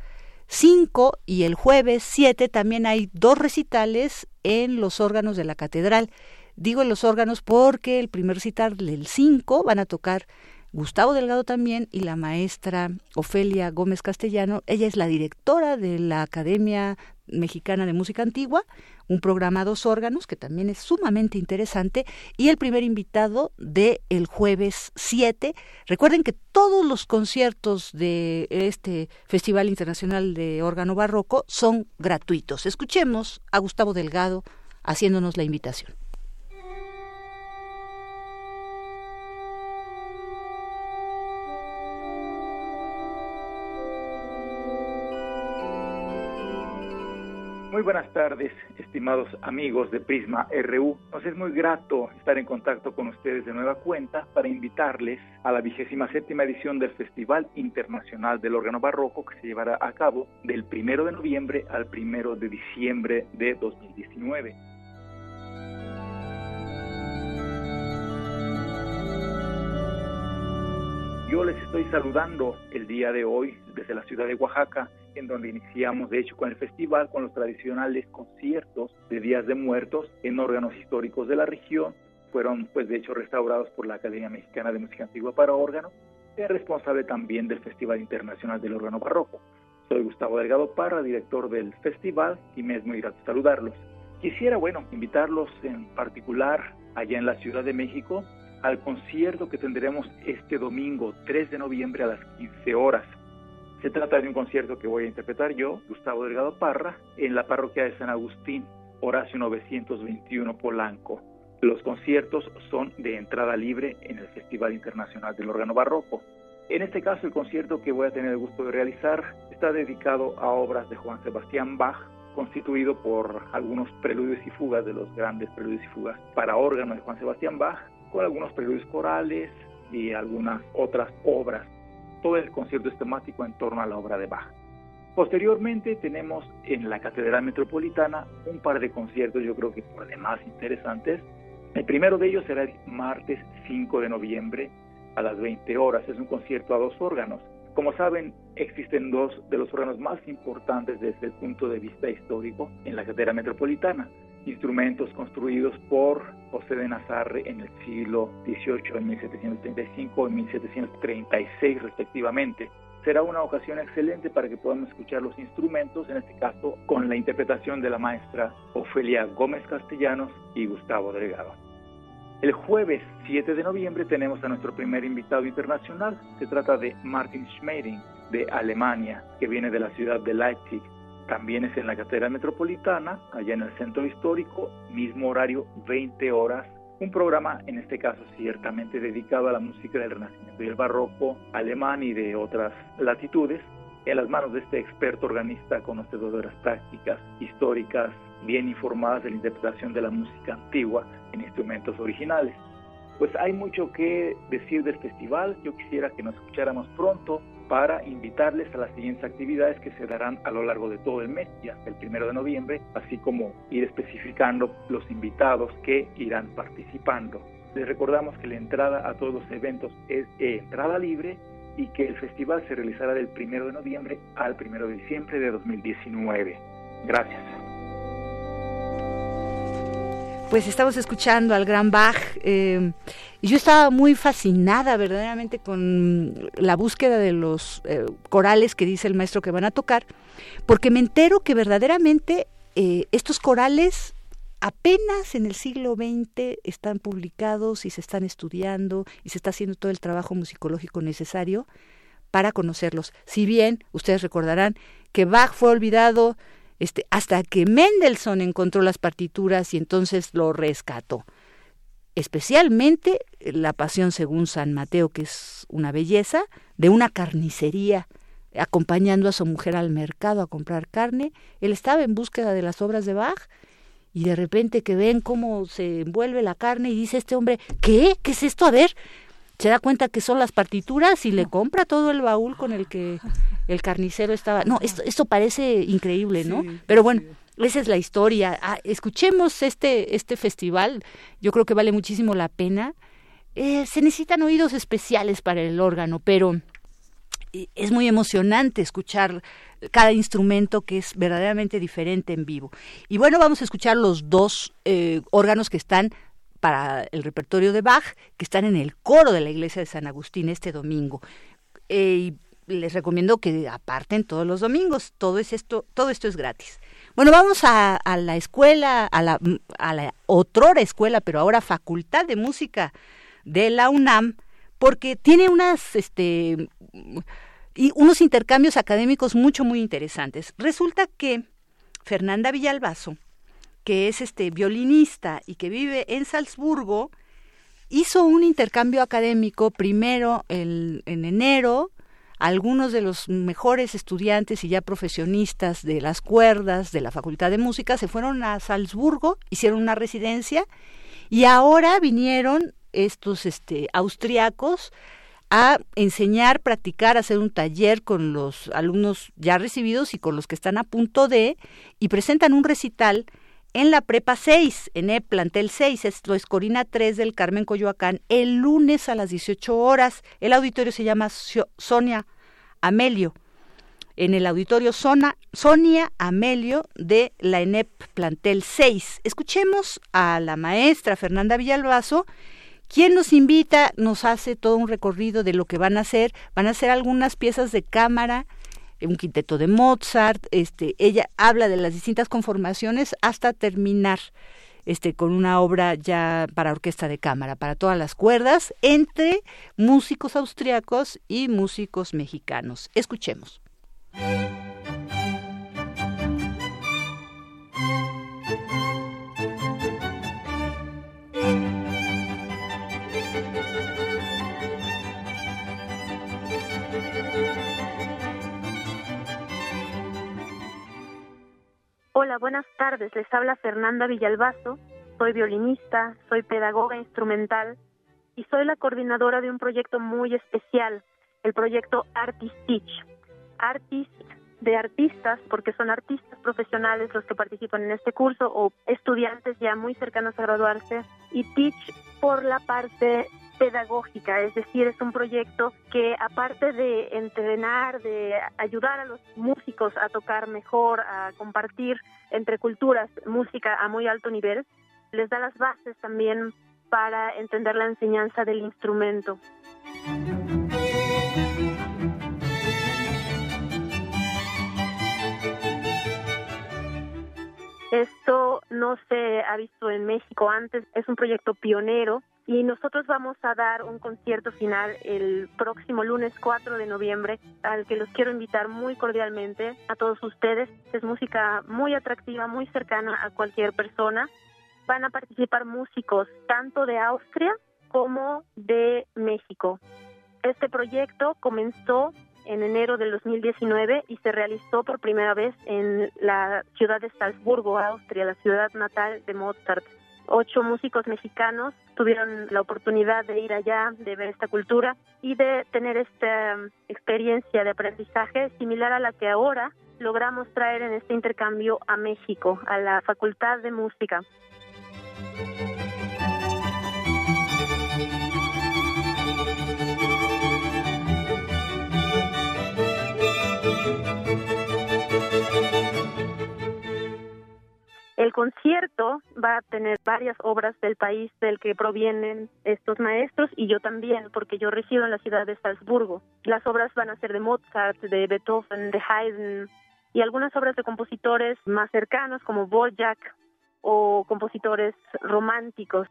5 y el jueves 7 también hay dos recitales en los órganos de la catedral. Digo los órganos porque el primer citar el 5 van a tocar Gustavo Delgado también y la maestra Ofelia Gómez Castellano. Ella es la directora de la Academia Mexicana de Música Antigua, un programa dos órganos que también es sumamente interesante y el primer invitado de el jueves 7. Recuerden que todos los conciertos de este Festival Internacional de Órgano Barroco son gratuitos. Escuchemos a Gustavo Delgado haciéndonos la invitación. Muy buenas tardes, estimados amigos de Prisma RU. Nos es muy grato estar en contacto con ustedes de nueva cuenta para invitarles a la vigésima séptima edición del Festival Internacional del Órgano Barroco que se llevará a cabo del primero de noviembre al primero de diciembre de 2019. Yo les estoy saludando el día de hoy desde la ciudad de Oaxaca, en donde iniciamos de hecho con el festival, con los tradicionales conciertos de Días de Muertos en órganos históricos de la región. Fueron pues de hecho restaurados por la Academia Mexicana de Música Antigua para órgano, es responsable también del Festival Internacional del Órgano Barroco. Soy Gustavo Delgado Parra, director del festival, y me es muy grato saludarlos. Quisiera, bueno, invitarlos en particular allá en la Ciudad de México al concierto que tendremos este domingo 3 de noviembre a las 15 horas. Se trata de un concierto que voy a interpretar yo, Gustavo Delgado Parra, en la parroquia de San Agustín, Horacio 921 Polanco. Los conciertos son de entrada libre en el Festival Internacional del Órgano Barroco. En este caso, el concierto que voy a tener el gusto de realizar está dedicado a obras de Juan Sebastián Bach, constituido por algunos preludios y fugas de los grandes preludios y fugas para órgano de Juan Sebastián Bach, con algunos preludios corales y algunas otras obras. Todo el concierto es temático en torno a la obra de Bach. Posteriormente tenemos en la Catedral Metropolitana un par de conciertos, yo creo que por demás interesantes. El primero de ellos será el martes 5 de noviembre a las 20 horas. Es un concierto a dos órganos. Como saben, existen dos de los órganos más importantes desde el punto de vista histórico en la Catedral Metropolitana instrumentos construidos por José de Nazarre en el siglo XVIII, en 1735 y 1736 respectivamente. Será una ocasión excelente para que podamos escuchar los instrumentos, en este caso con la interpretación de la maestra Ofelia Gómez Castellanos y Gustavo Delgado. El jueves 7 de noviembre tenemos a nuestro primer invitado internacional. Se trata de Martin Schmeling de Alemania, que viene de la ciudad de Leipzig también es en la Catedral Metropolitana, allá en el centro histórico, mismo horario, 20 horas. Un programa, en este caso, ciertamente dedicado a la música del Renacimiento y el Barroco alemán y de otras latitudes, en las manos de este experto organista conocedor de las prácticas históricas, bien informadas de la interpretación de la música antigua en instrumentos originales. Pues hay mucho que decir del festival, yo quisiera que nos escucháramos pronto para invitarles a las siguientes actividades que se darán a lo largo de todo el mes y hasta el primero de noviembre, así como ir especificando los invitados que irán participando. Les recordamos que la entrada a todos los eventos es entrada libre y que el festival se realizará del primero de noviembre al primero de diciembre de 2019. Gracias. Pues estamos escuchando al gran Bach. Eh, y yo estaba muy fascinada verdaderamente con la búsqueda de los eh, corales que dice el maestro que van a tocar, porque me entero que verdaderamente eh, estos corales apenas en el siglo XX están publicados y se están estudiando y se está haciendo todo el trabajo musicológico necesario para conocerlos. Si bien ustedes recordarán que Bach fue olvidado este, hasta que Mendelssohn encontró las partituras y entonces lo rescató. Especialmente la pasión según San Mateo, que es una belleza, de una carnicería, acompañando a su mujer al mercado a comprar carne. Él estaba en búsqueda de las obras de Bach y de repente que ven cómo se envuelve la carne y dice este hombre, ¿qué? ¿Qué es esto? A ver, se da cuenta que son las partituras y le compra todo el baúl con el que el carnicero estaba. No, esto, esto parece increíble, ¿no? Pero bueno, esa es la historia. Ah, escuchemos este, este festival, yo creo que vale muchísimo la pena. Eh, se necesitan oídos especiales para el órgano, pero eh, es muy emocionante escuchar cada instrumento que es verdaderamente diferente en vivo. Y bueno, vamos a escuchar los dos eh, órganos que están para el repertorio de Bach, que están en el coro de la iglesia de San Agustín este domingo. y les recomiendo que aparten todos los domingos. Todo es esto, todo esto es gratis. Bueno, vamos a, la escuela, a la, a la otrora escuela, pero ahora Facultad de Música de la UNAM, porque tiene unas, este, y unos intercambios académicos mucho, muy interesantes. Resulta que Fernanda Villalbazo, que es este violinista y que vive en Salzburgo, hizo un intercambio académico primero en enero. Algunos de los mejores estudiantes y ya profesionistas de las cuerdas de la Facultad de Música se fueron a Salzburgo, hicieron una residencia y ahora vinieron estos este, austriacos a enseñar, practicar, hacer un taller con los alumnos ya recibidos y con los que están a punto de, y presentan un recital en la Prepa 6, en el plantel 6, esto es Corina 3 del Carmen Coyoacán, el lunes a las 18 horas. El auditorio se llama Sonia Amelio, en el auditorio Sonia Amelio de la ENEP plantel 6. Escuchemos a la maestra Fernanda Villalbazo, quien nos invita, nos hace todo un recorrido de lo que van a hacer. Van a hacer algunas piezas de cámara, un quinteto de Mozart, este, ella habla de las distintas conformaciones hasta terminar este, con una obra ya para orquesta de cámara, para todas las cuerdas, entre músicos austriacos y músicos mexicanos. Escuchemos. Hola, buenas tardes. Les habla Fernanda Villalbazo. Soy violinista, soy pedagoga instrumental y soy la coordinadora de un proyecto muy especial, el proyecto Artist Teach. Artist de artistas, porque son artistas profesionales los que participan en este curso o estudiantes ya muy cercanos a graduarse, y Teach por la parte pedagógica, es decir, es un proyecto que aparte de entrenar, de ayudar a los músicos a tocar mejor, a compartir entre culturas música a muy alto nivel, les da las bases también para entender la enseñanza del instrumento. Esto no se ha visto en México antes, es un proyecto pionero y nosotros vamos a dar un concierto final el próximo lunes 4 de noviembre al que los quiero invitar muy cordialmente a todos ustedes. Es música muy atractiva, muy cercana a cualquier persona. Van a participar músicos tanto de Austria como de México. Este proyecto comenzó en enero del 2019 y se realizó por primera vez en la ciudad de Salzburgo, Austria, la ciudad natal de Mozart ocho músicos mexicanos tuvieron la oportunidad de ir allá, de ver esta cultura y de tener esta um, experiencia de aprendizaje similar a la que ahora logramos traer en este intercambio a México, a la Facultad de Música. El concierto va a tener varias obras del país del que provienen estos maestros y yo también, porque yo resido en la ciudad de Salzburgo. Las obras van a ser de Mozart, de Beethoven, de Haydn y algunas obras de compositores más cercanos como Bojack o compositores románticos.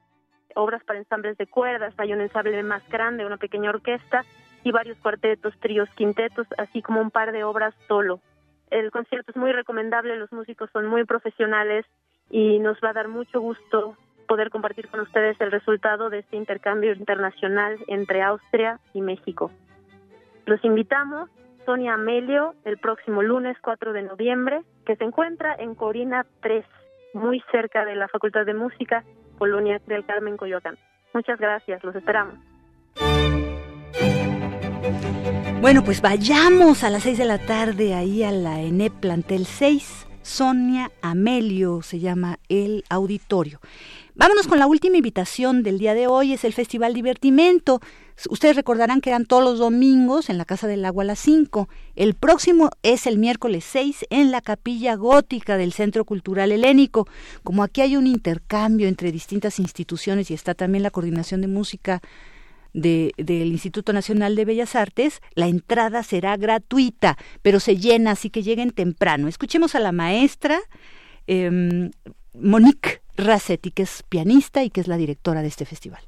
Obras para ensambles de cuerdas, hay un ensamble más grande, una pequeña orquesta y varios cuartetos, tríos, quintetos, así como un par de obras solo. El concierto es muy recomendable, los músicos son muy profesionales y nos va a dar mucho gusto poder compartir con ustedes el resultado de este intercambio internacional entre Austria y México. Los invitamos, Sonia Amelio, el próximo lunes 4 de noviembre, que se encuentra en Corina 3, muy cerca de la Facultad de Música, Colonia del Carmen, Coyoacán. Muchas gracias, los esperamos. Bueno, pues vayamos a las 6 de la tarde ahí a la ENEP Plantel 6. Sonia Amelio se llama el auditorio. Vámonos con la última invitación del día de hoy, es el Festival Divertimento. Ustedes recordarán que eran todos los domingos en la Casa del Agua a las 5. El próximo es el miércoles 6 en la Capilla Gótica del Centro Cultural Helénico. Como aquí hay un intercambio entre distintas instituciones y está también la coordinación de música del Instituto Nacional de Bellas Artes, la entrada será gratuita, pero se llena, así que lleguen temprano. Escuchemos a la maestra em, Monique Rassetti, que es pianista y que es la directora de este festival.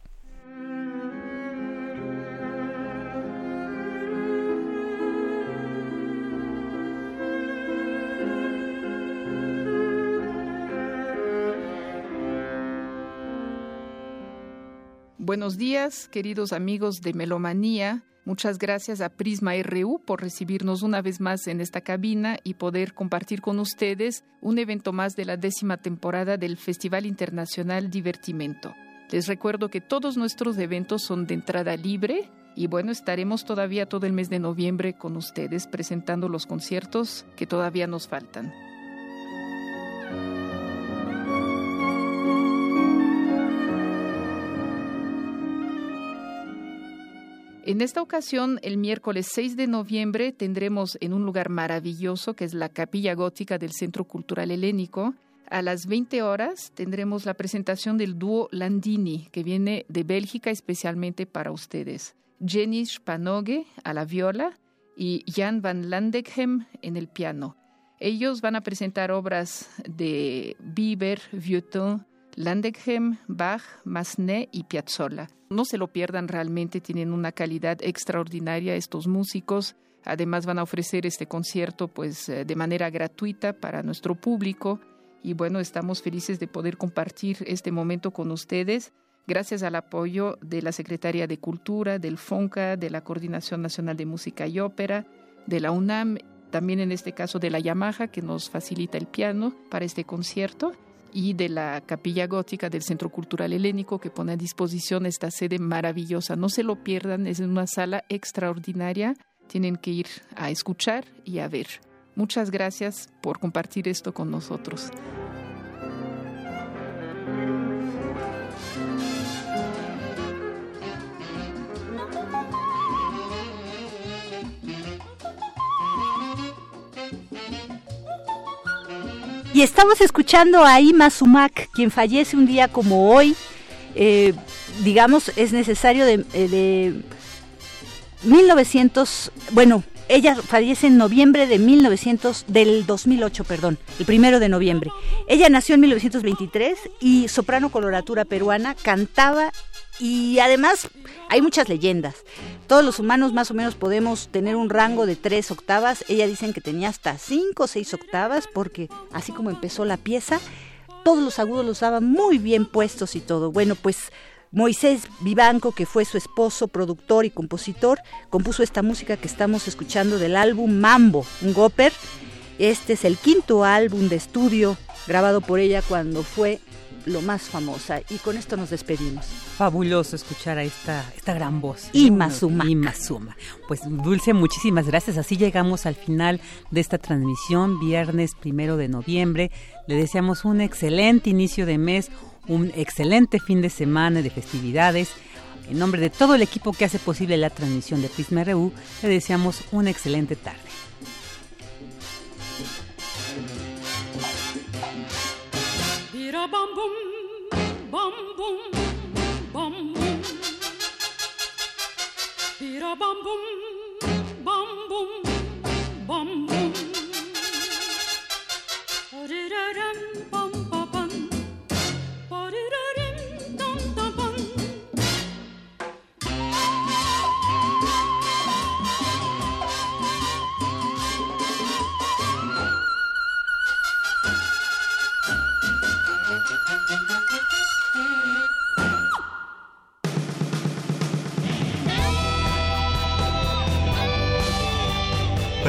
Buenos días, queridos amigos de Melomanía. Muchas gracias a Prisma RU por recibirnos una vez más en esta cabina y poder compartir con ustedes un evento más de la décima temporada del Festival Internacional Divertimento. Les recuerdo que todos nuestros eventos son de entrada libre y bueno, estaremos todavía todo el mes de noviembre con ustedes presentando los conciertos que todavía nos faltan. En esta ocasión, el miércoles 6 de noviembre, tendremos en un lugar maravilloso que es la Capilla Gótica del Centro Cultural Helénico. A las 20 horas tendremos la presentación del dúo Landini, que viene de Bélgica especialmente para ustedes. Jenny Spanoge a la viola y Jan van Landeghem en el piano. Ellos van a presentar obras de Bieber, Vieuxtemps, Landeghem, Bach, Massenet y Piazzolla. No se lo pierdan realmente, tienen una calidad extraordinaria estos músicos. Además van a ofrecer este concierto pues eh, de manera gratuita para nuestro público y bueno, estamos felices de poder compartir este momento con ustedes gracias al apoyo de la Secretaría de Cultura, del FONCA, de la Coordinación Nacional de Música y Ópera, de la UNAM, también en este caso de la Yamaha que nos facilita el piano para este concierto y de la Capilla Gótica del Centro Cultural Helénico que pone a disposición esta sede maravillosa. No se lo pierdan, es una sala extraordinaria. Tienen que ir a escuchar y a ver. Muchas gracias por compartir esto con nosotros. Y estamos escuchando a Ima Sumac, quien fallece un día como hoy. Eh, digamos, es necesario de, eh, de 1900, bueno, ella fallece en noviembre de 1900, del 2008, perdón, el primero de noviembre. Ella nació en 1923 y soprano coloratura peruana, cantaba y además hay muchas leyendas. Todos los humanos más o menos podemos tener un rango de tres octavas. Ella dicen que tenía hasta cinco o seis octavas porque así como empezó la pieza, todos los agudos los usaba muy bien puestos y todo. Bueno, pues Moisés Vivanco, que fue su esposo, productor y compositor, compuso esta música que estamos escuchando del álbum Mambo, un gopper. Este es el quinto álbum de estudio grabado por ella cuando fue lo más famosa. Y con esto nos despedimos. Fabuloso escuchar a esta, esta gran voz. Imasuma. Imasuma. Pues Dulce, muchísimas gracias. Así llegamos al final de esta transmisión, viernes primero de noviembre. Le deseamos un excelente inicio de mes, un excelente fin de semana de festividades. En nombre de todo el equipo que hace posible la transmisión de Prisma RU, le deseamos una excelente tarde. bum bum. Oh, did I dum bum?